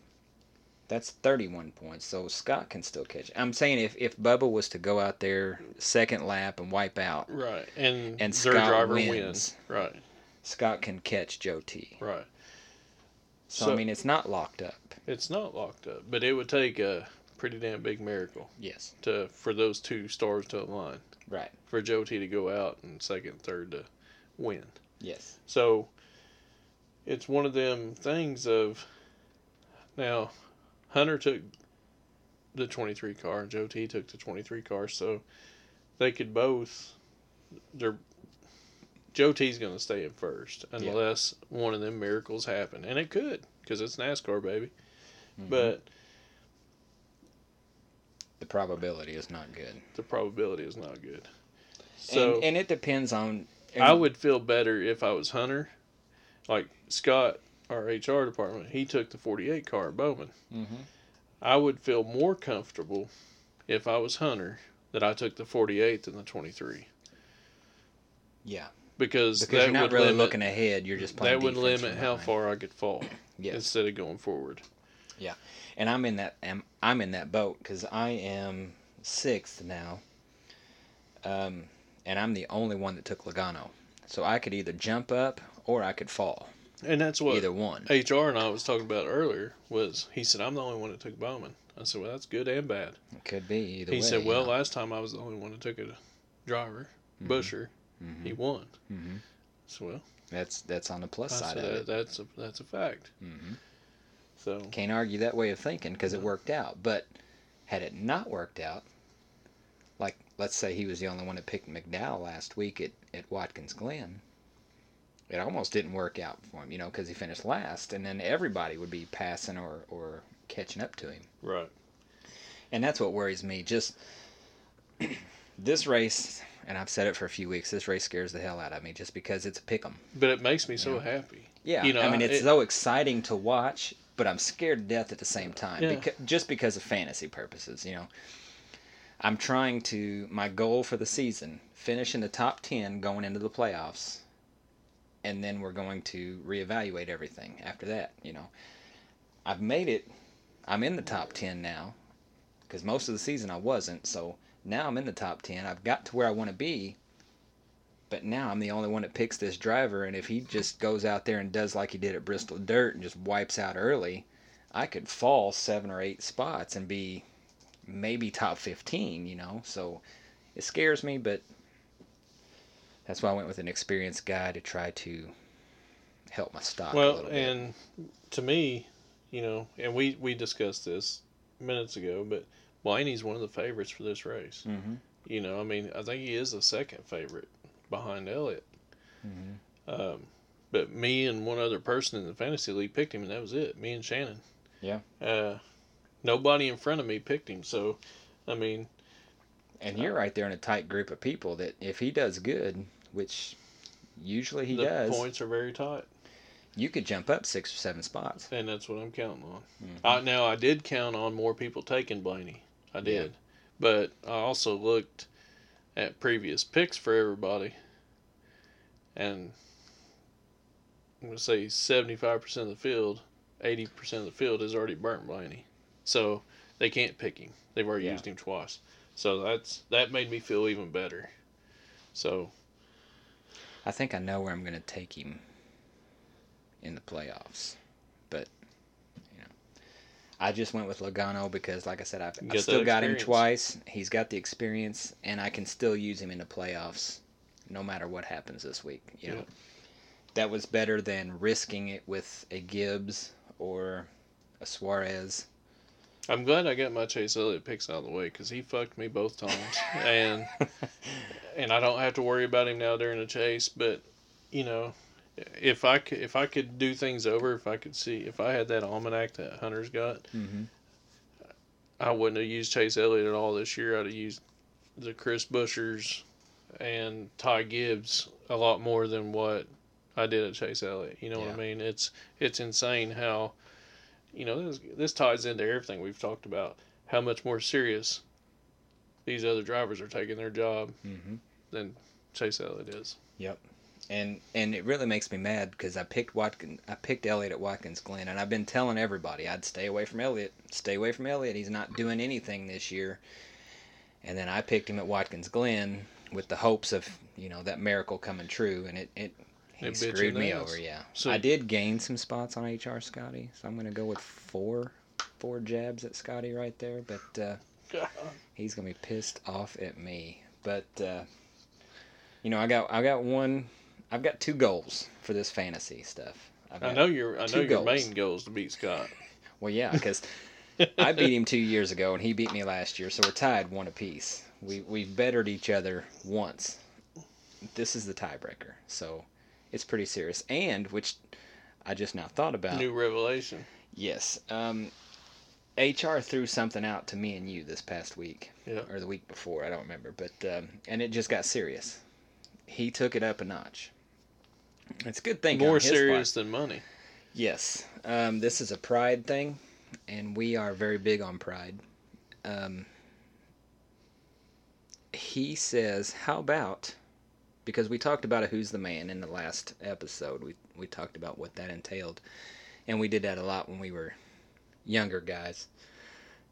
that's 31 points. So Scott can still catch. I'm saying if if Bubba was to go out there second lap and wipe out, right. And And Scott driver wins. wins. Right, Scott can catch Joe T. right. So, So- I mean, it's not locked up. It's not locked up, but it would take a pretty damn big miracle Yes. to for those two stars to align. Right. For Joe T to go out and second, third to win. Yes. So it's one of them things of now Hunter took the 23 car and Joe T took the 23 car, so they could both. They're Joe T's going to stay in first unless one of them miracles happen, and it could because it's NASCAR, baby. Mhm. But the probability is not good. the probability is not good. So and, and it depends on. I would feel better if I was Hunter, like Scott, our HR department. He took the 48 car Bowman. Mhm. I would feel more comfortable if I was Hunter that I took the 48 than the 23 Yeah, because, because that you're not would really limit, looking ahead. You're just playing. that would limit how behind. far I could fall Yes, instead of going forward. And I'm in that. I'm, I'm in that boat because I am sixth now. Um, and I'm the only one that took Logano, so I could either jump up or I could fall. And that's what Either one. HR and I was talking about earlier was he said I'm the only one that took Bowman. I said well that's good and bad. It could be either he way. said well last time I was the only one that took a driver, Mhm. Buescher. Mhm. He won. Mhm. So well that's that's on the plus I side of that, it. that's a that's a fact. hmm So Can't argue that way of thinking because it worked out. But had it not worked out, like let's say he was the only one that picked McDowell last week at, at Watkins Glen, it almost didn't work out for him, you know, because he finished last, and then everybody would be passing or, or catching up to him. right. And that's what worries me. Just (clears throat) this race, and I've said it for a few weeks, this race scares the hell out of me just because it's a pick 'em. But it makes me so happy. Yeah, You know, I mean, it's it- so exciting to watch, but I'm scared to death at the same time. Yeah. Beca- just because of fantasy purposes, you know. I'm trying to, my goal for the season, finish in the top 10 going into the playoffs, and then we're going to reevaluate everything after that, you know. I've made it, I'm in the top 10 now, because most of the season I wasn't, so now I'm in the top 10. I've got to where I want to be, but now I'm the only one that picks this driver, and if he just goes out there and does like he did at Bristol Dirt and just wipes out early, I could fall seven or eight spots and be maybe top 15, you know? So it scares me, but that's why I went with an experienced guy to try to help my stock a Well, little bit. and to me, you know, and we we discussed this minutes ago, but Blaney's one of the favorites for this race. hmm You know, I mean, I think he is the second favorite behind Elliott. hmm Um, but me and one other person in the fantasy league picked him, and that was it. Me and Shannon. Yeah. Uh, nobody in front of me picked him, so I mean, And you're right there in a tight group of people that if he does good, which usually he the does, points are very tight, you could jump up six or seven spots. and that's what I'm counting on. Mhm. I, now I did count on more people taking Blaney. I did, but I also looked at previous picks for everybody, and I'm gonna say 75 percent of the field, 80 percent of the field has already burnt Blaney, so they can't pick him. They've already Yeah. used him twice, so that's that made me feel even better. So I think I know where I'm going to take him in the playoffs, but I just went with Logano because, like I said, I've, I've still got him twice. He's got the experience, and I can still use him in the playoffs, no matter what happens this week. You know, that was better than risking it with a Gibbs or a Suarez. I'm glad I got my Chase Elliott picks out of the way because he fucked me both times, (laughs) and and I don't have to worry about him now during the chase. But you know, if I could, if I could do things over, if I could see, if I had that almanac that Hunter's got, mm-hmm. I wouldn't have used Chase Elliott at all this year. I'd have used the Chris Bueschers and Ty Gibbs a lot more than what I did at Chase Elliott. You know what I mean? It's it's insane how, you know, this this ties into everything we've talked about. How much more serious these other drivers are taking their job Mm-hmm. than Chase Elliott is. And and it really makes me mad because I picked Watkins, I picked Elliott at Watkins Glen, and I've been telling everybody I'd stay away from Elliott, stay away from Elliott. He's not doing anything this year. And then I picked him at Watkins Glen with the hopes of you know that miracle coming true, and it it he It bit you in screwed me ass. over. Yeah, So- I did gain some spots on HR Scotty, so I'm gonna go with four four jabs at Scotty right there, but. uh (laughs) he's gonna be pissed off at me. But uh, you know, I got I got one. I've got two goals for this fantasy stuff. I know your I know your goals. main goal is to beat Scott. (laughs) Well, yeah, because (laughs) I beat him two years ago, and he beat me last year, so we're tied one apiece. We we've bettered each other once. This is the tiebreaker, so it's pretty serious. And which I just now thought about. New revelation. Yes. Um, HR threw something out to me and you this past week, Yeah. or the week before. I don't remember, but um, and it just got serious. He took it up a notch. It's a good thing. More serious part. than money. Yes. Um, this is a pride thing, and we are very big on pride. Um, he says, "How about?" Because we talked about a who's the man in the last episode. We we talked about what that entailed, and we did that a lot when we were younger guys.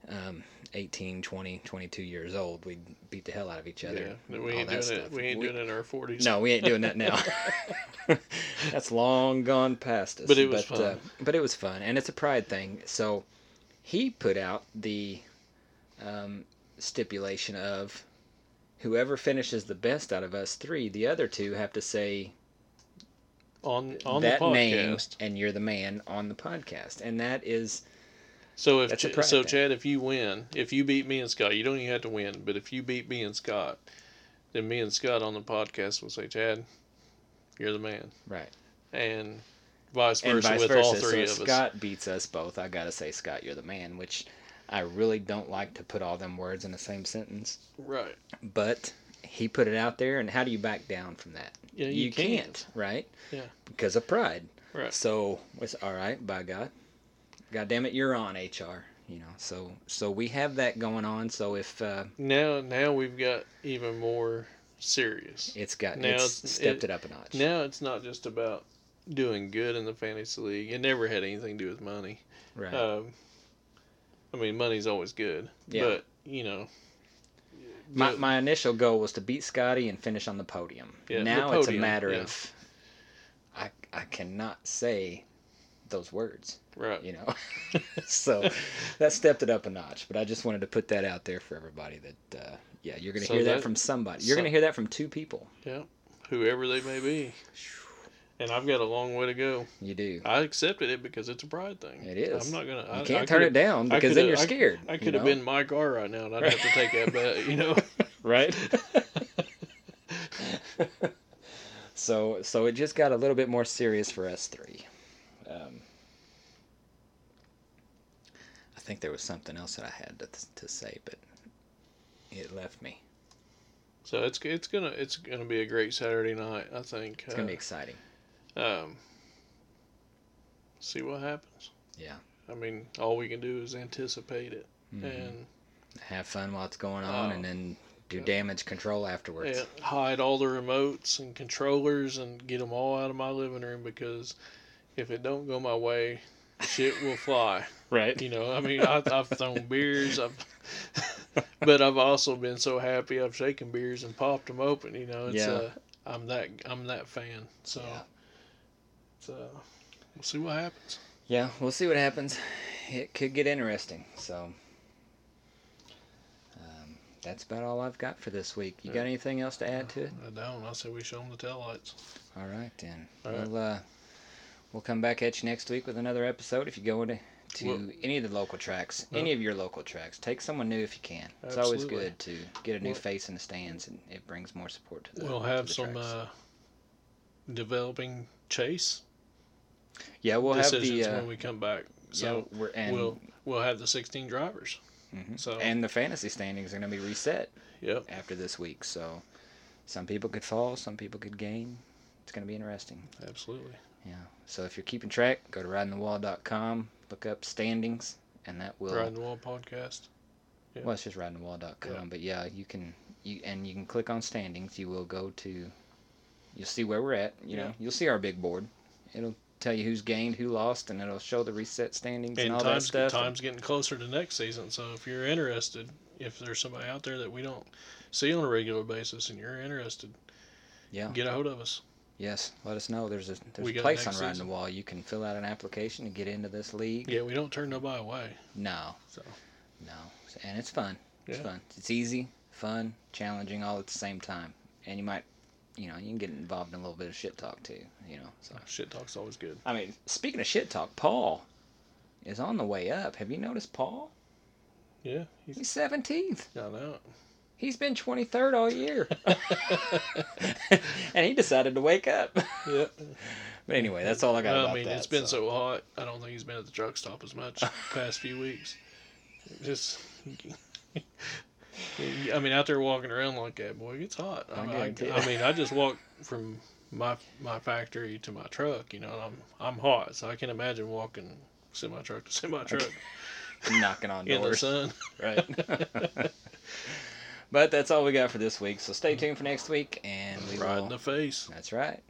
Um, 18, 20, 22 years old, we'd beat the hell out of each other. Yeah. We ain't doing it. We ain't doing it in our forties. No, we ain't doing that now. (laughs) (laughs) That's long gone past us. But it was Uh, fun. but it was fun, and it's a pride thing. So he put out the um, stipulation of whoever finishes the best out of us three, the other two have to say on on that the name, and you're the man on the podcast, and that is So if Ch- so, thing. Chad, if you win, if you beat me and Scott, you don't even have to win. But if you beat me and Scott, then me and Scott on the podcast will say, Chad, you're the man, right. and vice versa and vice with versa. all three so of if us. Scott beats us both. I gotta say, Scott, you're the man. Which I really don't like to put all them words in the same sentence. Right. but he put it out there and how do you back down from that Yeah, you, can't. right Yeah. because of pride Right. so it's all right by god god damn it you're on hr you know so so we have that going on so if uh Now, now we've got even more serious. it's got Now it's it's- stepped it- it, up a notch Now it's not just about doing good in the fantasy league. It never had anything to do with money. right Um, I mean, money's always good, Yeah. but you know, my, the- my initial goal was to beat scotty and finish on the podium Yeah, the now it's a matter yeah. of i i cannot say those words right. you know (laughs) so that stepped it up a notch but i just wanted to put that out there for everybody that uh, yeah you're gonna So hear that, that- from somebody you're so- gonna hear that from two people Yeah, whoever they may be. And I've got a long way to go. you do I accepted it because it's a pride thing. It is. I'm not gonna. you I, can't I turn it down because then you're scared I you could have know? been my car right now, and I'd have to take that bet. You know. (laughs) right (laughs) so so it just got a little bit more serious for us three um, i think there was something else that i had to, to say but it left me So it's it's gonna it's gonna be a great Saturday night. I think. it's gonna be exciting Um. See what happens. Yeah. I mean, all we can do is anticipate it, Mhm. and have fun while it's going on Oh. and then do damage control afterwards hide all the remotes and controllers and get them all out of my living room because if it don't go my way, shit will fly. (laughs) right You know, I mean, I, I've thrown beers, I've, (laughs) but I've also been so happy I've shaken beers and popped them open. You know, it's Yeah. uh, I'm that I'm that fan. So, Yeah. it's, uh, we'll see what happens. Yeah, we'll see what happens. It could get interesting. So, um, that's about all I've got for this week. You Yeah. got anything else to add to it? I don't. I say we show them the tail lights. All right then. All right. We'll uh, we'll come back at you next week with another episode. If you go into to Well- any of the local tracks, Well- any of your local tracks, take someone new if you can. It's always good to get a new Well- face in the stands, and it brings more support to the. We'll have the some uh, developing chase yeah, we'll have the. Uh, when we come back. yeah, So we're, and we'll we'll have the 16 drivers. mhm. so- and the fantasy standings are going to be reset Yep. after this week. So some people could fall, some people could gain. It's going to be interesting. Absolutely. Yeah. So if you're keeping track, go to ridingthewall.com, look up standings, and that will. Riding the Wall podcast. yeah. Well, it's just ridingthewall.com, Yeah. but yeah, you can you and you can click on standings. You will go to, you'll see where we're at. You know, you'll see our big board. It'll tell you who's gained, who lost, and it'll show the reset standings and, And all that stuff. time's getting closer to next season. So if you're interested, if there's somebody out there that we don't see on a regular basis and you're interested, yeah. get a hold of us. Yes. Let us know. There's a there's a place on riding season. the wall. You can fill out an application to get into this league. Yeah, we don't turn nobody away. No. So. No. And it's fun. It's Yeah. fun. It's easy, fun, challenging, all at the same time. And you might, you know, you can get involved in a little bit of shit talk too. You know. So. Ah, shit talk's always good. I mean, speaking of shit talk, Paul is on the way up. Have you noticed Paul? Yeah, he's, 17th. I know. He's been 23rd all year. (laughs) and he decided to wake up. Yeah. But anyway, that's all I got Well, about I mean, that. it's been so. hot. I don't think he's been at the truck stop as much past few weeks. Just, I mean, out there walking around like that, boy, it's hot. I I, I, I mean, I just walked from my my factory to my truck. You know, and I'm I'm hot, so I can imagine walking semi truck to semi truck (laughs) knocking on doors in the doors. sun. Right. (laughs) but that's all we got for this week. So stay tuned for next week, and we Right will. in the face. That's right.